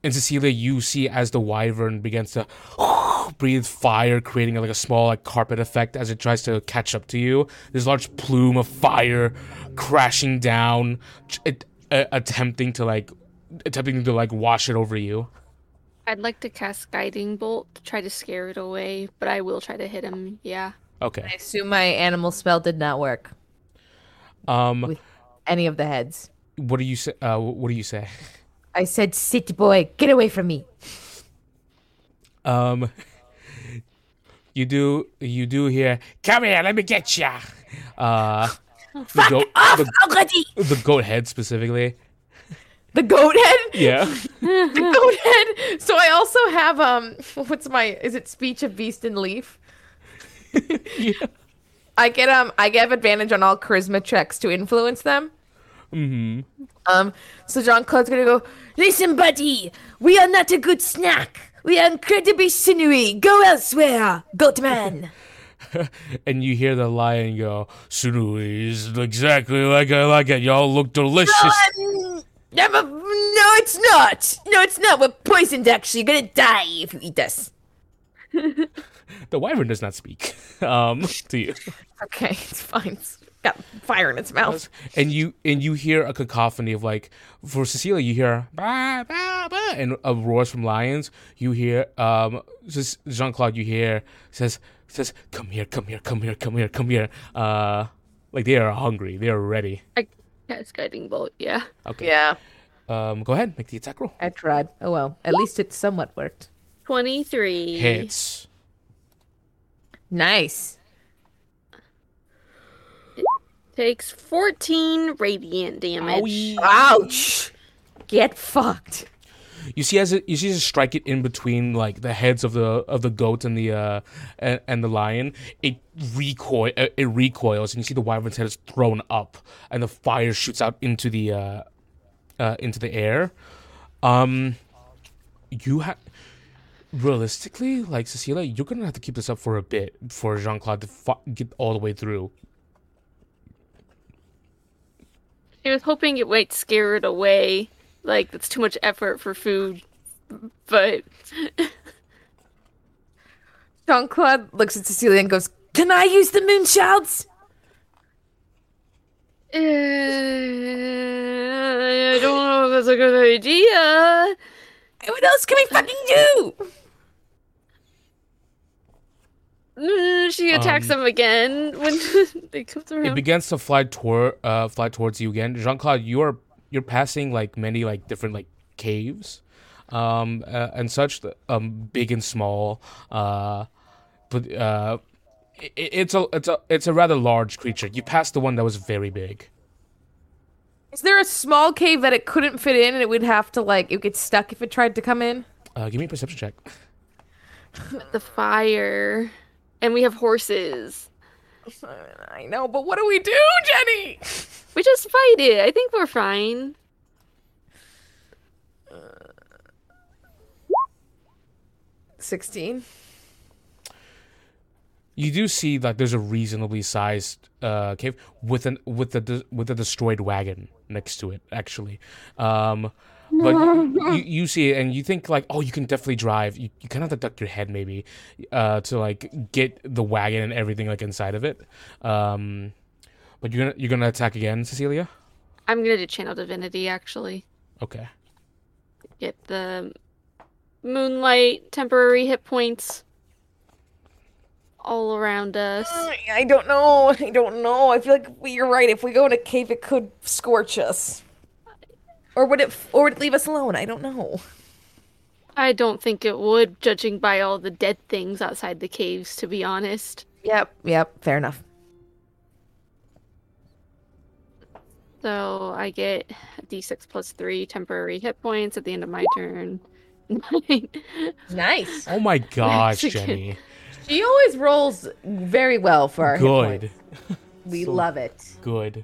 and Cecilia, you see as the wyvern begins to breathe fire, creating like a small like carpet effect as it tries to catch up to you. This large plume of fire crashing down, it, uh, attempting to like attempting to like wash it over you. I'd like to cast Guiding Bolt to try to scare it away, but I will try to hit him. Yeah. Okay. I assume my animal spell did not work. Um, With- Any of the heads. what do you say? Uh, what do you say? I said, "Sit, boy, get away from me." Um, you do you do hear? Come here, let me get ya. Uh, the goat, the, Already. the goat head specifically. The goat head. Yeah. The goat head. So I also have um, what's my? Is it speech of beast and leaf? yeah. I get um, I get advantage on all charisma checks to influence them. Mm-hmm. Um, so Jean Claude's gonna go. Listen, buddy, we are not a good snack. We are incredibly sinewy. Go elsewhere, Goatman. and you hear the lion go, sinewy is exactly like I like it. Y'all look delicious. Never, no, it's not. No, it's not. We're poisoned, actually. You're gonna die if you eat us. The wyvern does not speak um, to you. Okay, it's fine. It's got fire in its mouth. And you and you hear a cacophony of like for Cecilia you hear bah, bah, bah, and uh, roars from lions. You hear um just Jean Claude you hear says says come here come here come here come here come here. Uh, like they are hungry. They are ready. I cast Guiding Bolt. Yeah. Okay. Yeah, Um, go ahead make the attack roll. I tried. Oh well, at least it somewhat worked. 23. Hits. Nice. Takes 14 radiant damage. Ouch. Get fucked. You see as it you see as it strike it in between like the heads of the of the goat and the uh and, and the lion. It recoil uh, it recoils and you see the wyvern's head is thrown up and the fire shoots out into the uh, uh into the air. Um, you have realistically like Cecilia, you're gonna have to keep this up for a bit for Jean Claude to fi- get all the way through. I was hoping it might scare it away. Like, that's too much effort for food. But Jean Claude looks at Cecilia and goes, Can I use the moonshards? uh, I don't know if that's a good idea. What else can we fucking do? Mm, She attacks Um, him again when they come through. It begins to fly toward uh fly towards you again. Jean Claude, you are you're passing like many like different like caves, um uh, and such um big and small. Uh, but uh, it, it's a it's a it's a rather large creature. You passed the one that was very big. "Is there a small cave that it couldn't fit in, and it would have to like it would get stuck if it tried to come in?" Uh, give me a perception check. the fire. And we have horses. I know, but what do we do, Jenny? We just fight it. I think we're fine. Sixteen. You do see like there's a reasonably sized uh, cave with an with the with a destroyed wagon next to it actually. Um, but you, you see it and you think like oh you can definitely drive you, you kind of have to duck your head maybe uh, to like get the wagon and everything like inside of it um, but you're gonna you're gonna attack again cecilia I'm gonna do channel divinity actually. okay Get the moonlight temporary hit points all around us. I don't know. I don't know. I feel like you're right. If we go in a cave, it could scorch us. Or would it? Or would it leave us alone? I don't know. I don't think it would, judging by all the dead things outside the caves, to be honest. Yep. Yep. Fair enough. So I get d6 3 temporary hit points at the end of my turn. Nice. oh my gosh jenny She always rolls very well for our hit good points. We So- love it. good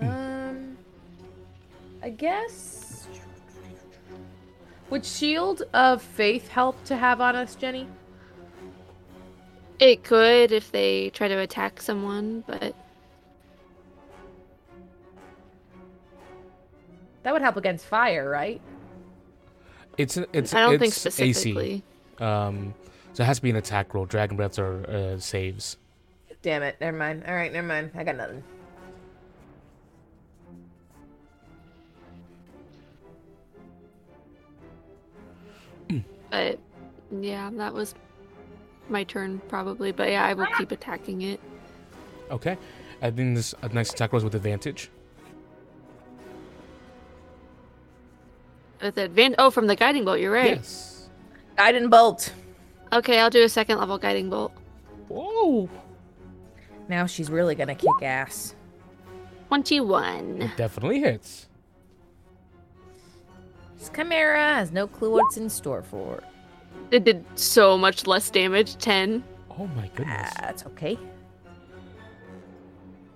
Um, I guess. Would Shield of Faith help to have on us, Jenny? It could if they try to attack someone, but That would help against fire, right? it's it's I don't think it's specifically. AC um so it has to be an attack roll dragon breaths are uh, saves Damn it. Never mind. All right, never mind. I got nothing. But yeah, that was my turn probably. But yeah, I will keep attacking it. okay I think this a nice attack rolls with advantage With advan Oh, from the guiding bolt, you're right. yes Guiding bolt. Okay, I'll do a second level guiding bolt. whoa Now she's really gonna kick ass. 21. definitely hits This Chimera has no clue what's in store for. her. It did so much less damage. 10. oh my goodness That's okay.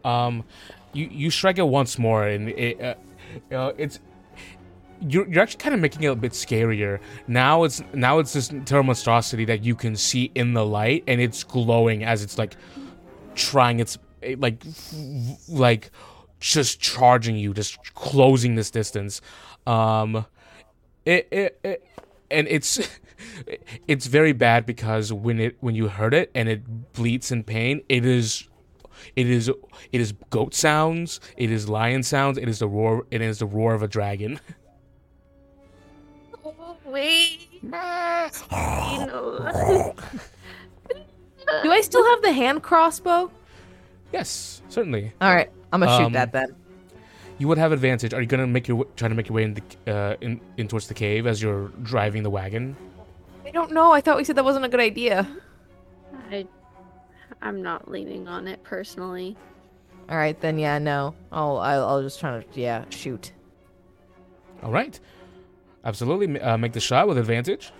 Um, you you strike it once more, and it uh, uh, it's you're you're actually kind of making it a bit scarier. Now it's now it's this terror monstrosity that you can see in the light, and it's glowing as it's like trying its like like just charging you, just closing this distance. Um, it it, it and it's. It's very bad because when it when you hurt it and it bleeds in pain, it is it is it is goat sounds. It is lion sounds. It is the roar. It is the roar of a dragon. Wait. Do I still have the hand crossbow? yes, certainly. All right, I'm gonna shoot Um, that then. You would have advantage. Are you gonna make your w- try to make your way in the uh, in, in towards the cave as you're driving the wagon? I don't know. I thought we said that wasn't a good idea. I, I'm not leaning on it personally. All right, then yeah, no. I'll I'll, I'll just try to yeah shoot. All right, absolutely. Uh, make the shot with advantage.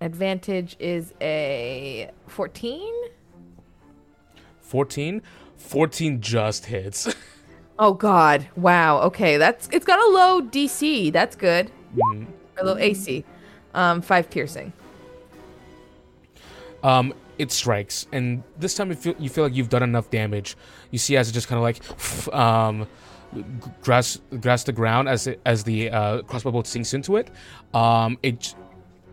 Advantage is a 14. 14. 14 just hits. Oh God! Wow. Okay, that's it's got a low DC. That's good. Mhm. Or low AC. Um, five piercing. Um, it strikes, and this time you feel you feel like you've done enough damage. You see, as it just kind of like, um, grasp grasp the ground as it, as the uh, crossbow bolt sinks into it. Um, it,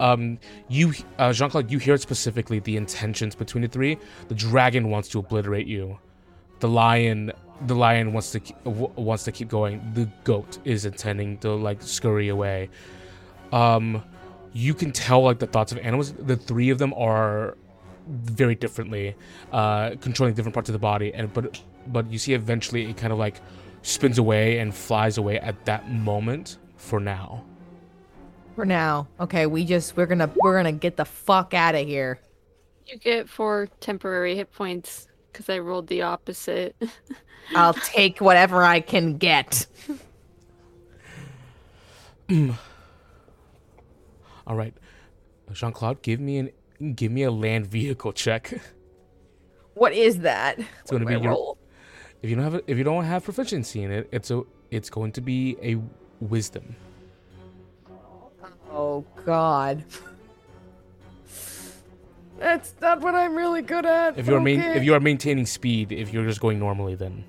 um, you uh, Jean Claude, you hear it specifically the intentions between the three. The dragon wants to obliterate you. The lion, the lion wants to w- wants to keep going. The goat is intending to like scurry away. Um, you can tell like the thoughts of animals. The three of them are very differently, uh, controlling different parts of the body. And but but you see eventually it kind of like spins away and flies away at that moment. For now, For now. Okay, we just we're gonna we're gonna get the fuck out of here. You get four temporary hit points because I rolled the opposite. I'll take whatever I can get. All right, Jean Claude, give me an give me a land vehicle check. What is that? It's going to be I your. roll? If you don't have a, if you don't have proficiency in it, it's a it's going to be a wisdom. Oh God. That's not what I'm really good at. If you're main, okay. if you are maintaining speed, if you're just going normally, then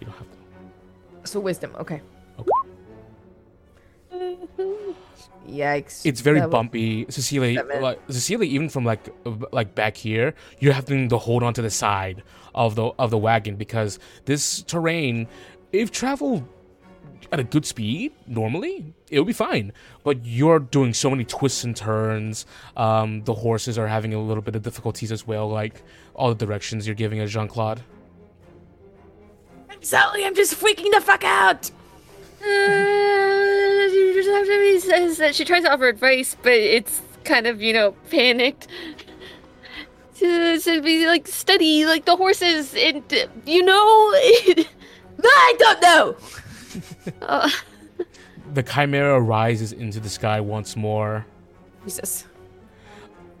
you don't have to. so wisdom, okay. Okay. Yikes. It's very That bumpy, Cecilia. Like Cecilia, even from like uh, like back here, you're having to hold on to the side of the of the wagon because this terrain, if traveled at a good speed normally, it would be fine. But you're doing so many twists and turns. Um, the horses are having a little bit of difficulties as well. Like all the directions you're giving as Jean Claude. I'm sorry, I'm just freaking the fuck out. Uh, she says that she tries to offer advice, but it's kind of, you know, panicked. To, to be like steady, like the horses, and uh, you know, I don't know. Uh, The chimera rises into the sky once more. Jesus.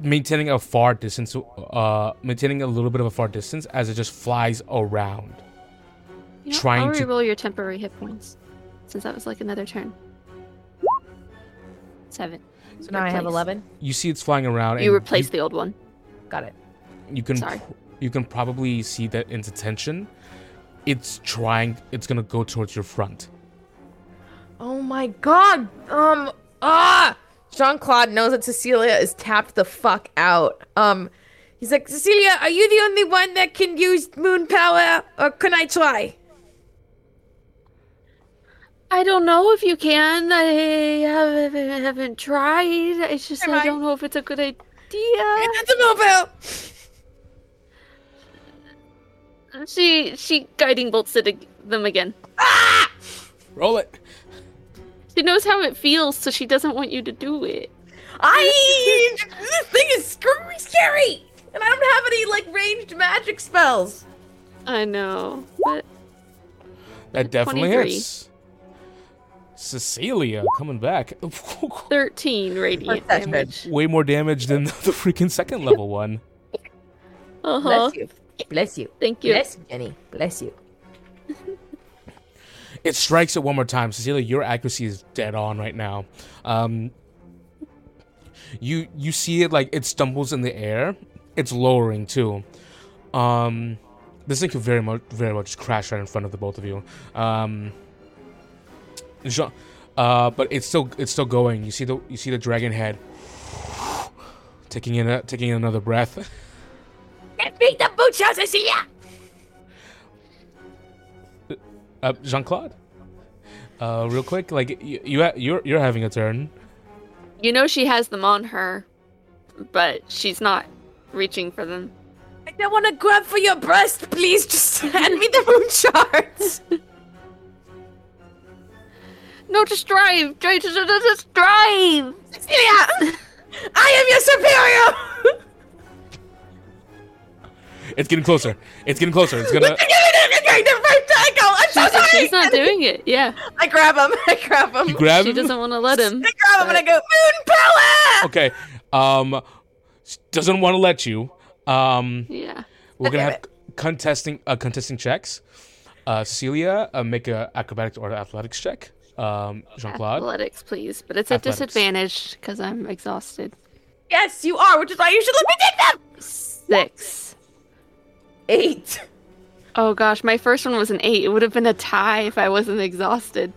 maintaining a far distance, uh, maintaining a little bit of a far distance as it just flies around. you know, Trying I'll to- reroll your temporary hit points, since that was like another turn. Seven. So now I have 11. You see it's flying around, You and replaced the old one. Got it. You can Sorry. you can probably see that its attention. It's trying. It's gonna go towards your front. Oh my god. Um ah Jean Claude knows that Cecilia is tapped the fuck out. Um he's like, Cecilia, are you the only one that can use moon power? Or can I try? I don't know if you can. I haven't, haven't tried. It's just Am I I- don't know if it's a good idea. It's a moon power! She she guiding bolts it ag- them again. Roll it. She knows how it feels, so she doesn't want you to do it. I this thing is scary scary! And I don't have any like ranged magic spells. I know, but That definitely 23. hits. Cecilia coming back. thirteen radiant damage. Way more damage than the freaking second level one. Uh huh. Bless you. Thank you. Bless you, Jenny. Bless you. It strikes it one more time. Cecilia, your accuracy is dead on right now. Um, you you see it like it stumbles in the air. It's lowering too. Um, this thing could very much very much crash right in front of the both of you. Um, Jean, uh, but it's still it's still going. You see the you see the dragon head taking in a, taking in another breath. Get me the boot shot, Cecilia. Uh, Jean Claude. Uh, real quick, like you, you ha- you're you're having a turn. You know she has them on her, but she's not reaching for them. I don't want to grab for your breast. Please just hand me the moon shards. No, just drive. Drive. Just, just, just drive. Cecilia, I am your superior. It's getting closer. It's getting closer. It's gonna. the first cycle. I'm so sorry. She's not doing it. Yeah. I grab him. I grab him. You grab She him. doesn't want to let him. I grab him and I go moon power. Okay. Um, doesn't want to let you. Um, Yeah. we're gonna Damn have contesting uh, contesting checks. Uh, Celia, uh, make a acrobatics or athletics check. Um, Jean Claude. Athletics, please. But it's at Athletics. disadvantage because I'm exhausted. Yes, you are, which is why you should let me take them. Six. Eight. Oh gosh, my first one was an eight. It would have been a tie if I wasn't exhausted.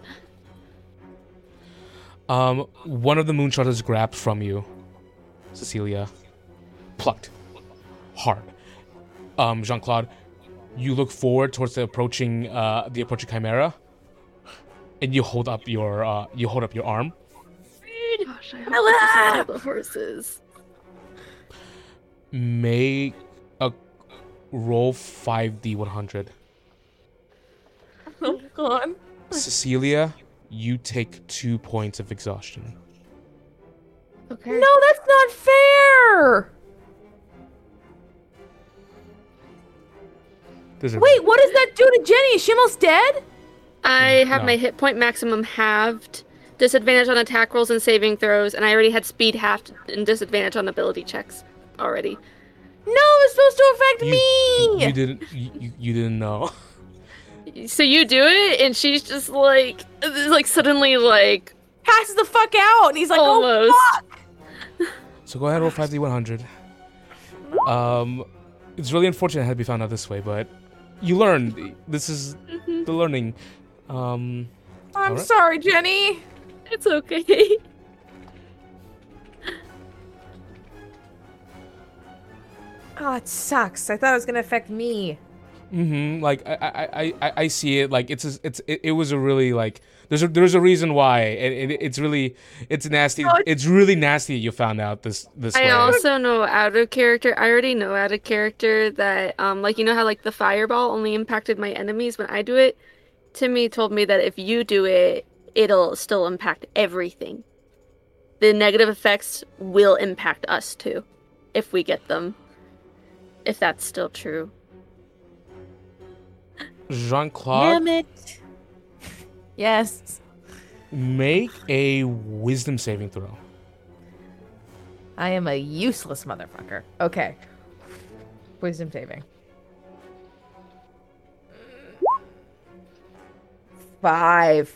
Um, one of the moonshotters grabbed from you, Cecilia. Plucked. Hard. Um, Jean Claude, you look forward towards the approaching uh the approaching chimera, and you hold up your uh you hold up your arm. Gosh, I hope this isn't all the horses. Make a roll five d one hundred. Oh God. Cecilia, you take two points of exhaustion. Okay. No, that's not fair. There's a- Wait, what does that do to Jenny? Is she almost dead? I have No. my hit point maximum halved disadvantage on attack rolls and saving throws, and I already had speed halved and disadvantage on ability checks already. No, it's supposed to affect You, me. you didn't. You, you- you didn't know. So you do it, and she's just like, like suddenly like Passes the fuck out, and he's like, almost. "Oh fuck!" So go ahead, roll five d one hundred. Um, it's really unfortunate it had to be found out this way, but you learned. This is the learning. Um, I'm Alright. sorry, Jenny. It's okay. Oh, it sucks. I thought it was gonna affect me. Mm-hmm. Like I, I, I, I- I see it. Like it's, a, it's, it, it was a really like. There's a, there's a reason why, and it, it's really, it's nasty. It's really nasty that you found out this, this I way. also know out of character. I already know out of character that, um, like you know how like the fireball only impacted my enemies when I do it. Timmy told me that if you do it, it'll still impact everything. The negative effects will impact us too, if we get them. If that's still true. Jean Claude, Damn it. Yes. make a wisdom saving throw. I am a useless motherfucker. Okay. Wisdom saving. Five.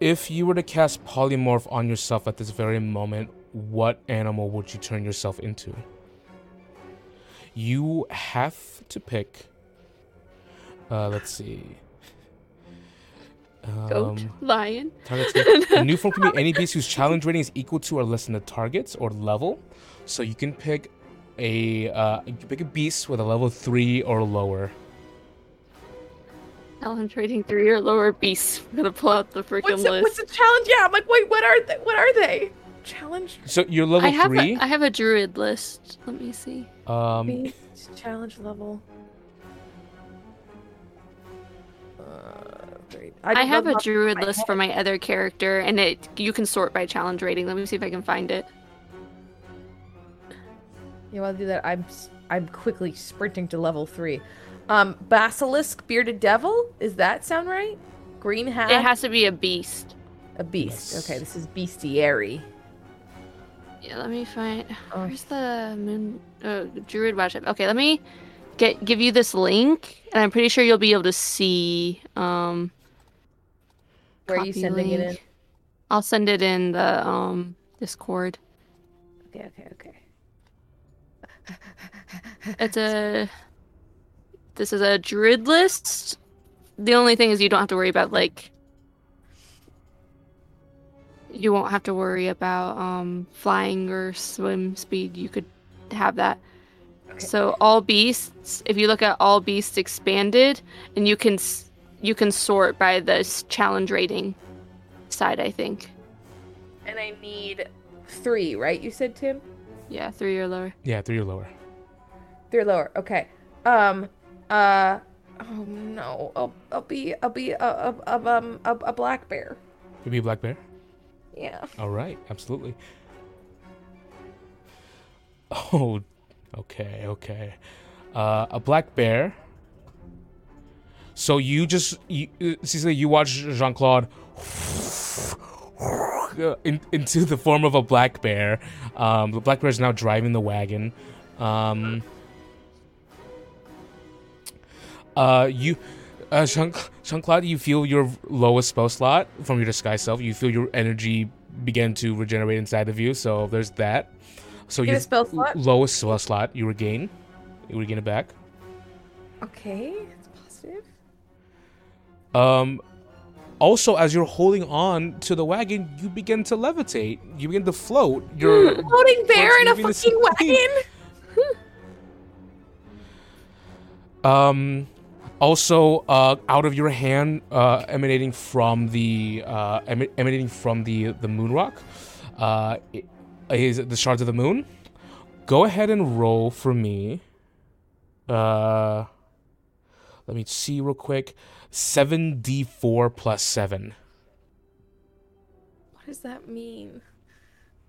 If you were to cast polymorph on yourself at this very moment, what animal would you turn yourself into? You have to pick. Uh, let's see. Goat, Um, lion. target's a new form can be any beast whose challenge rating is equal to or less than the target's or level. So you can pick a uh, you can pick a beast with a level three or lower. Challenge rating three or lower beasts. I'm gonna pull out the freaking What's the, list. what's the challenge? Yeah, I'm like, wait, what are they? What are they? Challenge So you're level I have three. a, I have a druid list. Let me see. um, beast challenge level. Uh, three. I, don't have a druid list head. for my other character, and it you can sort by challenge rating. Let me see if I can find it. Yeah, while I do that, I'm s- I'm quickly sprinting to level three. Um, basilisk, bearded devil. Is that sound right? Green hag. It has to be a beast. a beast. Yes. Okay, this is bestiary. Yeah, let me find. Oh. Where's the moon? Uh, druid watch? Okay, let me get give you this link, and I'm pretty sure you'll be able to see. Um, Where are you sending it in? I'll send it in the um Discord. Okay, okay, okay. It's a. This is a druid list. The only thing is you don't have to worry about like. You won't have to worry about um flying or swim speed. You could have that. So all beasts, if you look at all beasts expanded, and you can you can sort by the s- challenge rating side. I think. And I need three, right? You said Tim. Yeah, three or lower. yeah, three or lower. Three or lower. Okay. Um. Uh. Oh no. I'll I'll be I'll be a a, a um a, a black bear. You'd be a black bear. Yeah. All right, absolutely. Oh, okay, okay. Uh, a black bear. So you just you, uh, Cecilia, you watch Jean Claude in, into the form of a black bear. Um, the black bear is now driving the wagon. Um, uh, you, uh, Jean, Jean Claude, you feel your lowest spell slot from your disguise self. You feel your energy begin to regenerate inside of you. So there's that. So Get your a spell slot? lowest spell slot you regain. You regain it back. Okay. It's positive. Um, also, as you're holding on to the wagon, you begin to levitate. You begin to float. You're Floating bear in a fucking wagon. Um, also, uh, out of your hand, uh, emanating from the uh, emi- emanating from the the moon rock, uh, is the shards of the moon. Go ahead and roll for me. Uh, let me see real quick. Seven d four plus seven. What does that mean?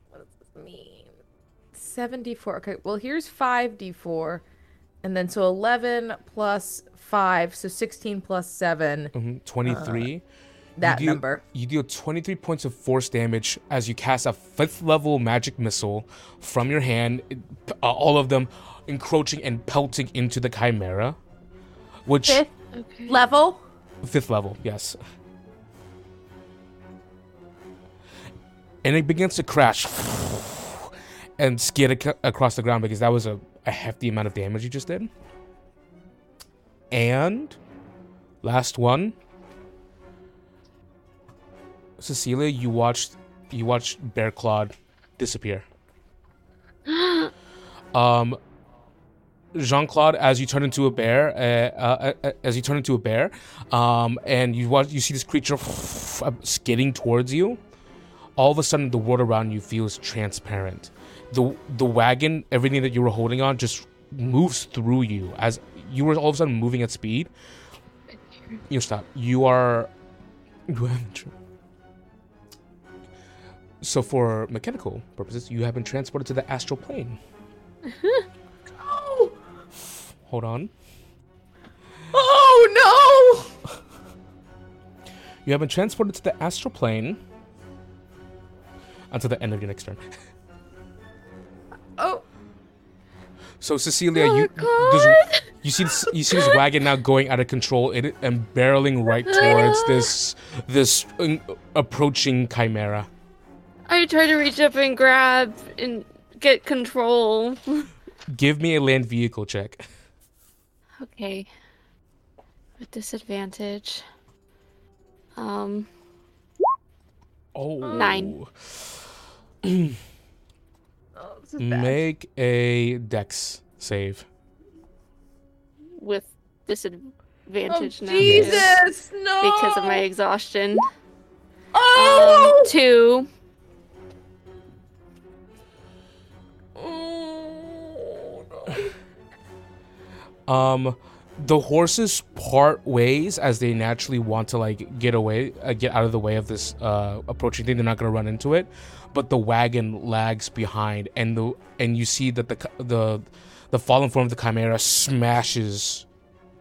What does this mean? 7d4. Okay, well, here's 5d4. And then so 11 plus 5, so 16 plus 7. Mhm, 23. that you deal, number. You deal 23 points of force damage as you cast a fifth level magic missile from your hand, uh, all of them encroaching and pelting into the chimera. Which Fifth Okay. level. fifth level, yes. And it begins to crash and skid ac- across the ground because that was a, a hefty amount of damage you just did. And last one, Cecilia, you watched you watched Bear Claude disappear. um, Jean Claude, as you turn into a bear, uh, uh, uh, as you turn into a bear, um, and you watch, you see this creature skidding towards you. All of a sudden, the world around you feels transparent. the The wagon, everything that you were holding on, just moves through you as you were all of a sudden moving at speed. You stop. You are. You haven't. Tra- so, for mechanical purposes, you have been transported to the astral plane. Oh, Hold on. oh no! You have been transported to the astral plane until the end of your next turn. Oh, So Cecilia, Oh, you this, you see this, you see this wagon now going out of control it, and barreling right towards this this uh, approaching chimera. I try to reach up and grab and get control. Give me a land vehicle check. Okay. With disadvantage. Um, Oh, Nine. oh this is bad. Make a dex save. with Oh, disadvantage now. Jesus, no! Because of my exhaustion. Oh! Um, two. oh no. Um, the horses part ways as they naturally want to like get away, uh, get out of the way of this uh, approaching thing. They're not gonna run into it, but the wagon lags behind, and the and you see that the the the fallen form of the chimera smashes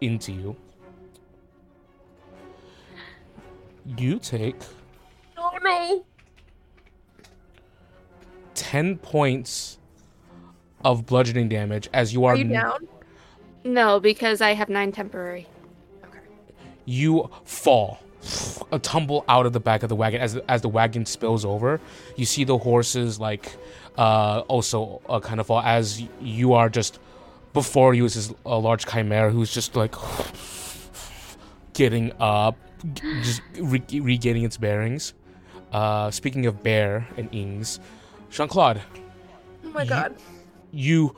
into you. You take Oh no. ten points of bludgeoning damage as you Are are, you down? No, because I have nine temporary. Okay. You fall a tumble out of the back of the wagon. As as the wagon spills over you see the horses like uh also uh, kind of fall. As you are just before you is this a large chimera who's just like getting up just re- regaining its bearings. Uh speaking of bear and ings jean-claude. Oh my god. you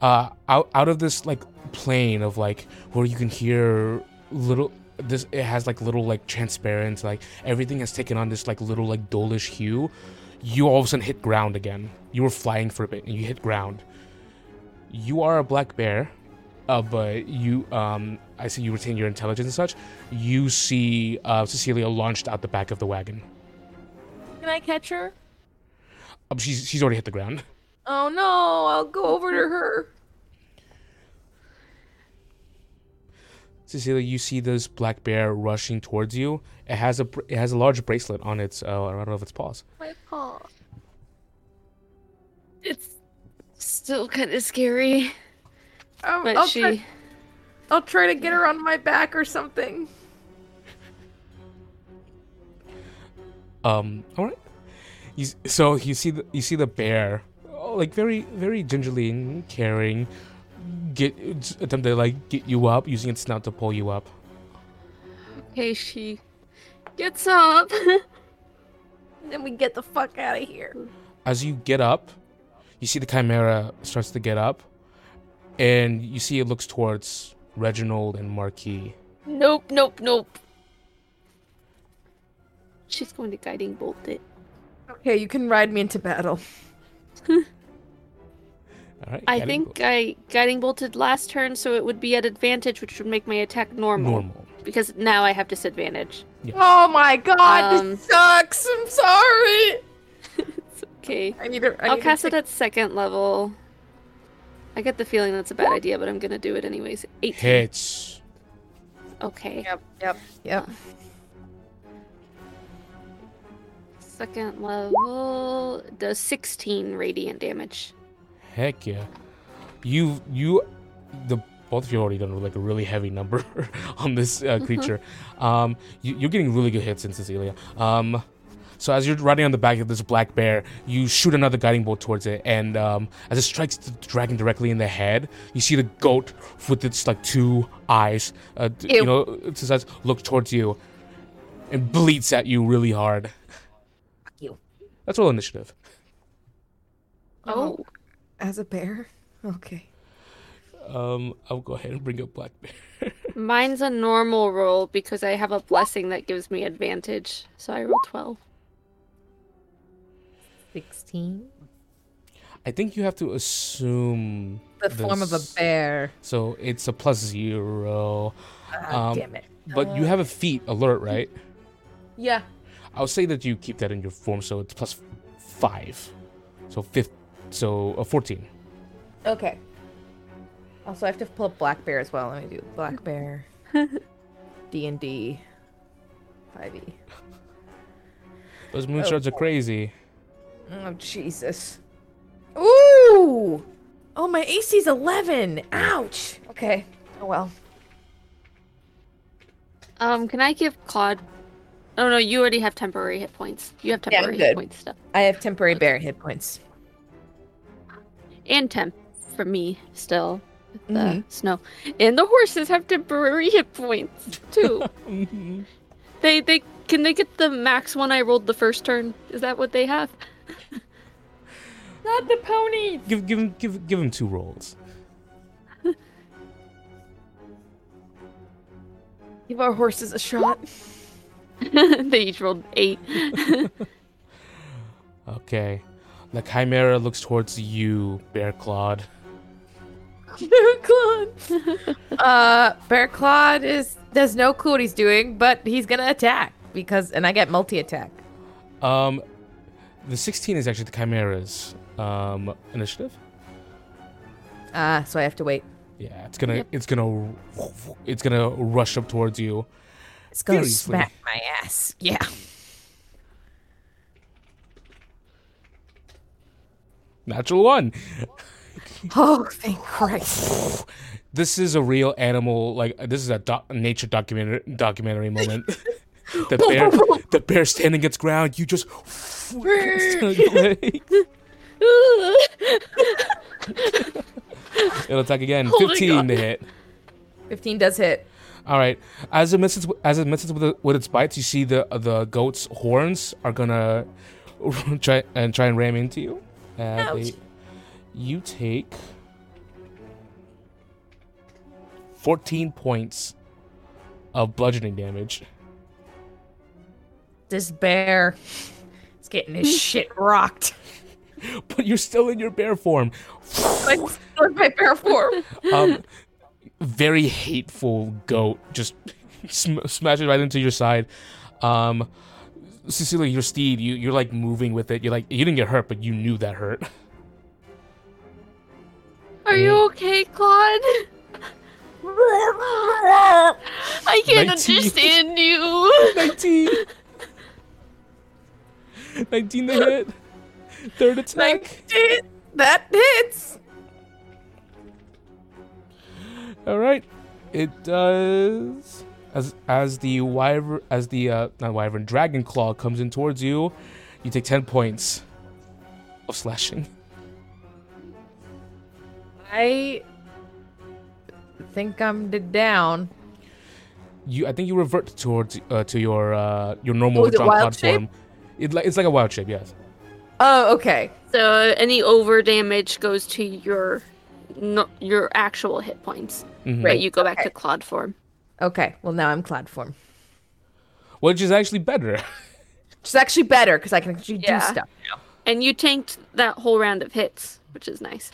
uh out out of this like plane of like where you can hear little this it has like little like transparent like everything has taken on this like little like dolish hue. You all of a sudden hit ground again. You were flying for a bit and you hit ground. You are a black bear uh, but you um i see you retain your intelligence and such. You see uh cecilia launched out the back of the wagon. Can I catch her? um, she's she's already hit the ground. Oh no, I'll go over to her. Cecilia, you see this black bear rushing towards you. It has a it has a large bracelet on its uh, around of its paws. My paw. It's still kind of scary, Oh, but I'll, she. try, I'll try to get her on my back or something. Um, all right. You, so you see the you see the bear, oh, like very very gingerly and caring, get attempt to like get you up using its snout to pull you up. Okay, she gets up. Then we get the fuck out of here. As you get up, you see the chimera starts to get up, and you see it looks towards Reginald and Marquis. nope, nope, nope. She's going to guiding bolt it. Okay, you can ride me into battle. All right. I Guiding think I guiding bolted last turn, so it would be at advantage, which would make my attack normal. normal. Because now I have disadvantage. Oh my god, Um, this sucks. I'm sorry. It's okay. I need to. I I'll need cast to it at second level. I get the feeling that's a bad idea, but I'm gonna do it anyways. Eight Hits. Okay. Yep, yep, yep. Second level does 16 radiant damage. Heck yeah. You you the both of you already done like a really heavy number on this uh, creature. Um, you, you're getting really good hits in Cecilia. Um, so as you're riding on the back of this black bear, you shoot another guiding bolt towards it, and um, as it strikes the dragon directly in the head, you see the goat with its like two eyes, uh, you know, it says look towards you, and bleats at you really hard. Fuck you. That's all initiative. Oh. As a bear? Okay. Um, I'll go ahead and bring up black bear. Mine's a normal roll because I have a blessing that gives me advantage. So I roll 12. 16. I think you have to assume The form of a bear. So it's a plus zero. Ah, Um, damn it. But you have a feat alert, right? Yeah. I'll say that you keep that in your form, so it's plus five. So fifth, so uh, fourteen. Okay. Also, I have to pull up black bear as well. Let me do black bear. D and D. Five E. Those moon Oh, are crazy. Oh Jesus. Ooh. Oh, my AC's eleven. Ouch. Okay. Oh well. Um, can I give Claude? Oh no, you already have temporary hit points. You have Yeah, temporary hit points stuff. I have temporary bear hit points. And temp for me still. With the Mhm. snow. And the horses have temporary hit points too. they they can they get the max one I rolled the first turn? Is that what they have? Not the ponies. Give give him give give him two rolls. Give our horses a shot. they each rolled eight. Okay. The chimera looks towards you, Bear Clawed. Bear Claude. uh, Bear Claude is there's no clue what he's doing, but he's gonna attack because, and I get multi attack. Um, the sixteen is actually the chimera's um initiative. Ah, so I have to wait. Yeah, it's gonna Yep. it's gonna it's gonna rush up towards you. It's gonna Furiously. smack my ass. Yeah. Natural one. Oh, thank Christ. This is a real animal. Like this is a doc- nature documentary documentary moment. the bear, the bear standing its ground. You just. It'll attack again. Oh Fifteen to hit. 15 does hit. All right. As it misses, as it misses with, the, with its bites, you see the the goat's horns are gonna try and try and ram into you. Uh, they, you take fourteen points of bludgeoning damage. This bear is getting his shit rocked. But you're still in your bear form. I'm still in my bear form. Um, very hateful goat just sm- smashes right into your side. Um, Cecilia, your steed, you you're like moving with it. You're like you didn't get hurt, but you knew that hurt. Are you okay, Claude? I can't 19. understand you. 19. 19 to hit. Third attack. that hits. All right. It does. As as the wyvern as the uh not wyvern dragon claw comes in towards you, you take 10 points of slashing. I think I'm d- down. You I think you revert towards uh, to your uh your normal Oh, is it John wild form. It, it's like a wild shape, yes. Oh, okay. So any over damage goes to your no, your actual hit points. Mhm. Right, you go back okay. to Claude form. Okay. Well, now I'm cloud form. Which is actually better. Which is actually better because I can actually do Yeah. stuff. And you tanked that whole round of hits, which is nice.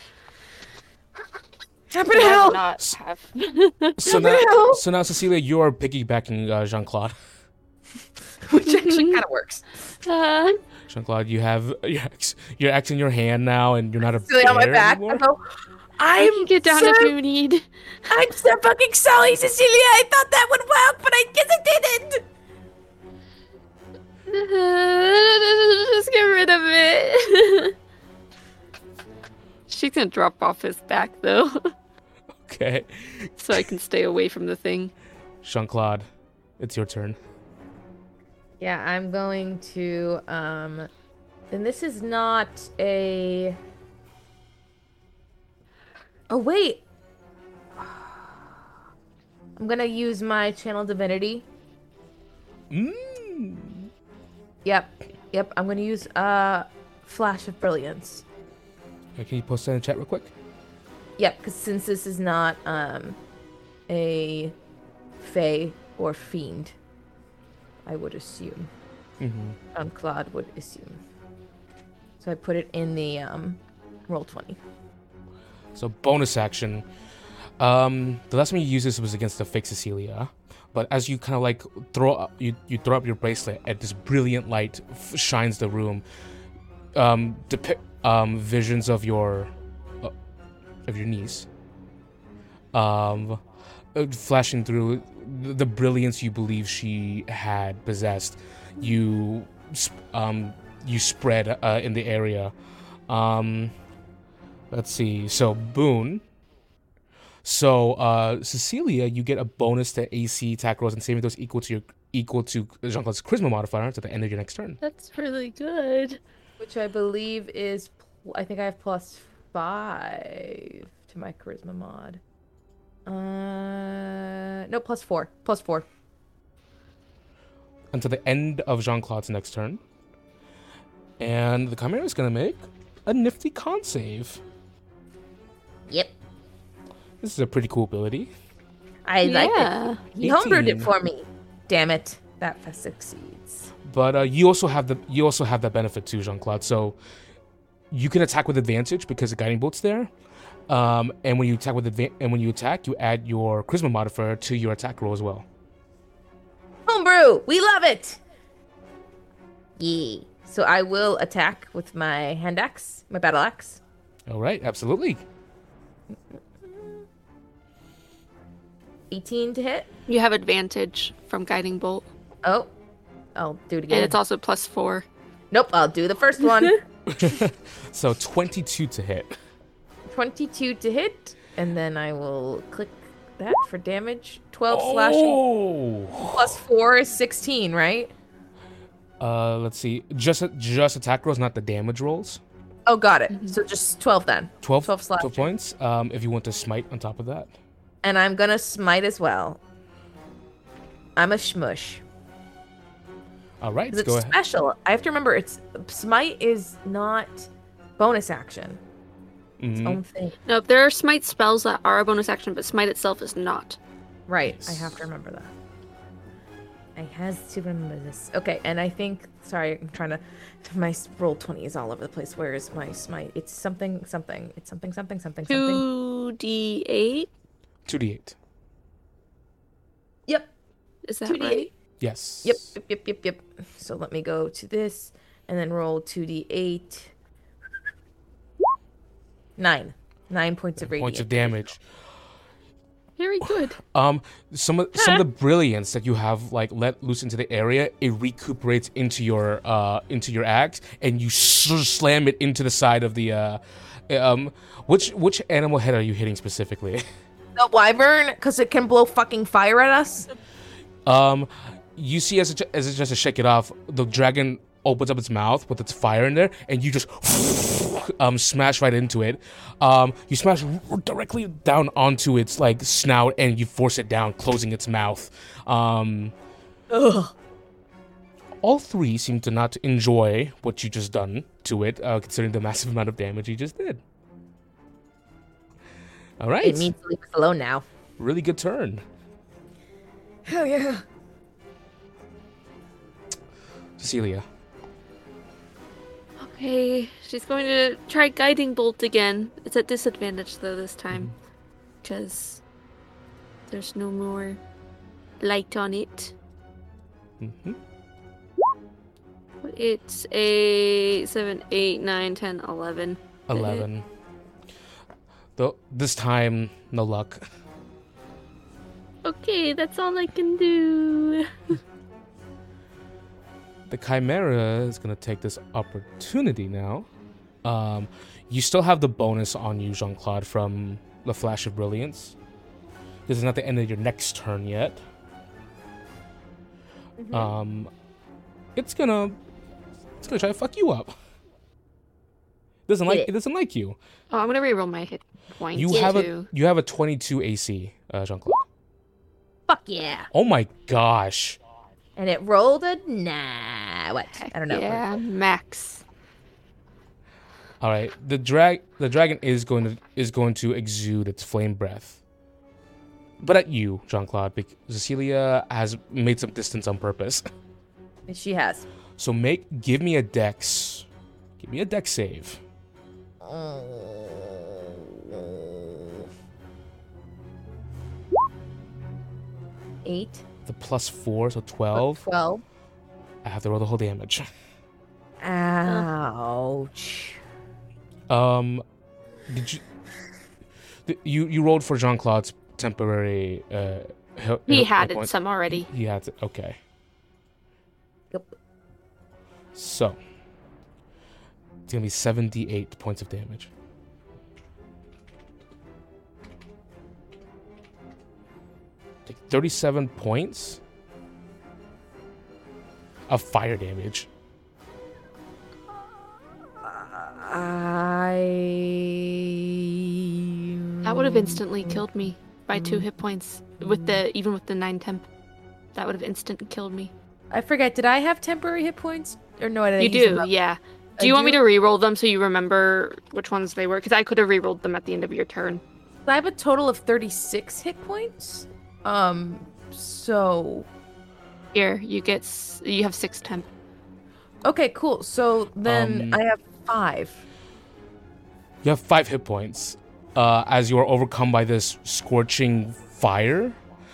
Happen to hell. Not have. so now, hell? so now Cecilia, you are piggybacking uh, Jean Claude. Which actually kind of works. Uh, Jean Claude, you have your axe, your axe in your hand now, and you're not a Silly on my back. anymore? I'm can get down so, if you need. I'm so fucking sorry, Cecilia. I thought that would work, but I guess it didn't. Just get rid of it. She can drop off his back though. Okay. so I can stay away from the thing. Jean Claude, it's your turn. Yeah, I'm going to. Um, and this is not a Oh wait. I'm going to use my channel divinity. Mm. Yep. Yep, I'm going to use uh flash of brilliance. Okay, Can you post that in the chat real quick? Yep, cuz since this is not um a fey or fiend, I would assume. Mm-hmm. Um Claude would assume. So I put it in the um Roll20. So bonus action. Um, the last time you used this was against the fake Cecilia, but as you kind of like throw up, you you throw up your bracelet, and this brilliant light f- shines the room. Um, depict um visions of your uh, of your niece. Um, uh, flashing through the, brilliance you believe she had possessed. You um you spread uh, in the area. Um, Let's see. So Boone. So uh Cecilia, you get a bonus to AC attack rolls and saving throws equal to your equal to Jean Claude's charisma modifier at the end of your next turn. That's really good. Which I believe is, pl- I think I have plus five to my charisma mod. Uh, no, plus four. Plus four. Until the end of Jean Claude's next turn. And the Chimera is gonna make a nifty con save. Yep. This is a pretty cool ability. I like it. yeah. He homebrewed it for me. Damn it. That f- succeeds. But uh, you also have the you also have that benefit too, Jean Claude. So you can attack with advantage because the guiding bolt's there. Um, and when you attack with adva- and when you attack, you add your charisma modifier to your attack roll as well. Homebrew! We love it! Yee. So I will attack with my hand axe, my battle axe. All right, absolutely. 18 to hit. You have advantage from guiding bolt, Oh, I'll do it again. and it's also plus four. Nope, I'll do the first one. So 22 to hit. 22 to hit, and then I will click that for damage. 12 slashing Oh. plus 4 is 16, right? Uh, let's see. Just just attack rolls, not the damage rolls. Oh, got it. So just 12 then. 12, 12 slashing. 12 points. Um, if you want to smite on top of that. And I'm gonna smite as well. I'm a shmush. All right. let's it's go ahead. special. I have to remember it's smite is not bonus action. Its Mhm. own thing. Nope, there are smite spells that are a bonus action, but smite itself is not. Right. I have to remember that. I has to remember this. Okay, and I think sorry, I'm trying to my Roll20 is all over the place. Where is my smite? It's something something. It's something something something something. Two d eight. 2d8. Yep. Is that 2d8. right? Yes. Yep, yep, yep, yep, yep. So let me go to this and then roll 2d8. Nine. Nine points of radiant. Points of damage. Very good. Um, some of some of the brilliance that you have like let loose into the area, it recuperates into your uh into your axe, and you s- slam it into the side of the uh, um, which which animal head are you hitting specifically? The wyvern, because it can blow fucking fire at us. Um, you see as it, as it just to shake it off, the dragon opens up its mouth with its fire in there, and you just um smash right into it. Um, you smash r- directly down onto its like snout, and you force it down, closing its mouth. Um, all three seem to not enjoy what you just done to it, uh, considering the massive amount of damage you just did. All right, It needs to leave us alone now. really good turn. Hell yeah. Cecilia. Okay, she's going to try guiding bolt again. It's at disadvantage though this time, because there's no more light on it. hmm It's a 7, 8, 9, 10, 11. 11. Though this time, no luck. Okay, that's all I can do. The Chimera is going to take this opportunity now Um, you still have the bonus on you, Jean Claude, from the Flash of Brilliance. This is not the end of your next turn yet. Um, it's gonna, it's gonna try to fuck you up. Doesn't like It- it doesn't like you. Oh, I'm gonna reroll my hit points. You have a you have a 22 AC, uh, Jean Claude. Fuck yeah. Oh my gosh. And it rolled a nah. What? I don't know. Yeah, max. All right, the drag the dragon is going to is going to exude its flame breath, but at you, Jean Claude, because Cecilia has made some distance on purpose. She has. So make give me a dex, give me a dex save. Eight. The plus four, so twelve. Twelve. I have to roll the whole damage. Ouch. Um, did you th- you you rolled for Jean Claude's temporary? Uh, hel- He hel- had hit it some already. He had it. Okay. Yep. So it's gonna be seventy-eight points of damage. Take thirty-seven points of fire damage. I. That would have instantly killed me by two hit points with the even with the nine temp. That would have instant killed me. I forget. Did I have temporary hit points or no? I You didn't use them do, up? yeah. I Do you want me to re-roll them so you remember which ones they were? Because I could have re-rolled them at the end of your turn. I have a total of thirty-six hit points. Um. So. Here, you get s- you have six temp. Okay. Cool. So then Um, I have five. You have five hit points uh, as you are overcome by this scorching fire.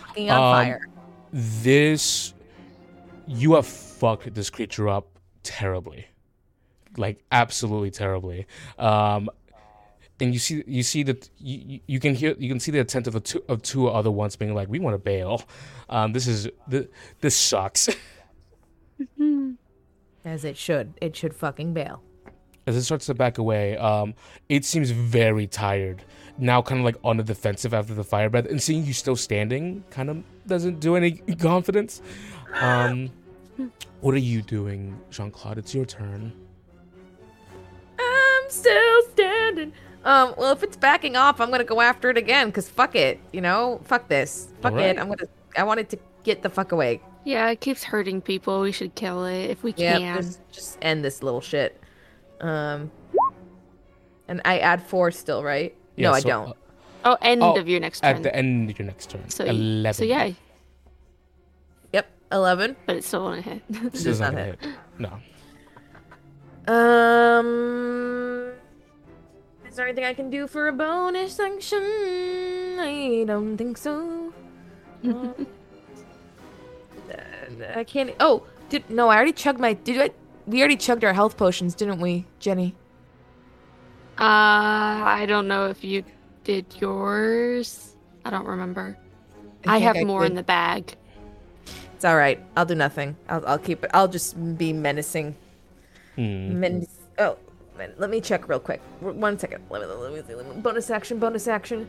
Fucking on um, fire. This, you have fucked this creature up terribly, like absolutely terribly. Um, and you see, you see that you, you- can hear, you can see the intent of the two of two other ones being like, "We want to bail. Um, this is th- this sucks." As it should. It should fucking bail. as it starts to back away, um, it seems very tired. Now, kind of like on the defensive after the fire breath, and seeing you still standing kind of doesn't do any confidence. Um, what are you doing, Jean Claude? It's your turn. I'm still standing. Um, well, if it's backing off, I'm gonna go after it again. Cause fuck it, you know, fuck this, fuck Alright. it. I'm gonna, I wanted to get the fuck away. Yeah, it keeps hurting people. We should kill it if we Yeah, can. just, just end this little shit. Um, and I add four still, right? Yeah, no, I don't. uh, Oh, end Oh, of your next turn. at the end of your next turn. so Eleven. So yeah, Yep, eleven. but it's still on a hit. this is not not hit. hit. No. Um, is there anything I can do for a bonus action? I don't think so. Uh, I can't. Oh, did no? I already chugged my. Did I? We already chugged our health potions, didn't we, Jenny? Uh, I don't know if you did yours. I don't remember. I, think have more in the bag. It's all right. I'll do nothing. I'll, I'll keep it. I'll just be menacing. Hmm. Men- oh, man, let me check real quick. One second. Let me, let me, let me bonus action. Bonus action.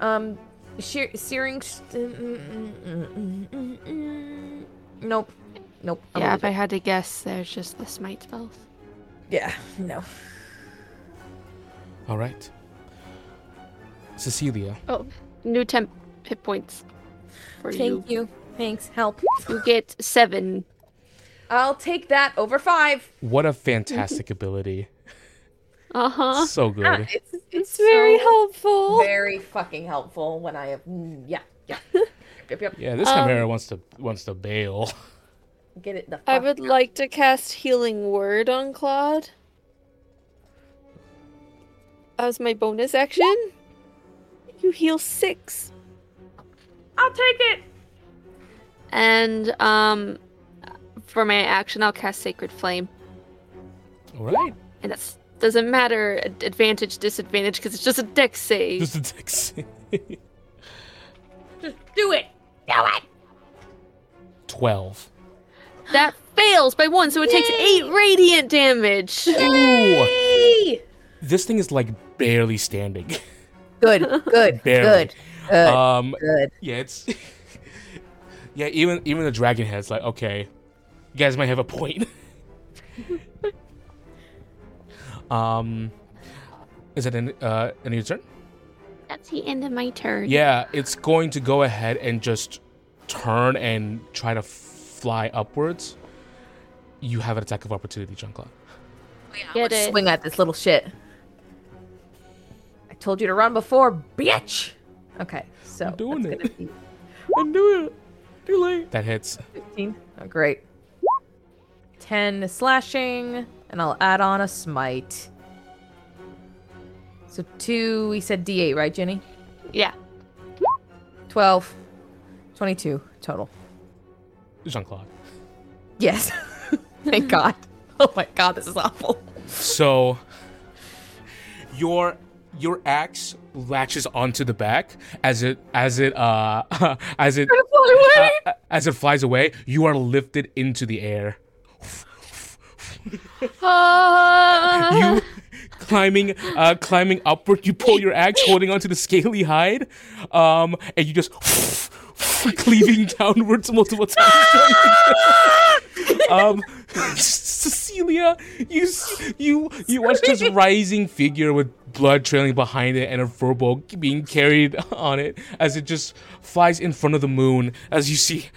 Um, shear, searing. St- mm, mm, mm, mm, mm. nope. Nope. I'm yeah, gonna if I had to guess, there's just the smite spells. Yeah. No. All right. Cecilia. Oh, new temp hit points for you. Thank you. Thanks. Help. You get seven. I'll take that over five. What a fantastic ability. Uh huh. So Ah, good. it's It's very so helpful. Very fucking helpful when I have. mm, Yeah. Yeah. yep. Yep. Yeah, this Um, Chimera wants to wants to bail. Get it the fuck. I would like to cast Healing Word on Claude. As my bonus action. You heal six. I'll take it. And um for my action I'll cast Sacred Flame. All right. And that's doesn't matter advantage, disadvantage, because it's just a dex save. Just a dex. Just do it. Do it. Twelve. That fails by one, so it takes eight radiant damage. Ooh. This thing is like barely standing. Good, good, Barely. good, good, um, good. yeah, it's yeah. Even even the dragon head's like, okay, you guys might have a point. um, is it in uh in your turn? That's the end of my turn. Yeah, it's going to go ahead and just turn and try to fly upwards. You have an attack of opportunity, Jean-Claude. Get it. Swing at this little shit. I told you to run before, bitch. Okay, so I'm doing it. be I'm doing it. Too late. That hits. 15. Oh, great. 10 slashing, and I'll add on a smite. So two, we said D8, right, Jenny? Yeah. 12, 22 total. Jean-Claude. Yes. Thank God. Oh my God, this is awful. So your your axe latches onto the back as it as it uh as it uh, as it flies away. You are lifted into the air. You climbing uh climbing upward. You pull your axe, holding onto the scaly hide, um, and you just cleaving downwards multiple times. um, Cecilia, you you you watch this rising figure with blood trailing behind it and a verbal being carried on it as it just flies in front of the moon. As you see,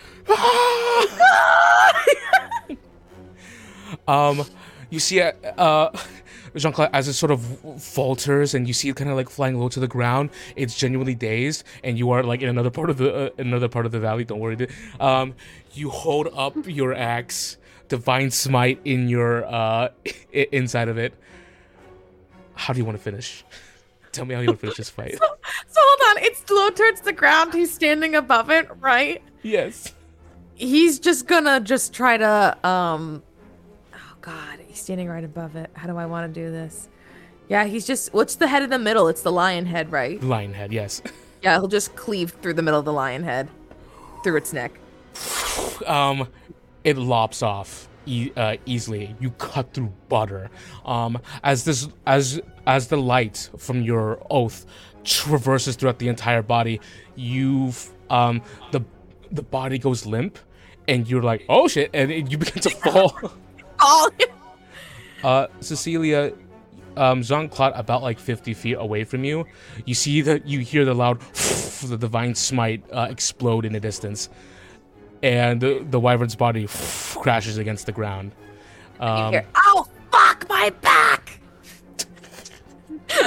um, you see uh, uh Jean Claude as it sort of falters and you see it kind of like flying low to the ground. It's genuinely dazed, and you are like in another part of the uh, another part of the valley. Don't worry. Um, you hold up your axe, divine smite in your uh inside of it. How do you want to finish? Tell me how you want to finish this fight. So hold on, it's low towards the ground. He's standing above it, right? yes. He's just gonna just try to um standing right above it. How do I want to do this? Yeah, he's just what's the head in the middle? It's the lion head, right? Lion head. Yes. Yeah, he'll just cleave through the middle of the lion head. Through its neck. um, it lops off e- uh, easily. You cut through butter. Um, as this as as the light from your oath traverses throughout the entire body, you've um the the body goes limp, and you're like, oh shit, and it- you begin to fall. Oh Uh, Cecilia, um, Jean Claude, about like 50 feet away from you, you see that you hear the loud, the divine smite uh, explode in the distance, and the, the wyvern's body crashes against the ground. Um, Here. Oh fuck my back!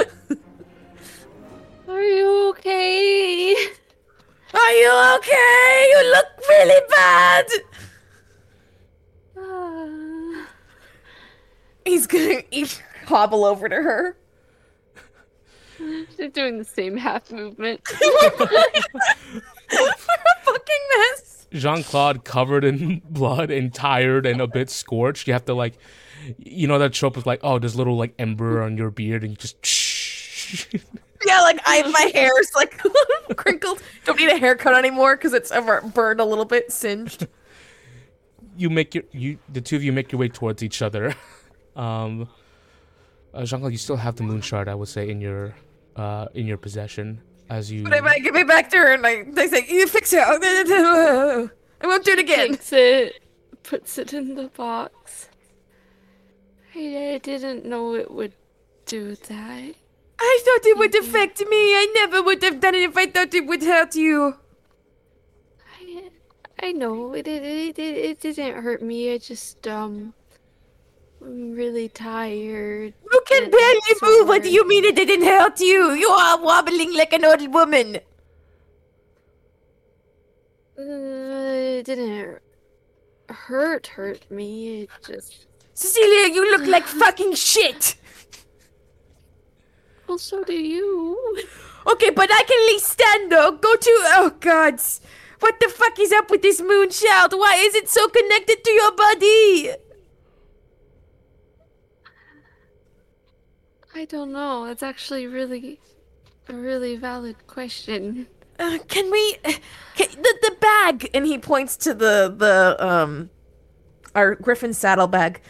are you okay? Are you okay? You look really bad! Uh, He's gonna he's hobble over to her. they're doing the same half movement. fucking mess. Jean Claude, covered in blood and tired and a bit scorched, you have to like, you know that trope of like, oh, there's little like ember on your beard, and you just. Yeah, like I my hair's like crinkled. Don't need a haircut anymore because it's ever burned a little bit, singed. you make your you the two of you make your way towards each other. Um, uh, Jean Claude, you still have the moon shard, I would say, in your uh in your possession as you. But if I give it back to her and I they say, You fix it. I won't do it again. Takes it, puts it in the box. I, I didn't know it would do that. I thought it would affect me. I never would have done it if I thought it would hurt you. I, I know it, it it it it didn't hurt me. I just um, I'm really tired. You can barely move. What do you mean it didn't hurt you? You are wobbling like an old woman. Uh, it didn't hurt hurt me. It just Cecilia, you look like fucking shit. well, so do you. Okay, but I can at least stand though. Go to. Oh, God. What the fuck is up with this moon child? Why is it so connected to your body? I don't know. It's actually really a really valid question. Uh, can we can, the the bag and he points to the the um our griffin saddlebag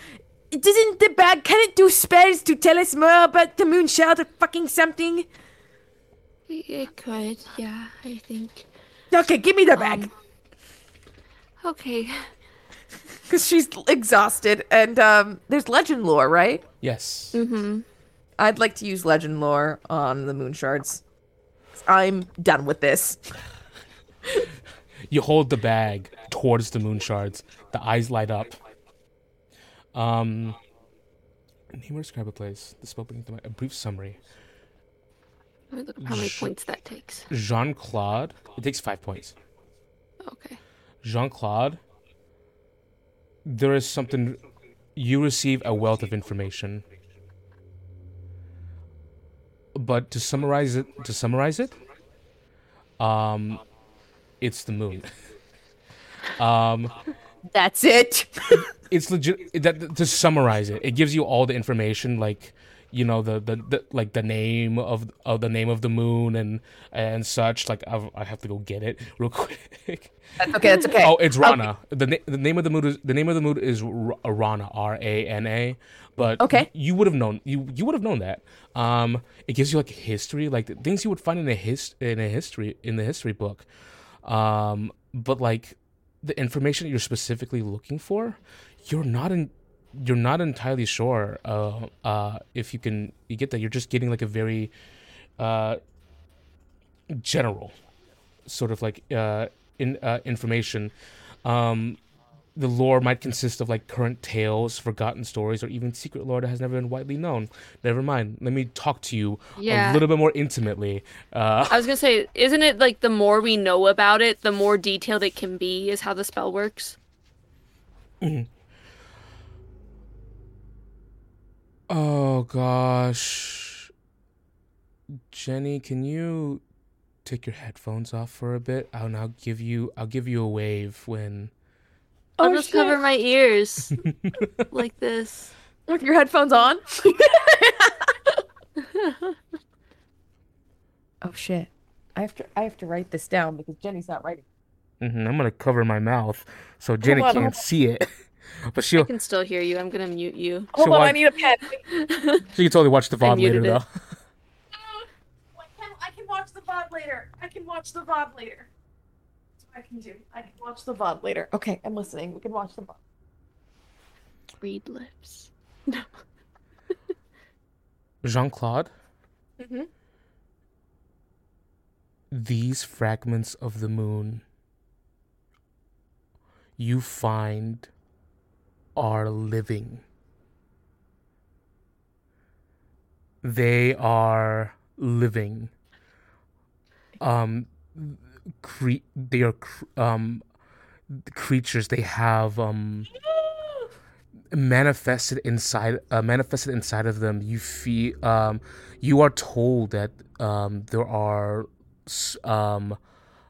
doesn't the bag can it do spells to tell us more about the moon shard or fucking something? It could, yeah, I think. Okay, give me the bag. Okay. Because she's exhausted, and um, there's legend lore, right? Yes. I'd like to use legend lore on the moon shards. I'm done with this. You hold the bag towards the moon shards. The eyes light up. Um, name or describe a place. The spell beneath the mi- a brief summary. Let me look up how many points that takes. Jean Claude. It takes five points. Okay. Jean Claude. There is something. You receive a wealth of information. But to summarize it, to summarize it, um, it's the moon. um, That's it. it's legit that to summarize it it gives you all the information like you know the, the, the like the name of of the name of the moon and and such like I've, i have to go get it real quick That's okay. That's okay. oh it's rana the, na- the name of the moon is the name of the moon is R- rana r-a-n-a but Okay. you would have known you you would have known that. Um it gives you like history like the things you would find in a his in a history in the history book. Um but like the information that you're specifically looking for you're not in you're not entirely sure uh uh if you can you get that. You're just getting like a very uh general sort of like uh in uh information. Um the lore might consist of like current tales, forgotten stories, or even secret lore that has never been widely known. Never mind. Let me talk to you Yeah. a little bit more intimately. Uh, I was gonna say, isn't it like the more we know about it, the more detailed it can be, is how the spell works? Oh gosh. Jenny, can you take your headphones off for a bit? I'll now give you I'll give you a wave when I'll just cover my ears like this. With your headphones on. oh shit! I have to. I have to write this down because Jenny's not writing. Mhm, I'm gonna cover my mouth so Jenny on, can't see it. But she'll can still hear you. I'm gonna mute you. Hold So on, why- I need a pen. she can totally watch the VOD later it. though. I can watch the VOD later. I can watch the VOD later. That's what I can do. I can watch the VOD later. Okay, I'm listening. We can watch the VOD. Read lips. No. Jean Claude. Mhm. These fragments of the moon you find are living. They are living. Um, cre- they are cr- um creatures. They have um manifested inside uh, manifested inside of them. You feel um you are told that um there are um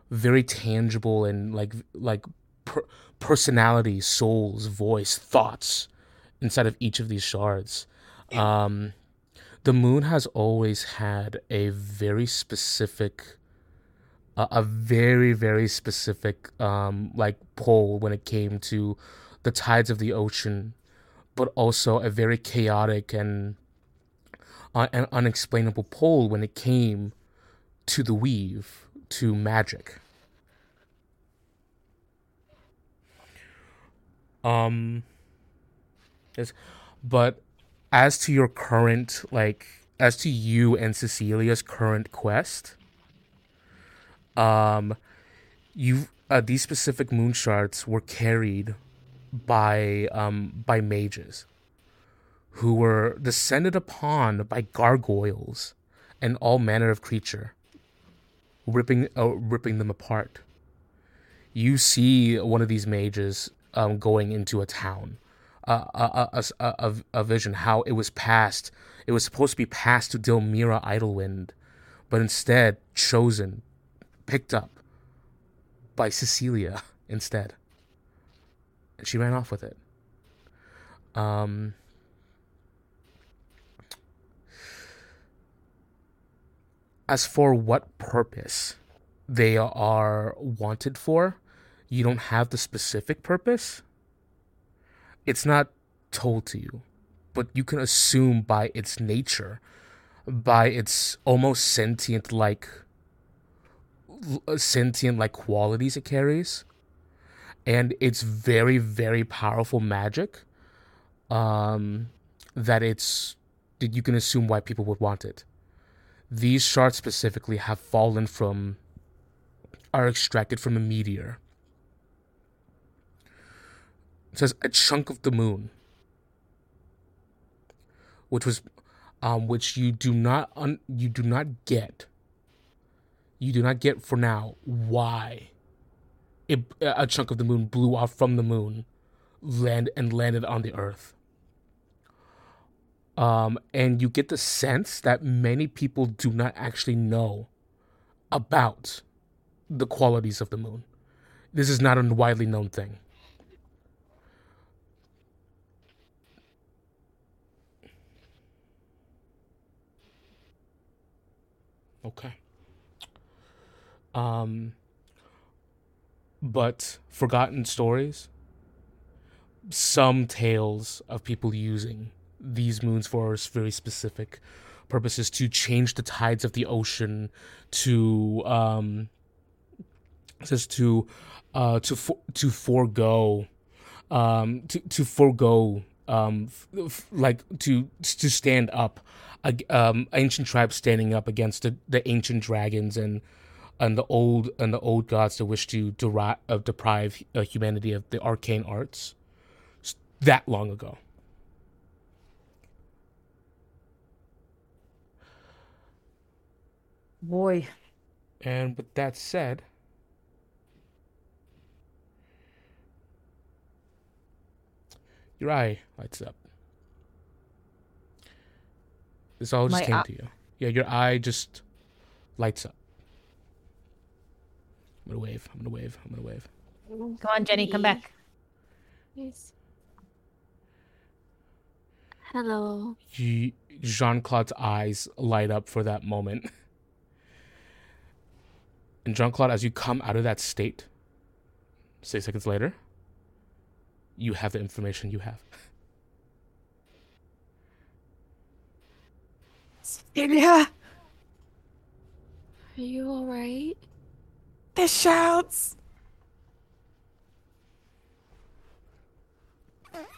very tangible and like like per- personality souls voice thoughts inside of each of these shards. Um the moon has always had a very specific a, a very very specific um like pole when it came to the tides of the ocean but also a very chaotic and uh, an unexplainable pole when it came to the weave to magic. Um yes but as to your current like as to you and Cecilia's current quest um you uh, these specific moon shards were carried by um by mages who were descended upon by gargoyles and all manner of creature ripping uh, ripping them apart. You see one of these mages um, going into a town uh, a, a, a, a, vision how it was passed it was supposed to be passed to Dilmira Idlewind but instead chosen picked up by Cecilia instead and she ran off with it. Um, as for what purpose they are wanted for, you don't have the specific purpose. It's not told to you. but you can assume by its nature, by its almost sentient like sentient like qualities it carries, and its very very powerful magic, um, that it's that you can assume why people would want it. These shards specifically have fallen from, are extracted from a meteor. It says a chunk of the moon, which was, um, which you do not un, you do not get. You do not get for now why. It, a chunk of the moon blew off from the moon, land and landed on the earth. Um, and you get the sense that many people do not actually know about the qualities of the moon. This is not a widely known thing. Okay. Um, but forgotten stories, some tales of people using these moons for very specific purposes to change the tides of the ocean to um says to uh to for, to forego um to to forego um f- f- like to to stand up um ancient tribes standing up against the, the ancient dragons and and the old and the old gods that wish to derive, uh, deprive uh, humanity of the arcane arts that long ago Boy. And with that said, your eye lights up. This all just My came eye- to you. Yeah, your eye just lights up. I'm gonna wave. I'm gonna wave. I'm gonna wave. Come on, Jenny, come back. Yes. Hello. Jean Claude's eyes light up for that moment. And Jean Claude, as you come out of that state, six seconds later, you have the information you have. Ilya, Are you alright? The shouts.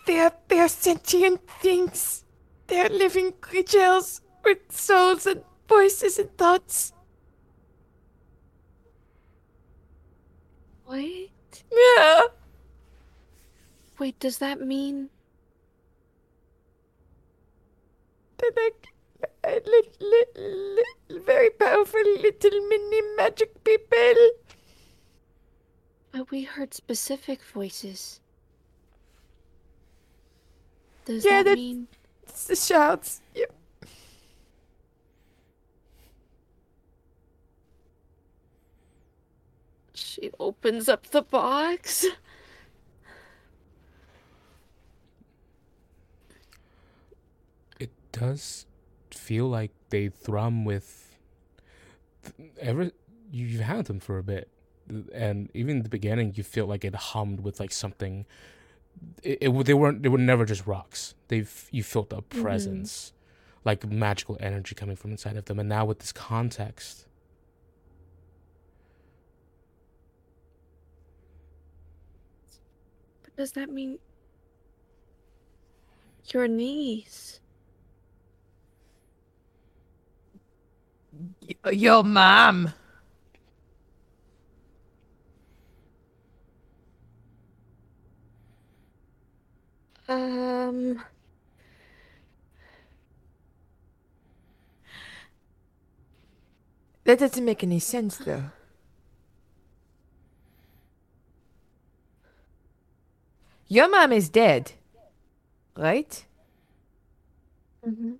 They're, they're sentient things. They're living creatures with souls and voices and thoughts. What? Yeah. Wait, does that mean They're like uh, li- li- li- very powerful little mini magic people. but we heard specific voices? Does Yeah, that that- mean It's the shouts. Yep. she opens up the box? It does feel like they thrum with ever you've had them for a bit. And even in the beginning you feel like it hummed with like something. It, it they weren't they were never just rocks. They've you felt a mm-hmm. presence like magical energy coming from inside of them. And now with this context But does that mean your niece? Your mom. Um, That doesn't make any sense, though. Your mom is dead, right? mhm.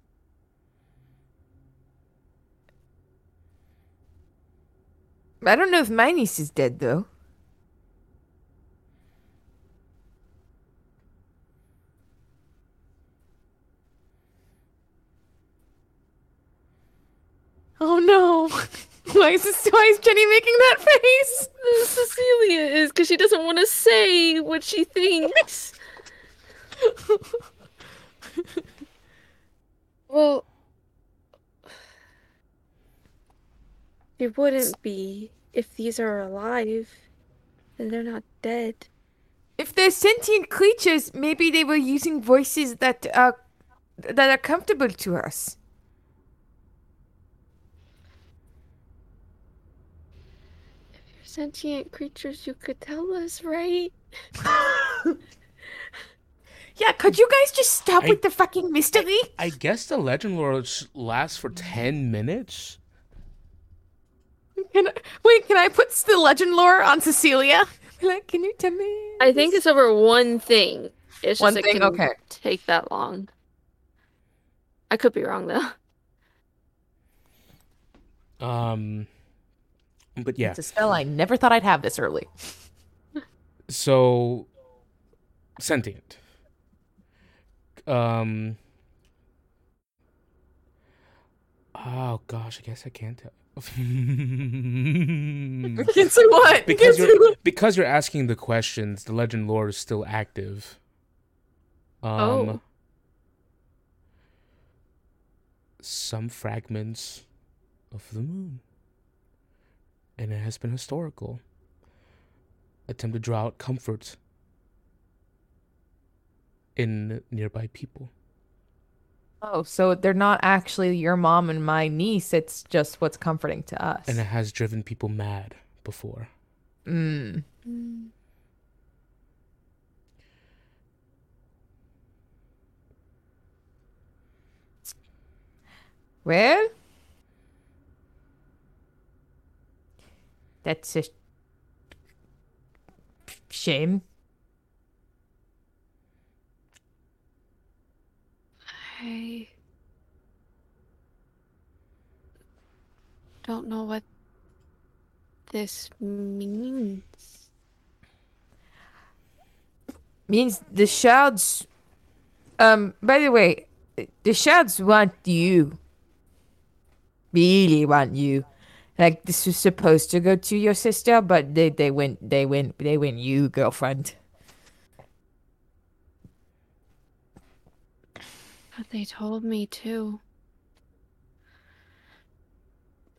I don't know if my niece is dead, though. Oh no! Why is this? Why is Jenny making that face? Cecilia is because she doesn't want to say what she thinks. Well, it wouldn't be if these are alive and they're not dead. If they're sentient creatures, maybe they were using voices that are that are comfortable to us. If you're sentient creatures, you could tell us, right? Yeah, could you guys just stop I- with the fucking mystery? I guess the legend lore lasts for 10 minutes. Can I, wait, can I put the legend lore on Cecilia? Like, can you tell me? I think it's over one thing. It's just One it thing? can Okay. take that long. I could be wrong though. Um, but yeah, It's a spell I never thought I'd have this early. so sentient. Um. Oh gosh, I guess I can't tell. Say what? because say you're what? because you're asking the questions, the legend lore is still active. Um, Oh. Some fragments of the moon, and it has been historical. Attempt to draw out comfort in nearby people. Oh, so they're not actually your mom and my niece. It's just what's comforting to us. and it has driven people mad before. Mm. Well, that's a shame. I don't know what this means. Means the shards. Um. By the way, the shards want you. Really want you. Like this was supposed to go to your sister, but they they went they went they went you girlfriend. But they told me too.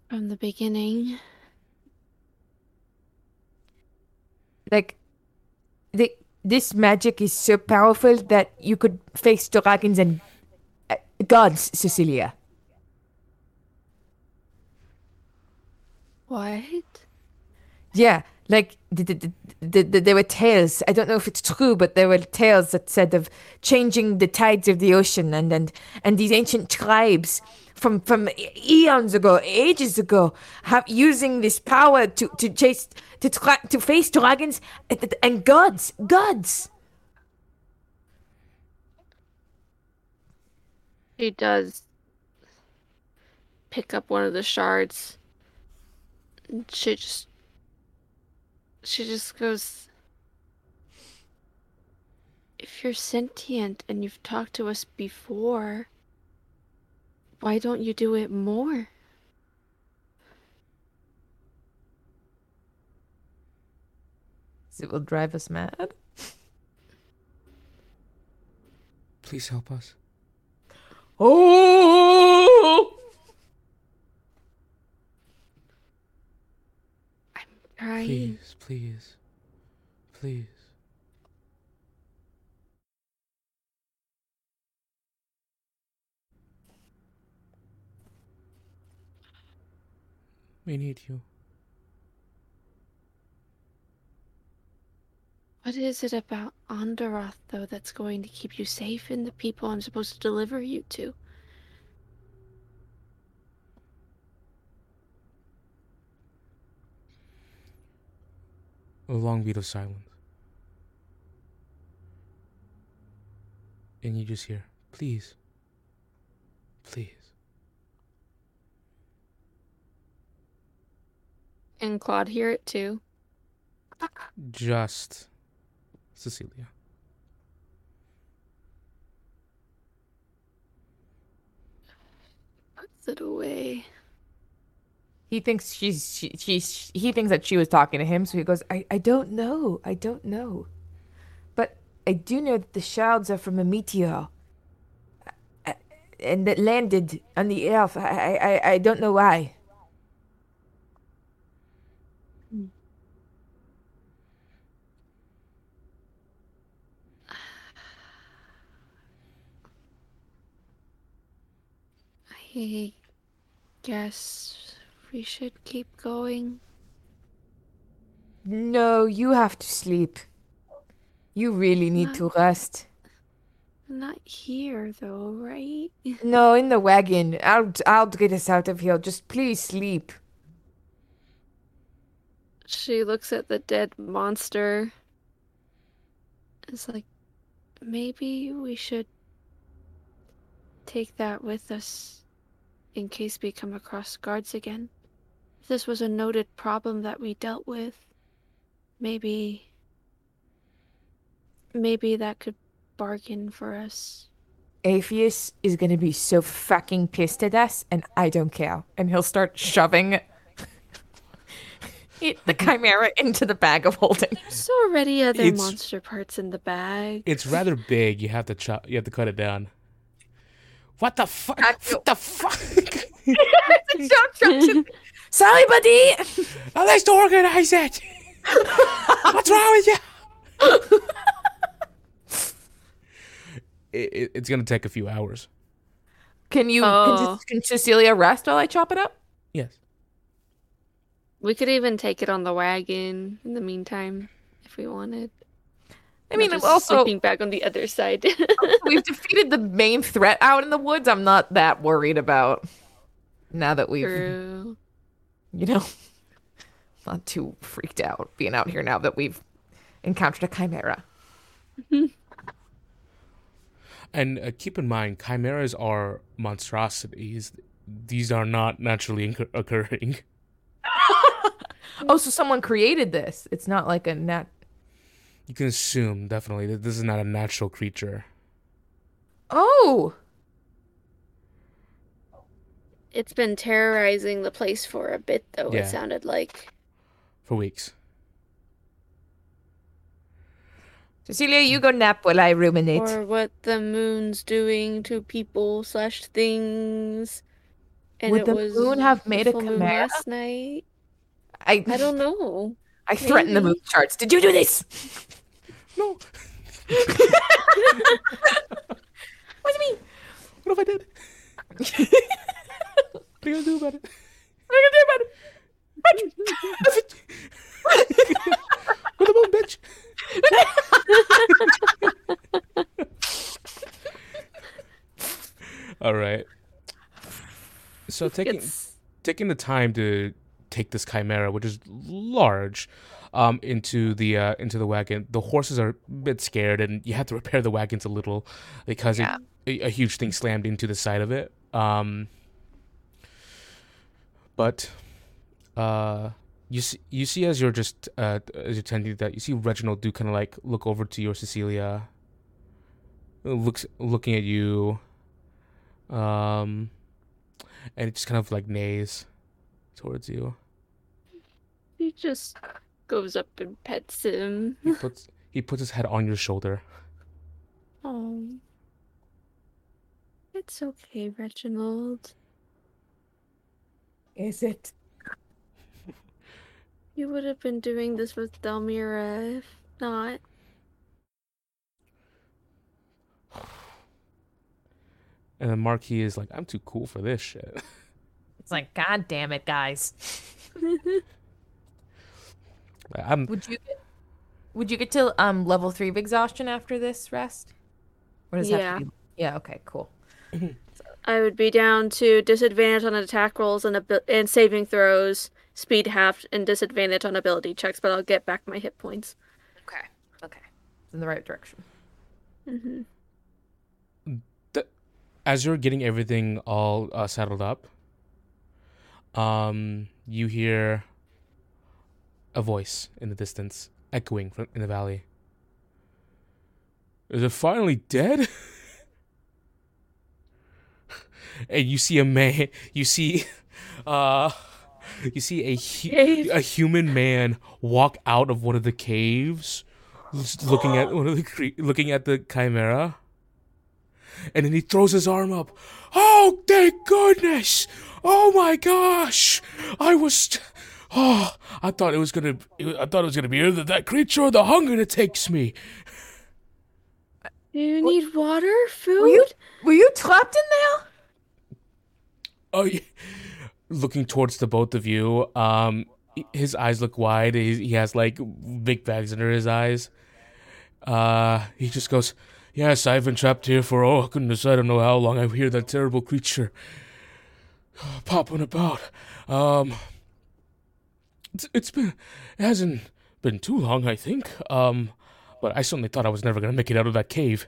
From the beginning. like the this magic is so powerful that you could face dragons and uh, gods, Cecilia. What? Yeah, like the, the, the, the, there were tales. I don't know if it's true, but there were tales that said of changing the tides of the ocean, and and, and these ancient tribes from from eons ago, ages ago, have using this power to to chase to try, to face dragons eh, and, and gods, gods. She does pick up one of the shards. She just she just goes If you're sentient and you've talked to us before, why don't you do it more? It will drive us mad. Please help us. Oh! Trying. Please, please, please. We need you. What is it about Andoroth, though, that's going to keep you safe in the people I'm supposed to deliver you to? A long beat of silence. And you just hear, please, please. and Claude hear it too. Just Cecilia. Puts it away. He thinks she's she, she's he thinks that she was talking to him, so he goes, I, I don't know. I don't know. But I do know that the shards are from a meteor. Uh, and that landed on the. I, I, I- I don't know why. I guess we should keep going. No, you have to sleep. You really need to rest. Not here, though, right? No, in the wagon. I'll I'll get us out of here. Just please sleep. She looks at the dead monster. It's like, maybe we should take that with us in case we come across guards again. If this was a noted problem that we dealt with, maybe. Maybe that could bargain for us. Apheus is gonna be so fucking pissed at us, and I don't care. And he'll start shoving it, the chimera into the bag of holding. There's already other It's- monster parts in the bag. It's rather big. You have to chop. You have to cut it down. What the fuck? What the fuck? Sorry, buddy. Now let's organize it. What's wrong with you? it, it, it's gonna take a few hours. Can you Oh. can, can Cecilia rest while I chop it up? Yes. We could even take it on the wagon in the meantime if we wanted. I mean, Not just also sleeping back on the other side. we've defeated the main threat out in the woods. I'm not that worried about now that we've True. You know not too freaked out being out here now that we've encountered a chimera. And uh, keep in mind, chimeras are monstrosities. These are not naturally incur- occurring. Oh, so someone created this. It's not like a nat. You can assume definitely that this is not a natural creature. Oh, It's been terrorizing the place for a bit, though, Yeah. it sounded like. For weeks. Cecilia, you go nap while I ruminate. Or what the moon's doing to people slash things. And Would it the was moon have made a full chimera? last night. I I don't know. I threatened the moon charts. Did you do this? No. What do you mean? What if I did? what are you gonna do about it? What are you gonna do about it? With the moon, bitch. All right. So taking It's taking the time to take this chimera, which is large, um, into the uh, into the wagon. The horses are a bit scared, and you have to repair the wagons a little because Yeah. it, a, a huge thing slammed into the side of it. Um, but uh, you see, you see as you're just uh, as you're tending to that, you see Reginald do kind of like look over to your Cecilia, looks looking at you, um, and it just kind of like neighs towards you. he just goes up and pets him. He puts he puts his head on your shoulder. Oh. It's okay, Reginald. Is it? You would have been doing this with Delmira if not. And then Marquis is like, I'm too cool for this shit. It's like, God damn it, guys. I'm Would you get, would you get to um level three of exhaustion after this rest? Or does it have to Yeah. be- Yeah. Okay. Cool. I would be down to disadvantage on attack rolls and abi- and saving throws, speed halved, and disadvantage on ability checks, but I'll get back my hit points. Okay. Okay. It's in the right direction. hmm as you're getting everything all uh, settled up, um, you hear a voice in the distance echoing from in the valley. Is it finally dead? and you see a man. You see, uh, you see a hu- a human man walk out of one of the caves, looking at one of the cre- looking at the chimera. and then he throws his arm up. Oh, thank goodness! Oh my gosh! I was. Oh, I thought it was gonna. I thought it was gonna be either that creature or the hunger that takes me. Do you need water, food? Were you were you trapped in there? Oh, yeah. looking towards the both of you. Um, his eyes look wide. He, he has like big bags under his eyes. Uh, he just goes, "Yes, I've been trapped here for oh goodness, I don't know how long. I hear that terrible creature popping about. Um, it's, it's been, it hasn't been too long, I think. Um, but I certainly thought I was never gonna make it out of that cave.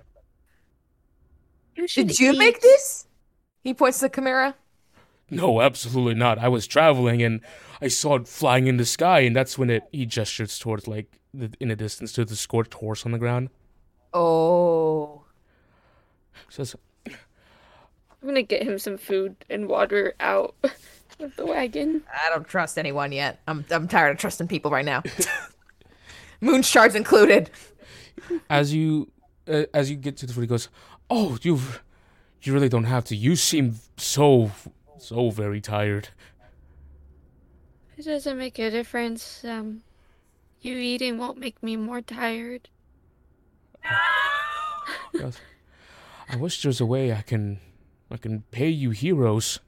You should Did you make this? He points to the chimera. No, absolutely not. I was traveling and I saw it flying in the sky, and that's when it he gestures towards like the, in the distance to the scorched horse on the ground. Oh. Says, I'm gonna get him some food and water out of the wagon. I don't trust anyone yet. I'm I'm tired of trusting people right now. Moon shards included. as you uh, as you get to the foot, he goes, "Oh, you you really don't have to. You seem so so very tired." It doesn't make a difference. Um, you eating won't make me more tired. He I wish there's a way I can I can pay you heroes.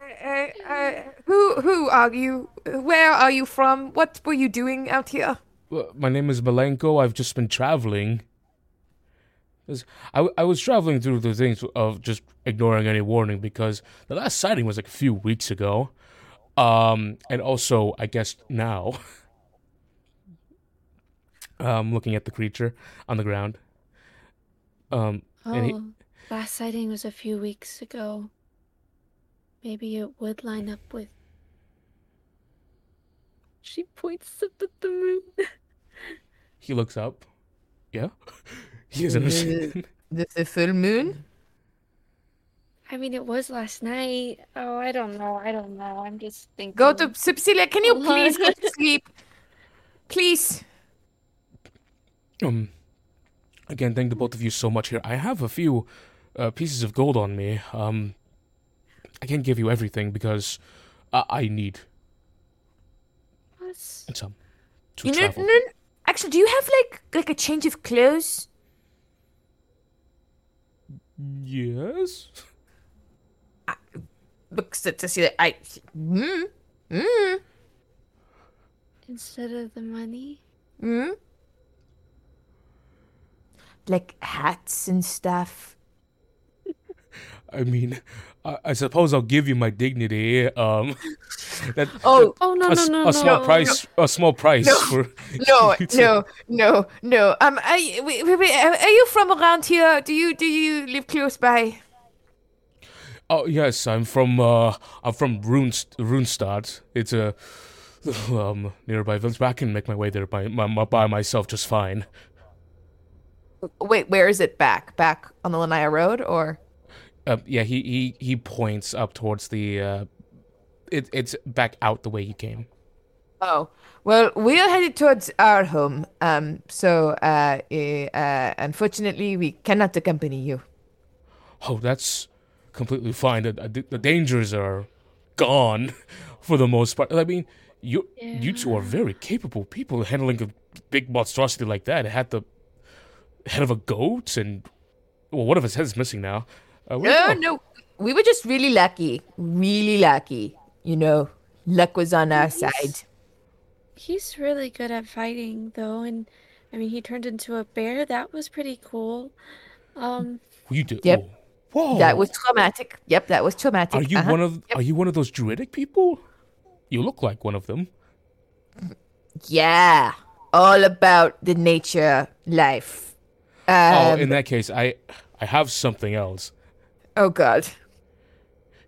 Uh, uh, who who are you? Where are you from? What were you doing out here? Well, my name is Malenko. I've just been traveling. I, I was traveling through the things of just ignoring any warning because the last sighting was like a few weeks ago. Um, and also, I guess now, um, looking at the creature on the ground. Um, Oh, And he- last sighting was a few weeks ago. Maybe it would line up with. She points up at the moon. he looks up. Yeah, he doesn't understand. The, the full moon. I mean, it was last night. Oh, I don't know. I don't know. I'm just thinking. Go to Cecilia. Can you please go to sleep? Please. Um, again, thank the both of you so much here. I have a few uh, pieces of gold on me. Um, I can't give you everything because I, I need What's- some to You know, travel. no, actually, do you have like like a change of clothes? Yes. Look, Cecilia. I. Mm, mm, Instead of the money? mm. Like hats and stuff. I mean, I, I suppose I'll give you my dignity. Um, that Oh Oh, no, a, no, no, a small no. price, a small price No. for No, you no, no, no. Um, I, wait, wait, wait, are are you from around here? Do you do you live close by? Oh yes, I'm from uh, I'm from Runst- Runestad. It's a um nearby village. But I can make my way there by my, my, by myself just fine. Wait, where is it? Back, back on the Lanya Road, or? Uh, yeah, he, he he points up towards the. Uh, it, it's back out the way you came. Oh, well, we are headed towards our home. Um, so uh, eh, uh, unfortunately, we cannot accompany you. Oh, that's completely fine. The, the, the dangers are gone for the most part. I mean, you you two are very capable people handling a big monstrosity like that. It had the head of a goat, and well, one of his heads is missing now. Uh, where'd No, no, we were just really lucky, really lucky. You know, luck was on our side. He's really good at fighting, though, and I mean, he turned into a bear. That was pretty cool. Um, You did. Yep. Whoa. That was traumatic. Yep, that was traumatic. Are you Uh-huh. one of Are you one of those druidic people? You look like one of them. Yeah, all about the nature life. oh, Um, in that case, I I have something else. Oh God.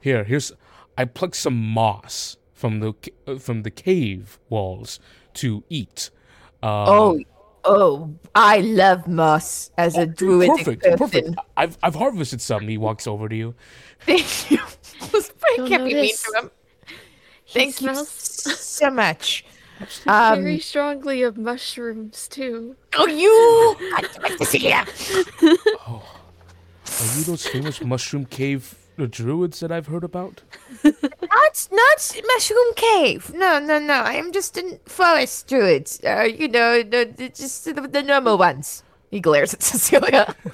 Here, here's I plucked some moss from the uh, from the cave walls to eat. Um, Oh, oh, I love moss as a druidic perfect, person. perfect. I've I've harvested some. He walks over to you. Thank you. I was You'll can't be mean to him. he Thank you smells. so much. Um, Very strongly of mushrooms too. Oh, you! God damn it, Cecilia! Are you those famous mushroom cave uh, druids that I've heard about? Not, not Mushroom Cave. No, no, no. I am just a forest druid. Uh, you know, the, the, just the, the normal ones. he glares at Cecilia.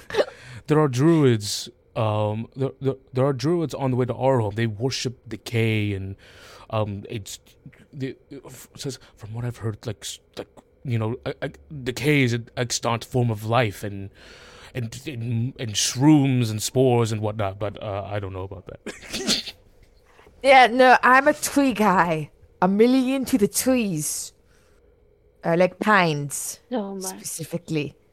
There are druids. Um, there, there, there are druids on the way to our home. They worship decay and um, it's the it says from what I've heard, like like you know, a, a, decay is an extant form of life and. And, and and shrooms and spores and whatnot, but uh, I don't know about that. Yeah, no, I'm a tree guy. I'm really into the trees. I like pines, Oh my. specifically.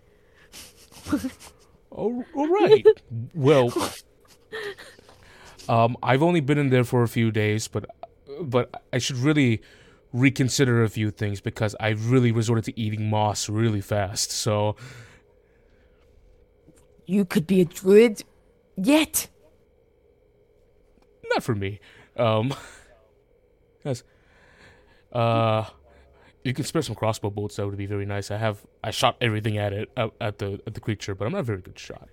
Oh, all right. well, um, I've only been in there for a few days, but but I should really reconsider a few things because I really resorted to eating moss really fast. So You could be a druid yet. not for me. Um, yes. Uh, you can spare some crossbow bolts. That would be very nice. I have I shot everything at it at, at the at the creature, but I'm not a very good shot.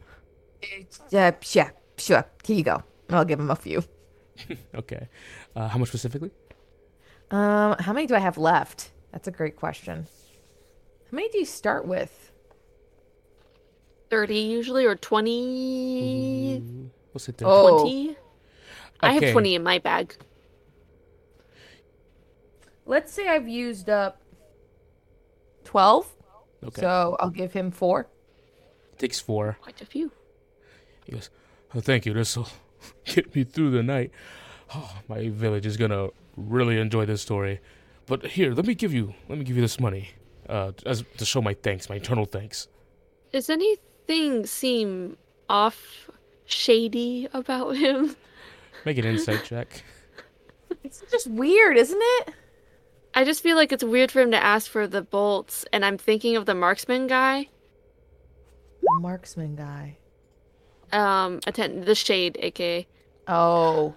Uh, yeah, sure. Here you go. I'll give him a few. Okay. Uh, how much specifically? um, how many do I have left? That's a great question. How many do you start with? 30 usually or 20 What's it? there? Oh. 20 i have 20 in my bag Let's say I've used up 12. Okay. So I'll give him four. Takes four. quite a few He goes, oh, thank you. This will get me through the night. Oh, my village is gonna really enjoy this story. But here, let me give you, let me give you this money, uh, as to show my thanks, my eternal thanks. does anything seem off shady about him Make an insight check. It's just weird, isn't it? i just feel like it's weird for him to ask for the bolts and i'm thinking of the marksman guy The marksman guy. um attend the shade aka Oh.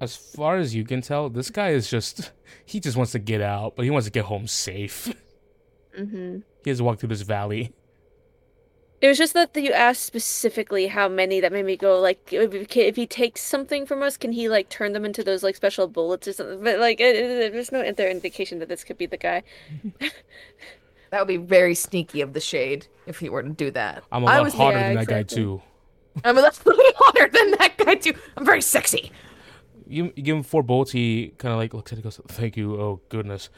As far as you can tell, this guy is just, he just wants to get out, but he wants to get home safe. mm-hmm. He has to walk through this valley. It was just that you asked specifically how many that made me go like if, if he takes something from us, can he like turn them into those like special bullets or something? But like it, it, there's no other indication that this could be the guy. That would be very sneaky of the shade if he were to do that. I'm a I lot was- hotter yeah, than that guy too. I'm a little hotter than that guy too. I'm very sexy. You, you give him four bolts. He kind of like looks at it. and Goes, "Thank you. Oh goodness.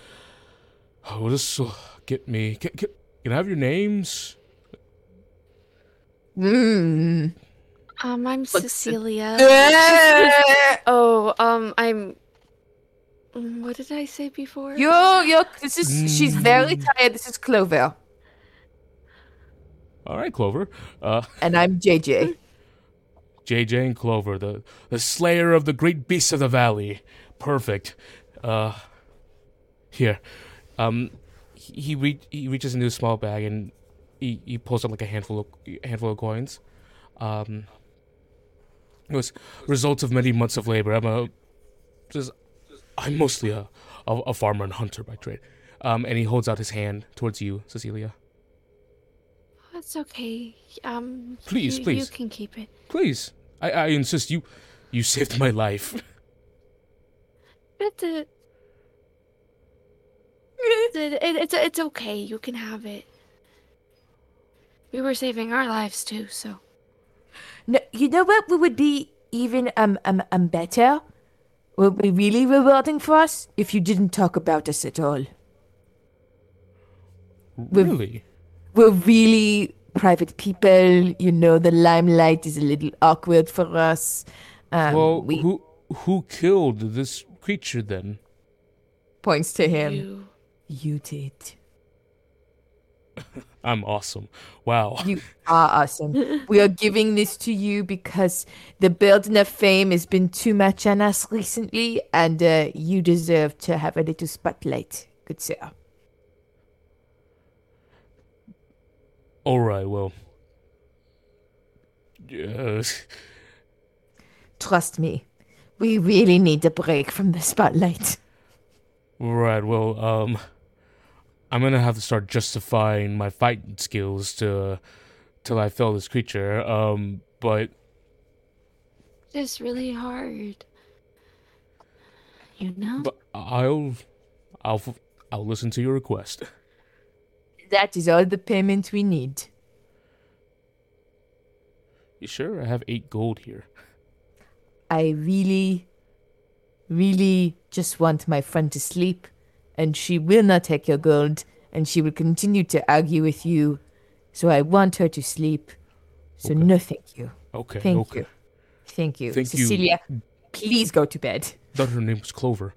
Oh, this will get me. Can, can, can I have your names? Mmm. Um, I'm Cecilia. you, Oh, um, I'm. Mm, What did I say before? Yo, yo, this is, she's very tired. This is Clover. All right, Clover. Uh, And I'm JJ. JJ and Clover, the the slayer of the great beasts of the valley. Perfect. Uh, here. Um, he he, re- he reaches into a small bag and he, he pulls out like a handful of a handful of coins. Um, it was results of many months of labor. I'm a just I'm mostly a, a a farmer and hunter by trade. Um, and he holds out his hand towards you, Cecilia. That's okay. Um, Please, you, please. you can keep it. Please, I I insist. You you saved my life. It's a. It's, a, it, it's, it's okay. You can have it. We were saving our lives too, so. No, you know what we would be even um, um, um better? Would be really rewarding for us if you didn't talk about us at all. We've- really? We're really private people. You know, the limelight is a little awkward for us. Um, Well, we who who killed this creature then? Points to him. You. you did. I'm awesome. Wow. You are awesome. we are giving this to you because the burden of fame has been too much on us recently, and uh, you deserve to have a little spotlight, good sir. All right. Well. Yes. Trust me, we really need a break from the spotlight. Right. Well, um, I'm gonna have to start justifying my fighting skills to till I fell this creature. Um, but It's really hard. You know? but I'll I'll I'll listen to your request. That is all the payment we need. You sure? I have eight gold here. I really, really just want my friend to sleep, and she will not take your gold, and she will continue to argue with you. So I want her to sleep. So Okay. no, thank you. Okay. Thank okay. you. Thank you. Thank you. Cecilia, please go to bed. Thought her name was Clover.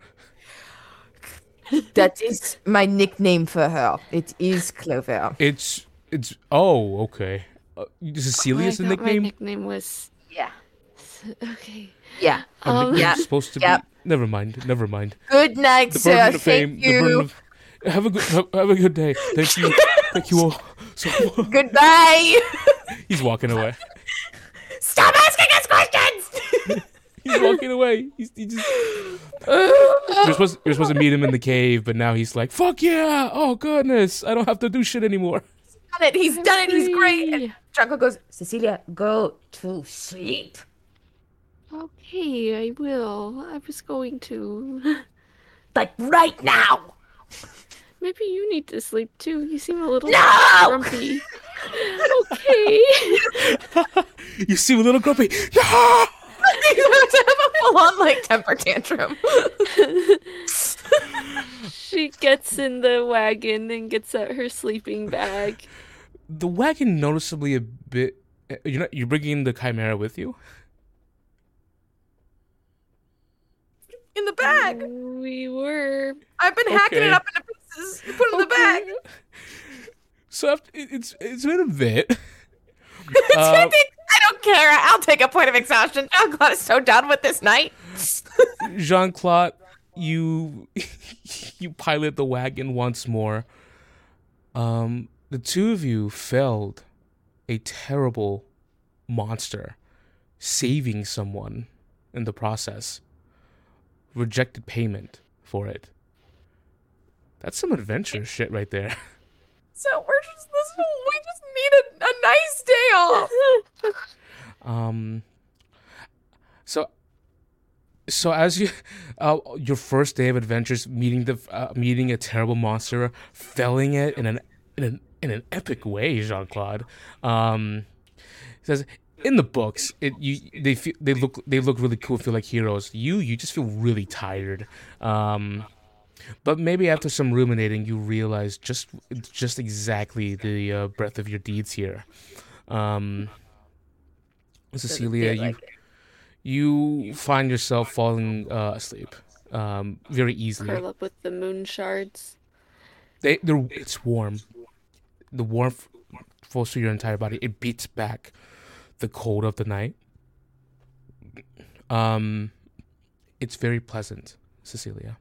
That is my nickname for her. It is Clover. It's it's oh okay. Uh, Cecilia's I the nickname. My nickname was. Yeah. Okay. Yeah. Her Um, yeah, supposed to yeah. be. Never mind. Never mind. Good night, The sir. burden of fame. Thank The you. of. Have a good have, have a good day. Thank you. Thank you all. So Goodbye. he's walking away. Stop asking us questions. He's walking away. He's he just. You're supposed you're supposed to meet him in the cave, but now he's like, "Fuck yeah! Oh goodness, I don't have to do shit anymore." He's done it. He's done it. He's great. And Free. Goes, Cecilia, go to sleep. Okay, I will. I was going to. Like right now. Maybe you need to sleep too. You seem a little No! grumpy. okay. You seem a little grumpy. No! He's about to have a full-on like temper tantrum. she gets in the wagon and gets out her sleeping bag. The wagon noticeably a bit. uh, You're not. You're bringing the chimera with you. In the bag. We were. I've been hacking it up into pieces. Put it in the bag. So after, it- it's it's been a bit. Uh, I don't care. I'll take a point of exhaustion. Jean Claude is so done with this night. Jean Claude, you you pilot the wagon once more. Um, the two of you felled a terrible monster, saving someone in the process. Rejected payment for it. That's some adventure shit right there. So we're just this. We just need a, a nice day off. Um, so, so as you, uh, your first day of adventures, meeting the uh, meeting a terrible monster, felling it in an in an in an epic way, Jean Claude. Um, says in the books, it you they feel they look they look really cool, feel like heroes. You you just feel really tired. Um, but maybe after some ruminating, you realize just just exactly the uh, breadth of your deeds here. Um, Cecilia, you you find yourself falling uh, asleep um, very easily. Curl up with the moon shards. They, they're, it's warm. The warmth flows through your entire body. It beats back the cold of the night. Um, it's very pleasant, Cecilia.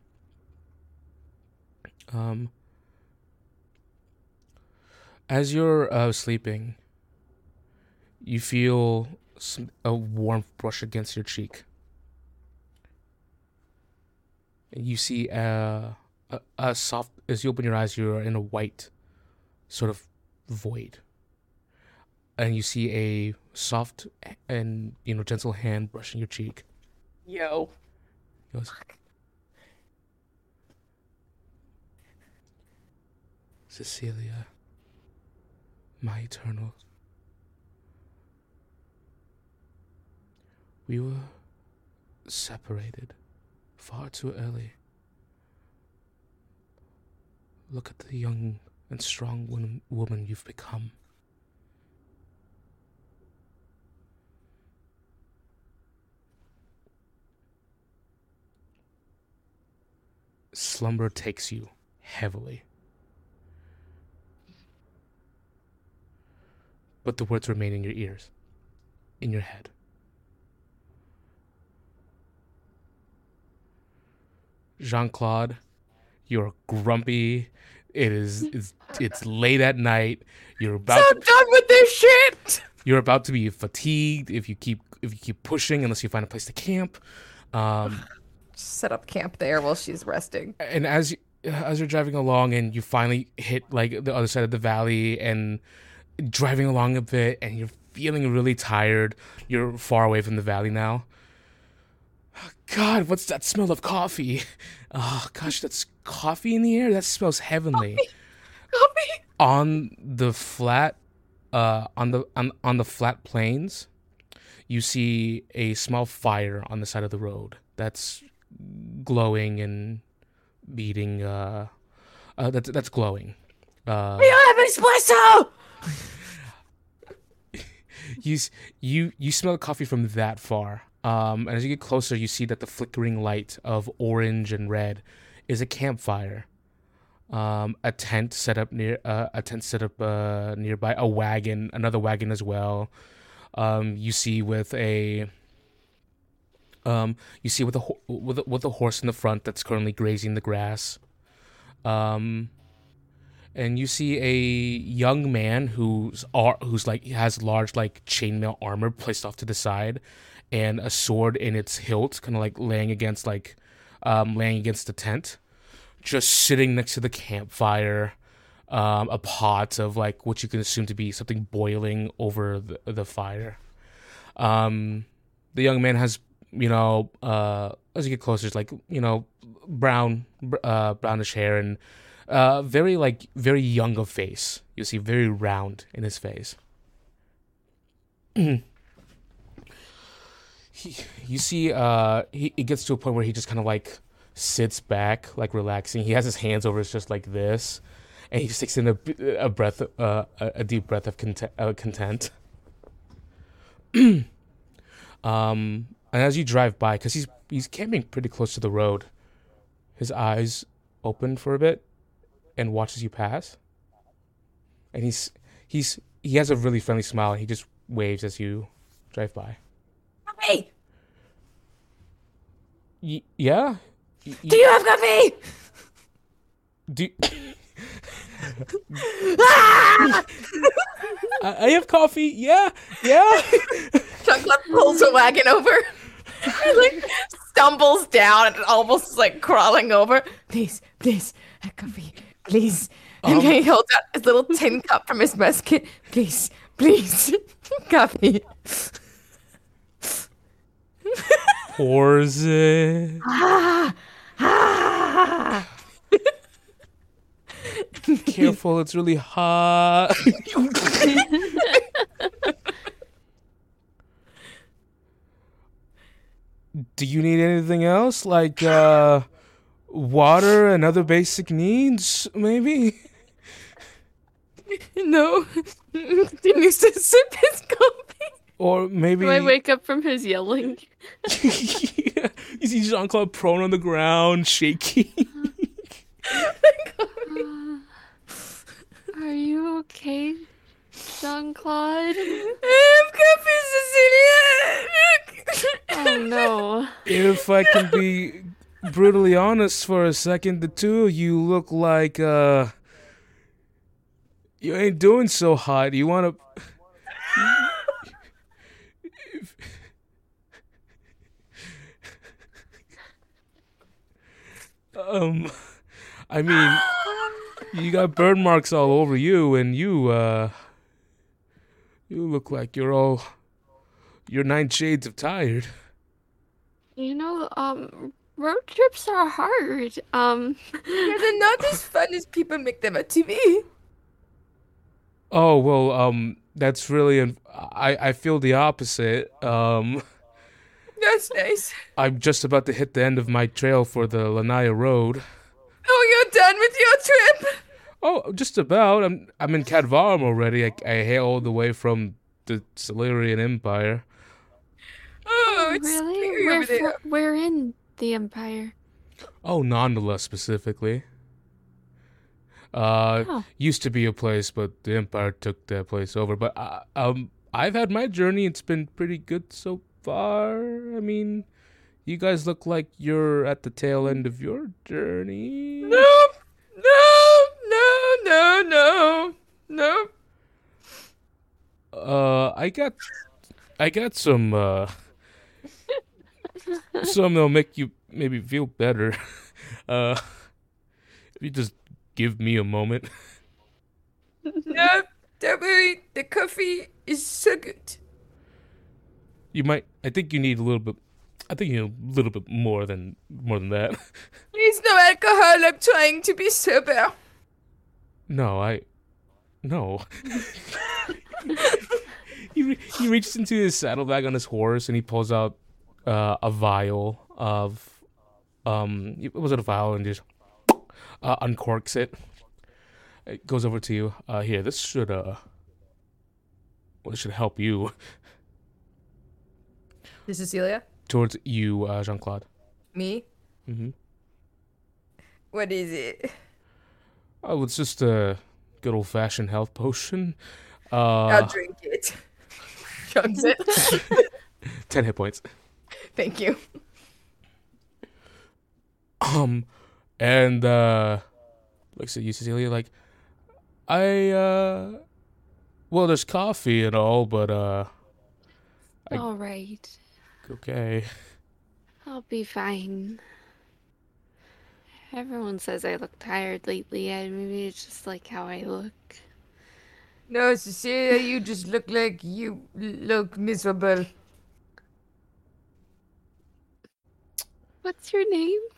Um, as you're uh, sleeping, you feel some, a warmth brush against your cheek. You see uh, a, a soft, as you open your eyes, you're in a white sort of void. And you see a soft and, you know, gentle hand brushing your cheek. Yo. He goes, Cecilia, my eternal. We were separated far too early. Look at the young and strong woman, woman you've become. Slumber takes you heavily. But the words remain in your ears, in your head. Jean Claude, you're grumpy. It is it's, it's late at night. You're about I'm to, done with this shit. you're about to be fatigued if you keep if you keep pushing unless you find a place to camp. Um, set up camp there while she's resting. and as you, as you're driving along and you finally hit like the other side of the valley and driving along a bit and you're feeling really tired you're far away from the valley now god what's that smell of coffee oh gosh that's coffee in the air that smells heavenly Coffee. Coffee. on the flat uh on the on, on the flat plains you see a small fire on the side of the road that's glowing and beating uh, uh that's that's glowing. Uh You have espresso! you you you smell coffee from that far. Um and as you get closer you see that the flickering light of orange and red is a campfire. Um a tent set up near uh, a tent set up uh nearby a wagon another wagon as well. Um you see with a um you see with a ho- with a, with a horse in the front that's currently grazing the grass. Um and you see a young man who's ar- who's like has large like chainmail armor placed off to the side and a sword in its hilt kind of like laying against like um laying against the tent just sitting next to the campfire um a pot of like what you can assume to be something boiling over the, the fire. Um the young man has you know uh as you get closer it's like you know brown uh brownish hair and uh very like very young of face. You see very round in his face. He, you see uh he, he gets to a point where he just kind of like sits back like relaxing. He has his hands over his just like this and he just takes in a, a breath uh a, a deep breath of content, uh, content. Um and as you drive by because he's he's camping pretty close to the road his eyes open for a bit and watches you pass. And he's he's he has a really friendly smile and he just waves as you drive by. Hey, y- yeah? Y- do you have coffee? do ah! I, I have coffee. Yeah yeah Chunklet pulls a wagon over. he like stumbles down and almost like crawling over. Please, please, a coffee, please. And Um, he holds out his little tin cup from his mess kit. Please, please, coffee. pours it Ah, ah. careful it's really hot do you need anything else like uh water and other basic needs maybe No, continues to sip his coffee. or maybe Do I wake up from his yelling? you see jean-claude prone on the ground shaking Are you okay, Jean Claude? I have coffee, Cecilia. Oh no. if i can be brutally honest for a second the two of you look like uh you ain't doing so hot you want to um i mean you got burn marks all over you and you uh you look like you're all you're nine shades of tired You know, um, road trips are hard. Um, Yeah, they're not as fun as people make them on TV. Oh well, um, that's really. Un- I I feel the opposite. Um, That's nice. I'm just about to hit the end of my trail for the Lanya Road. Oh, you're done with your trip? Oh, just about. I'm I'm in Cadvarum already. I, I hail all the way from the Silurian Empire. Oh, it's really? scary We're, over there. fr- we're in the Empire. Oh, Nondola specifically. Uh, Oh. used to be a place, but the Empire took that place over. But uh, um, I've had my journey. It's been pretty good so far. I mean, you guys look like you're at the tail end of your journey. No, no, no, no, no, no. Uh, I got, I got some uh, some that'll make you maybe feel better, uh, if you just give me a moment. No, don't worry. The coffee is so good. You might. I think you need a little bit. I think you need a little bit more than more than that. There's no alcohol. I'm trying to be sober. No, I. No. he re- he reaches into his saddlebag on his horse and he pulls out uh, a vial of um. It was it a vial and just uh, uncorks it. It goes over to you. Uh, here, this should uh. Well, this should help you This is Celia. towards you, uh, Jean Claude. Me. Mm-hmm. What is it? Oh, it's just a good old fashioned health potion. I'll Uh, drink it. Chugs it. ten hit points. Thank you. Um, and uh, like I said, you Cecilia, like I uh, well, there's coffee and all, but uh, I- All right. okay. I'll be fine. Everyone says I look tired lately, and maybe it's just like how I look. No, Cecilia, you just look like you look miserable. What's your name?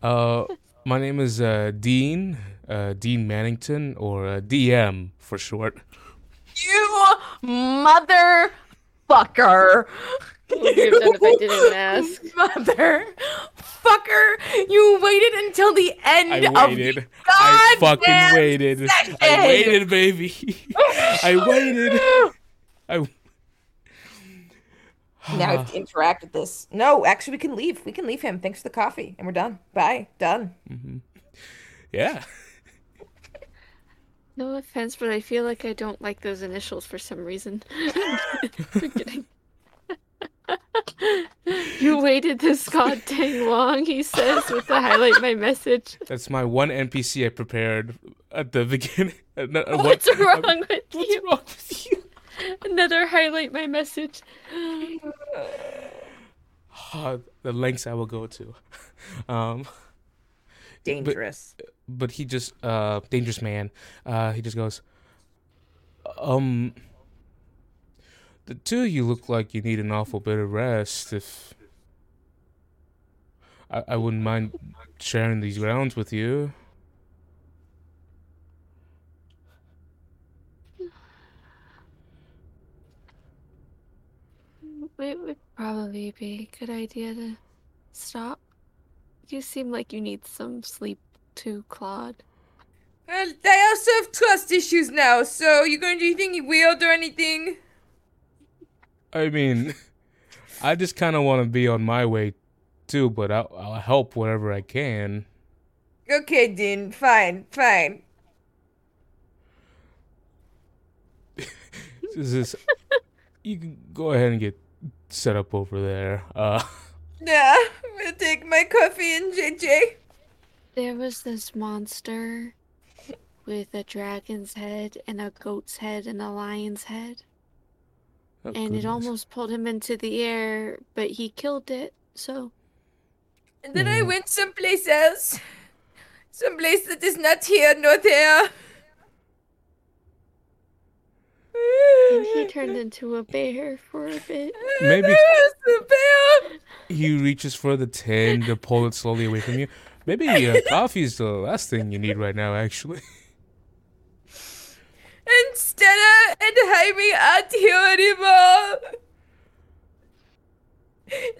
Uh, my name is uh Dean, uh Dean Mannington, or uh, DM for short. You motherfucker! would you have done if I didn't ask? Mother fucker. You waited until the end I of waited. I fucking goddamn waited. I waited, baby. I waited. I Now I have to interact with this. No, actually, we can leave. We can leave him. Thanks for the coffee, and we're done. Bye. Done. Mm-hmm. yeah. No offense, but I feel like I don't like those initials for some reason. I'm kidding. you waited this goddamn long, he says, with the highlight my message. That's my one NPC I prepared at the beginning. No, What's what- wrong with you? What's you? wrong with you? Another highlight my message. Ah, the lengths I will go to. Um, Dangerous. but he just uh dangerous man. Uh, he just goes, um. The two of you look like you need an awful bit of rest. If I, I wouldn't mind sharing these grounds with you. It would probably be a good idea to stop. You seem like you need some sleep too, Claude. Well, I also have trust issues now, so you gonna do anything weird or anything? I mean, I just kind of want to be on my way too, but I'll, I'll help wherever I can. Okay, Dean, fine, fine. This is, you can go ahead and get set up over there. Uh, Yeah, I'm gonna take my coffee and JJ. There was this monster with a dragon's head and a goat's head and a lion's head. oh, and goodness. it almost pulled him into the air, but he killed it. So And then I Mhm. went someplace else. Someplace that is not here nor there. And he turned into a bear for a bit. Maybe- There's bear. He reaches for the tin to pull it slowly away from you. Maybe uh, coffee is the last thing you need right now, actually. Instead of and Jaime aren't here anymore.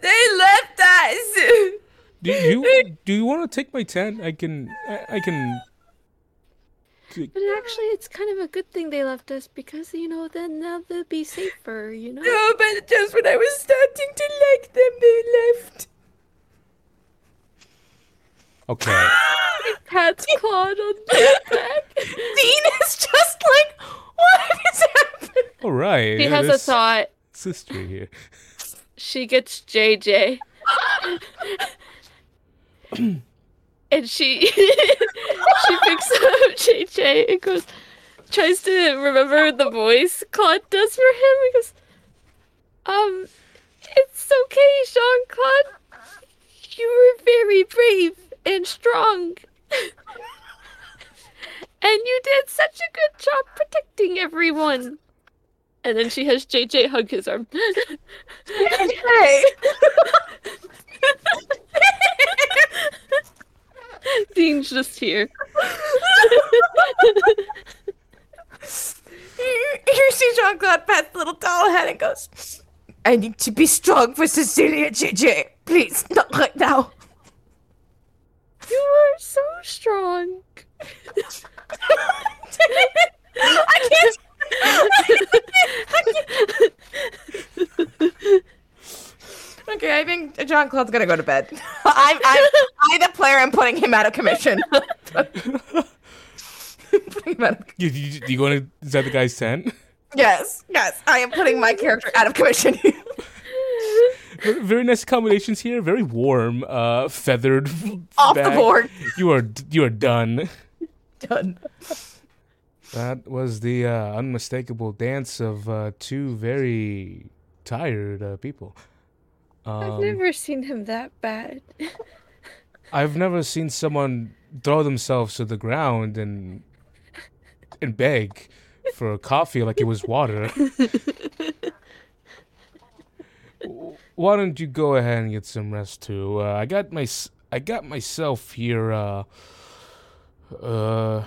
They left us. Do you do you want to take my tent? I can I, I can. But actually, it's kind of a good thing they left us because, you know, then now they'll be safer, you know? No, but just when I was starting to like them, they left. Okay. Pat's clawed on the back. Dean is just like, what is happening? All right. She yeah, has a thought. Sister here. She gets JJ. and she she picks up JJ and goes tries to remember the voice Claude does for him. He goes, um, it's okay, Jean Claude. you were very brave and strong. and you did such a good job protecting everyone. And then she has JJ hug his arm. Hey. Dean's just here. you see Jean Claude pat the little doll head and goes, I need to be strong for Cecilia, JJ. Please, not right now. You are so strong. I can't. okay, I think Jean Claude's gonna go to bed. I'm, I'm, I, the player, am putting him out of commission. putting out of, You, you, you going to is that the guy's tent? yes, yes, I am putting my character out of commission. Very nice accommodations here. Very warm, uh, feathered. Off the board. You are you are done. Done. That was the uh, unmistakable dance of uh, two very tired uh, people. I've Um, never seen him that bad. I've never seen someone throw themselves to the ground and and beg for a coffee like it was water. Why don't you go ahead and get some rest too? Uh, I got my I got myself here. Uh, uh,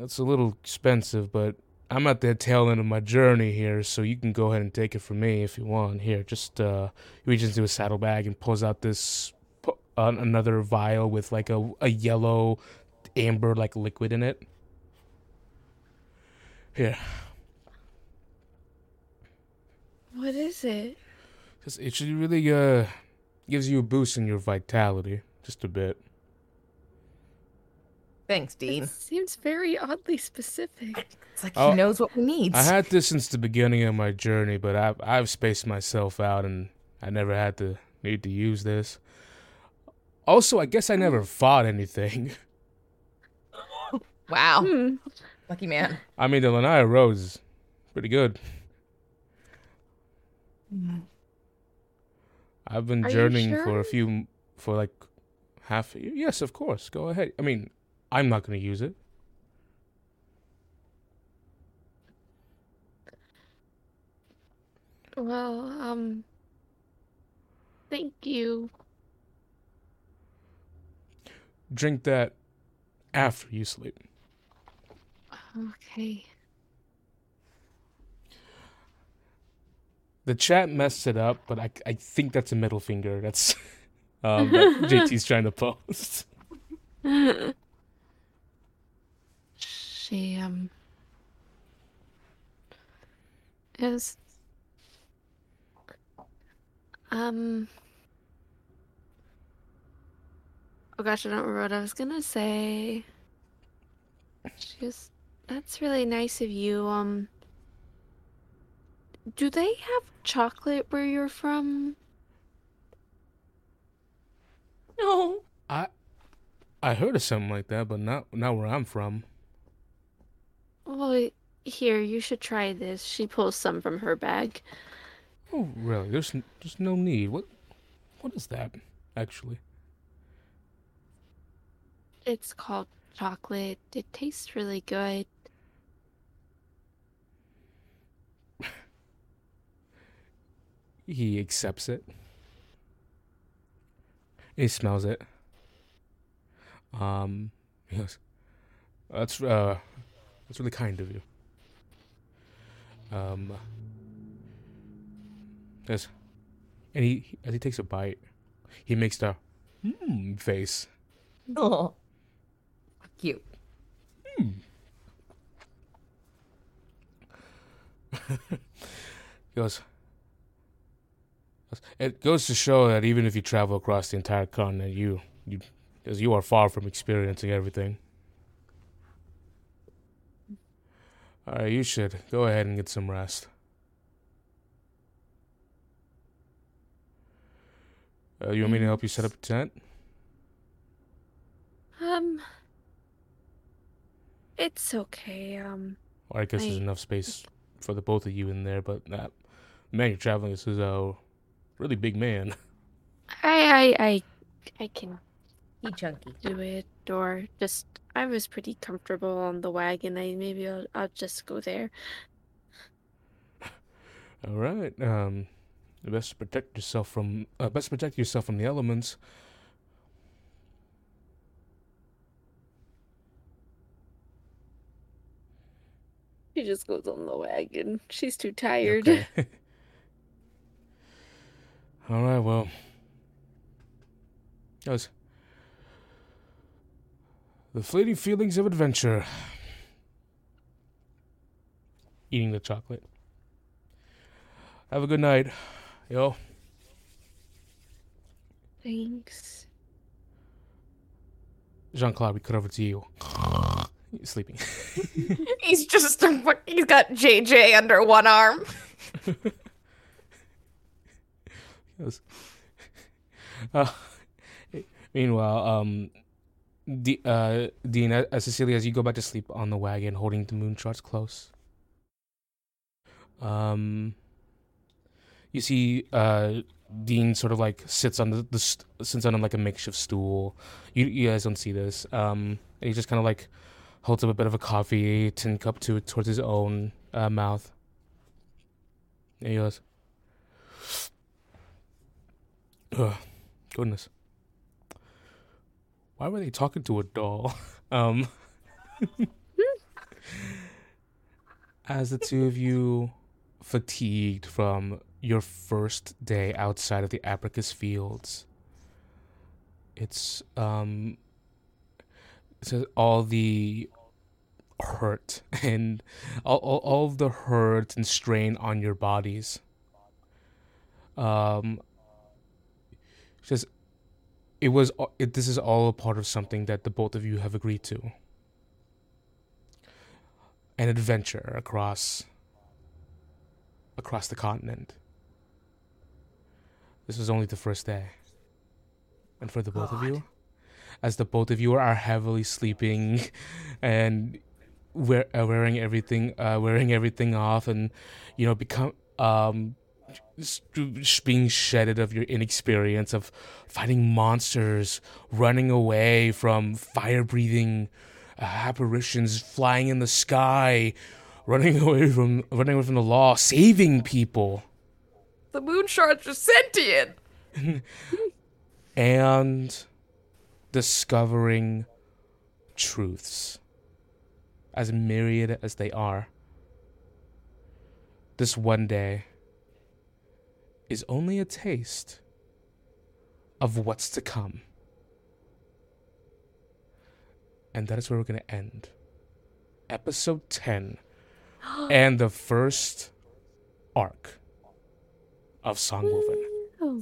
it's a little expensive, but I'm at the tail end of my journey here, so you can go ahead and take it from me if you want. Here, just uh, he reaches into his saddlebag and pulls out this uh, another vial with like a a yellow amber like liquid in it. Here, What is it? it should really uh gives you a boost in your vitality, just a bit. Thanks, Dean. It seems very oddly specific. It's like Oh, he knows what we need. I had this since the beginning of my journey, but I've I've spaced myself out and I never had to need to use this. Also, I guess I never fought anything. Wow, Hmm. lucky man. I mean, the Lanya Road is pretty good. I've been Are you journeying for a few, for like half a year. Yes, of course. Go ahead. I mean, I'm not going to use it. Well, um. Thank you. Drink that after you sleep. Okay. The chat messed it up, but I, I think that's a middle finger. That's um, that JT's trying to post. She, um. Is. Um. Oh gosh, I don't remember what I was gonna say. She was. That's really nice of you. Um. Do they have chocolate where you're from? No. I I heard of something like that, but not not where I'm from. Well, here, you should try this. She pulls some from her bag. Oh, really? There's there's no need. What what is that actually? It's called chocolate. It tastes really good. He accepts it. He smells it. Um, he goes, "That's uh, that's really kind of you." Um, yes, and he as he takes a bite, he makes the hmm face. Oh. Cute. He goes. It goes to show that even if you travel across the entire continent, you you as you are far from experiencing everything. All right, you should go ahead and get some rest. Uh, you want me to help you set up a tent? Um, it's okay. Um, Or I guess there's enough space for the both of you in there, but that man you're traveling this is a really big man. I, I, I, I can He chunky. do it, or just I was pretty comfortable on the wagon. I maybe I'll, I'll just go there. All right. Um, best protect yourself from uh, best protect yourself from the elements. She just goes on the wagon. She's too tired. Okay. All right. Well, guys, the fleeting feelings of adventure. Eating the chocolate. Have a good night, yo. Thanks. Jean Claude, we cut over to you. You're sleeping. He's just he's got JJ under one arm. Yes. Uh, meanwhile, um, Uh, Dean, uh, Cecilia, as you go back to sleep on the wagon, holding the moonshots close, um, you see, uh, Dean sort of like sits on the, the st- sits on like a makeshift stool. You you guys don't see this. Um, he just kind of like holds up a bit of a coffee tin cup to towards his own uh, mouth. And he goes, goodness. Why were they talking to a doll? Um, as the two of you fatigued from your first day outside of the Apricus fields, it's um, all the hurt and all, all, all of the hurt and strain on your bodies. Um, just it was it, this is all a part of something that the both of you have agreed to. An adventure across across the continent. This was only the first day. And for the both of you as the both of you are heavily sleeping and wear, uh, wearing everything uh, wearing everything off and you know become um being shedded of your inexperience of fighting monsters, running away from fire breathing uh, apparitions flying in the sky, running away from running away from the law, saving people, The moon shards are sentient. and discovering truths as myriad as they are. This one day is only a taste of what's to come. And that is where we're going to end. Episode 10 and the first arc of Songwoven.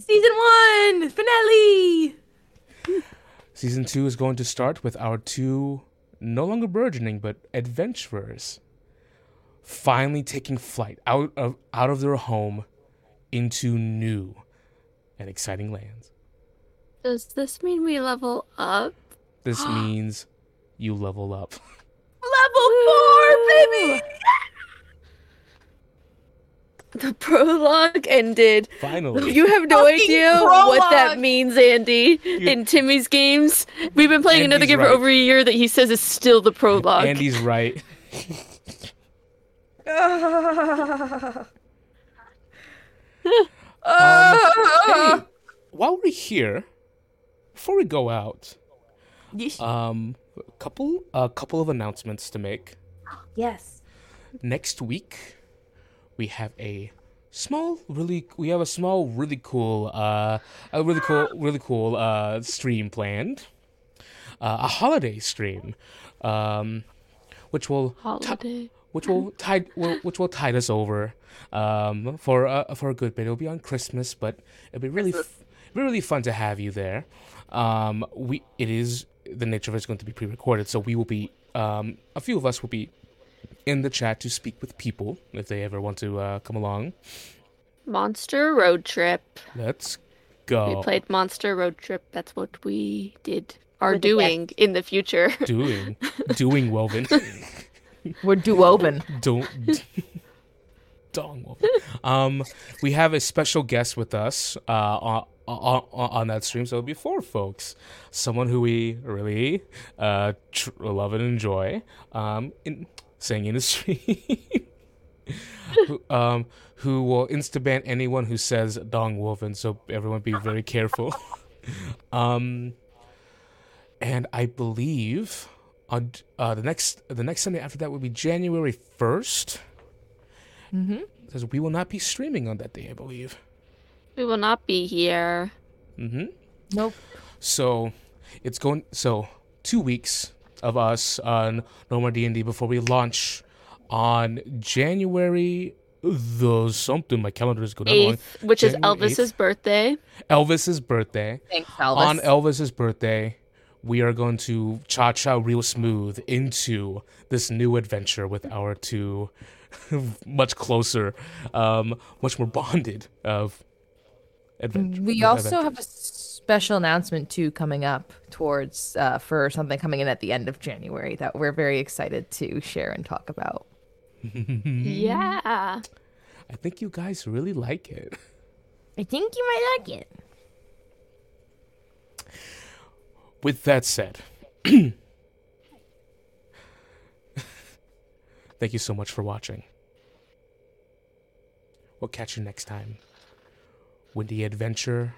Season one finale. Season 2 is going to start with our two no longer burgeoning but adventurers finally taking flight out of out of their home into new and exciting lands. Does this mean we level up? This means you level up. Level four, baby. The prologue ended. Finally. You have no Fucking idea what that means, Andy. In Timmy's games, we've been playing another Andy's game for over a year that he says is still the prologue. Andy's right. Um, hey, while we're here, before we go out, Yeesh. um, a couple a couple of announcements to make. yes. next week we have a small really we have a small really cool uh a really cool really cool uh stream planned uh, a holiday stream um which will Holiday. Which will tide will, which will tide us over um for uh, for a good bit it'll be on christmas but it'll be really f- be really fun to have you there um we it is the nature of it's going to be pre-recorded so we will be um a few of us will be in the chat to speak with people if they ever want to uh, come along Monster Road Trip. let's go We played Monster Road Trip. That's what we did. Are doing in the future. doing doing woven We're duoben. don't dong woven. um we have a special guest with us uh on, on, on that stream. So it'll be four folks. Someone who we really uh, tr- love and enjoy um, in, saying in the stream. who, um, who will instaban anyone who says Dong Wolfen, so everyone be very careful. um, and I believe on uh, the next the next Sunday after that will be January 1st Mm-hmm. Because we will not be streaming on that day, I believe. We will not be here. Mm-hmm. Nope. So it's going. So two weeks of us on No More D and D before we launch on January the something. My calendar is going on. Eighth, which is January Elvis's birthday. Elvis's birthday. Thanks, Elvis. On Elvis's birthday, we are going to cha cha real smooth into this new adventure with our two much closer, um, much more bonded of adventure. we also have a special announcement too coming up towards uh, for something coming in at the end of January that we're very excited to share and talk about. Yeah. I think you guys really like it. I think you might like it. With that said, thank you so much for watching. We'll catch you next time when the adventure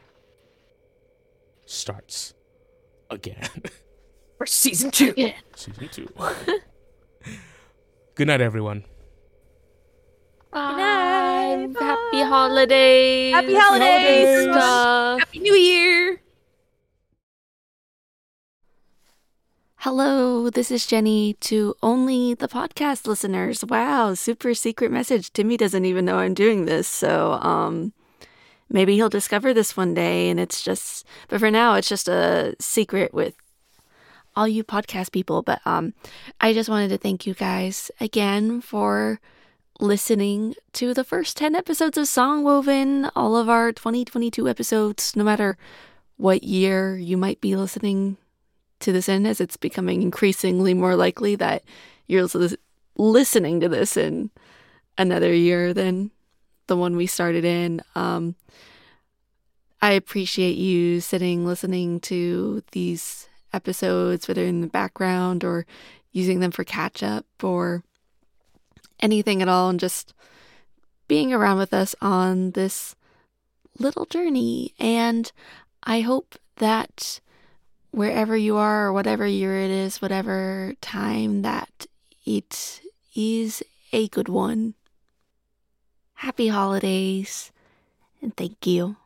starts again. For season two. Yeah. Season two. Good night, everyone. Bye. Happy holidays. Happy holidays. Stuff. Happy New Year. Hello, this is Jenny to only the podcast listeners. Wow, super secret message. Timmy doesn't even know I'm doing this, so um maybe he'll discover this one day and it's just but for now it's just a secret with all you podcast people, but um I just wanted to thank you guys again for listening to the first 10 episodes of Songwoven, all of our 2022 episodes, no matter what year you might be listening to this end as it's becoming increasingly more likely that you're listening to this in another year than the one we started in. Um, I appreciate you sitting listening to these episodes, whether in the background or using them for catch up or anything at all, and just being around with us on this little journey. And I hope that wherever you are or whatever year it is, whatever time that it is a good one. Happy holidays and thank you.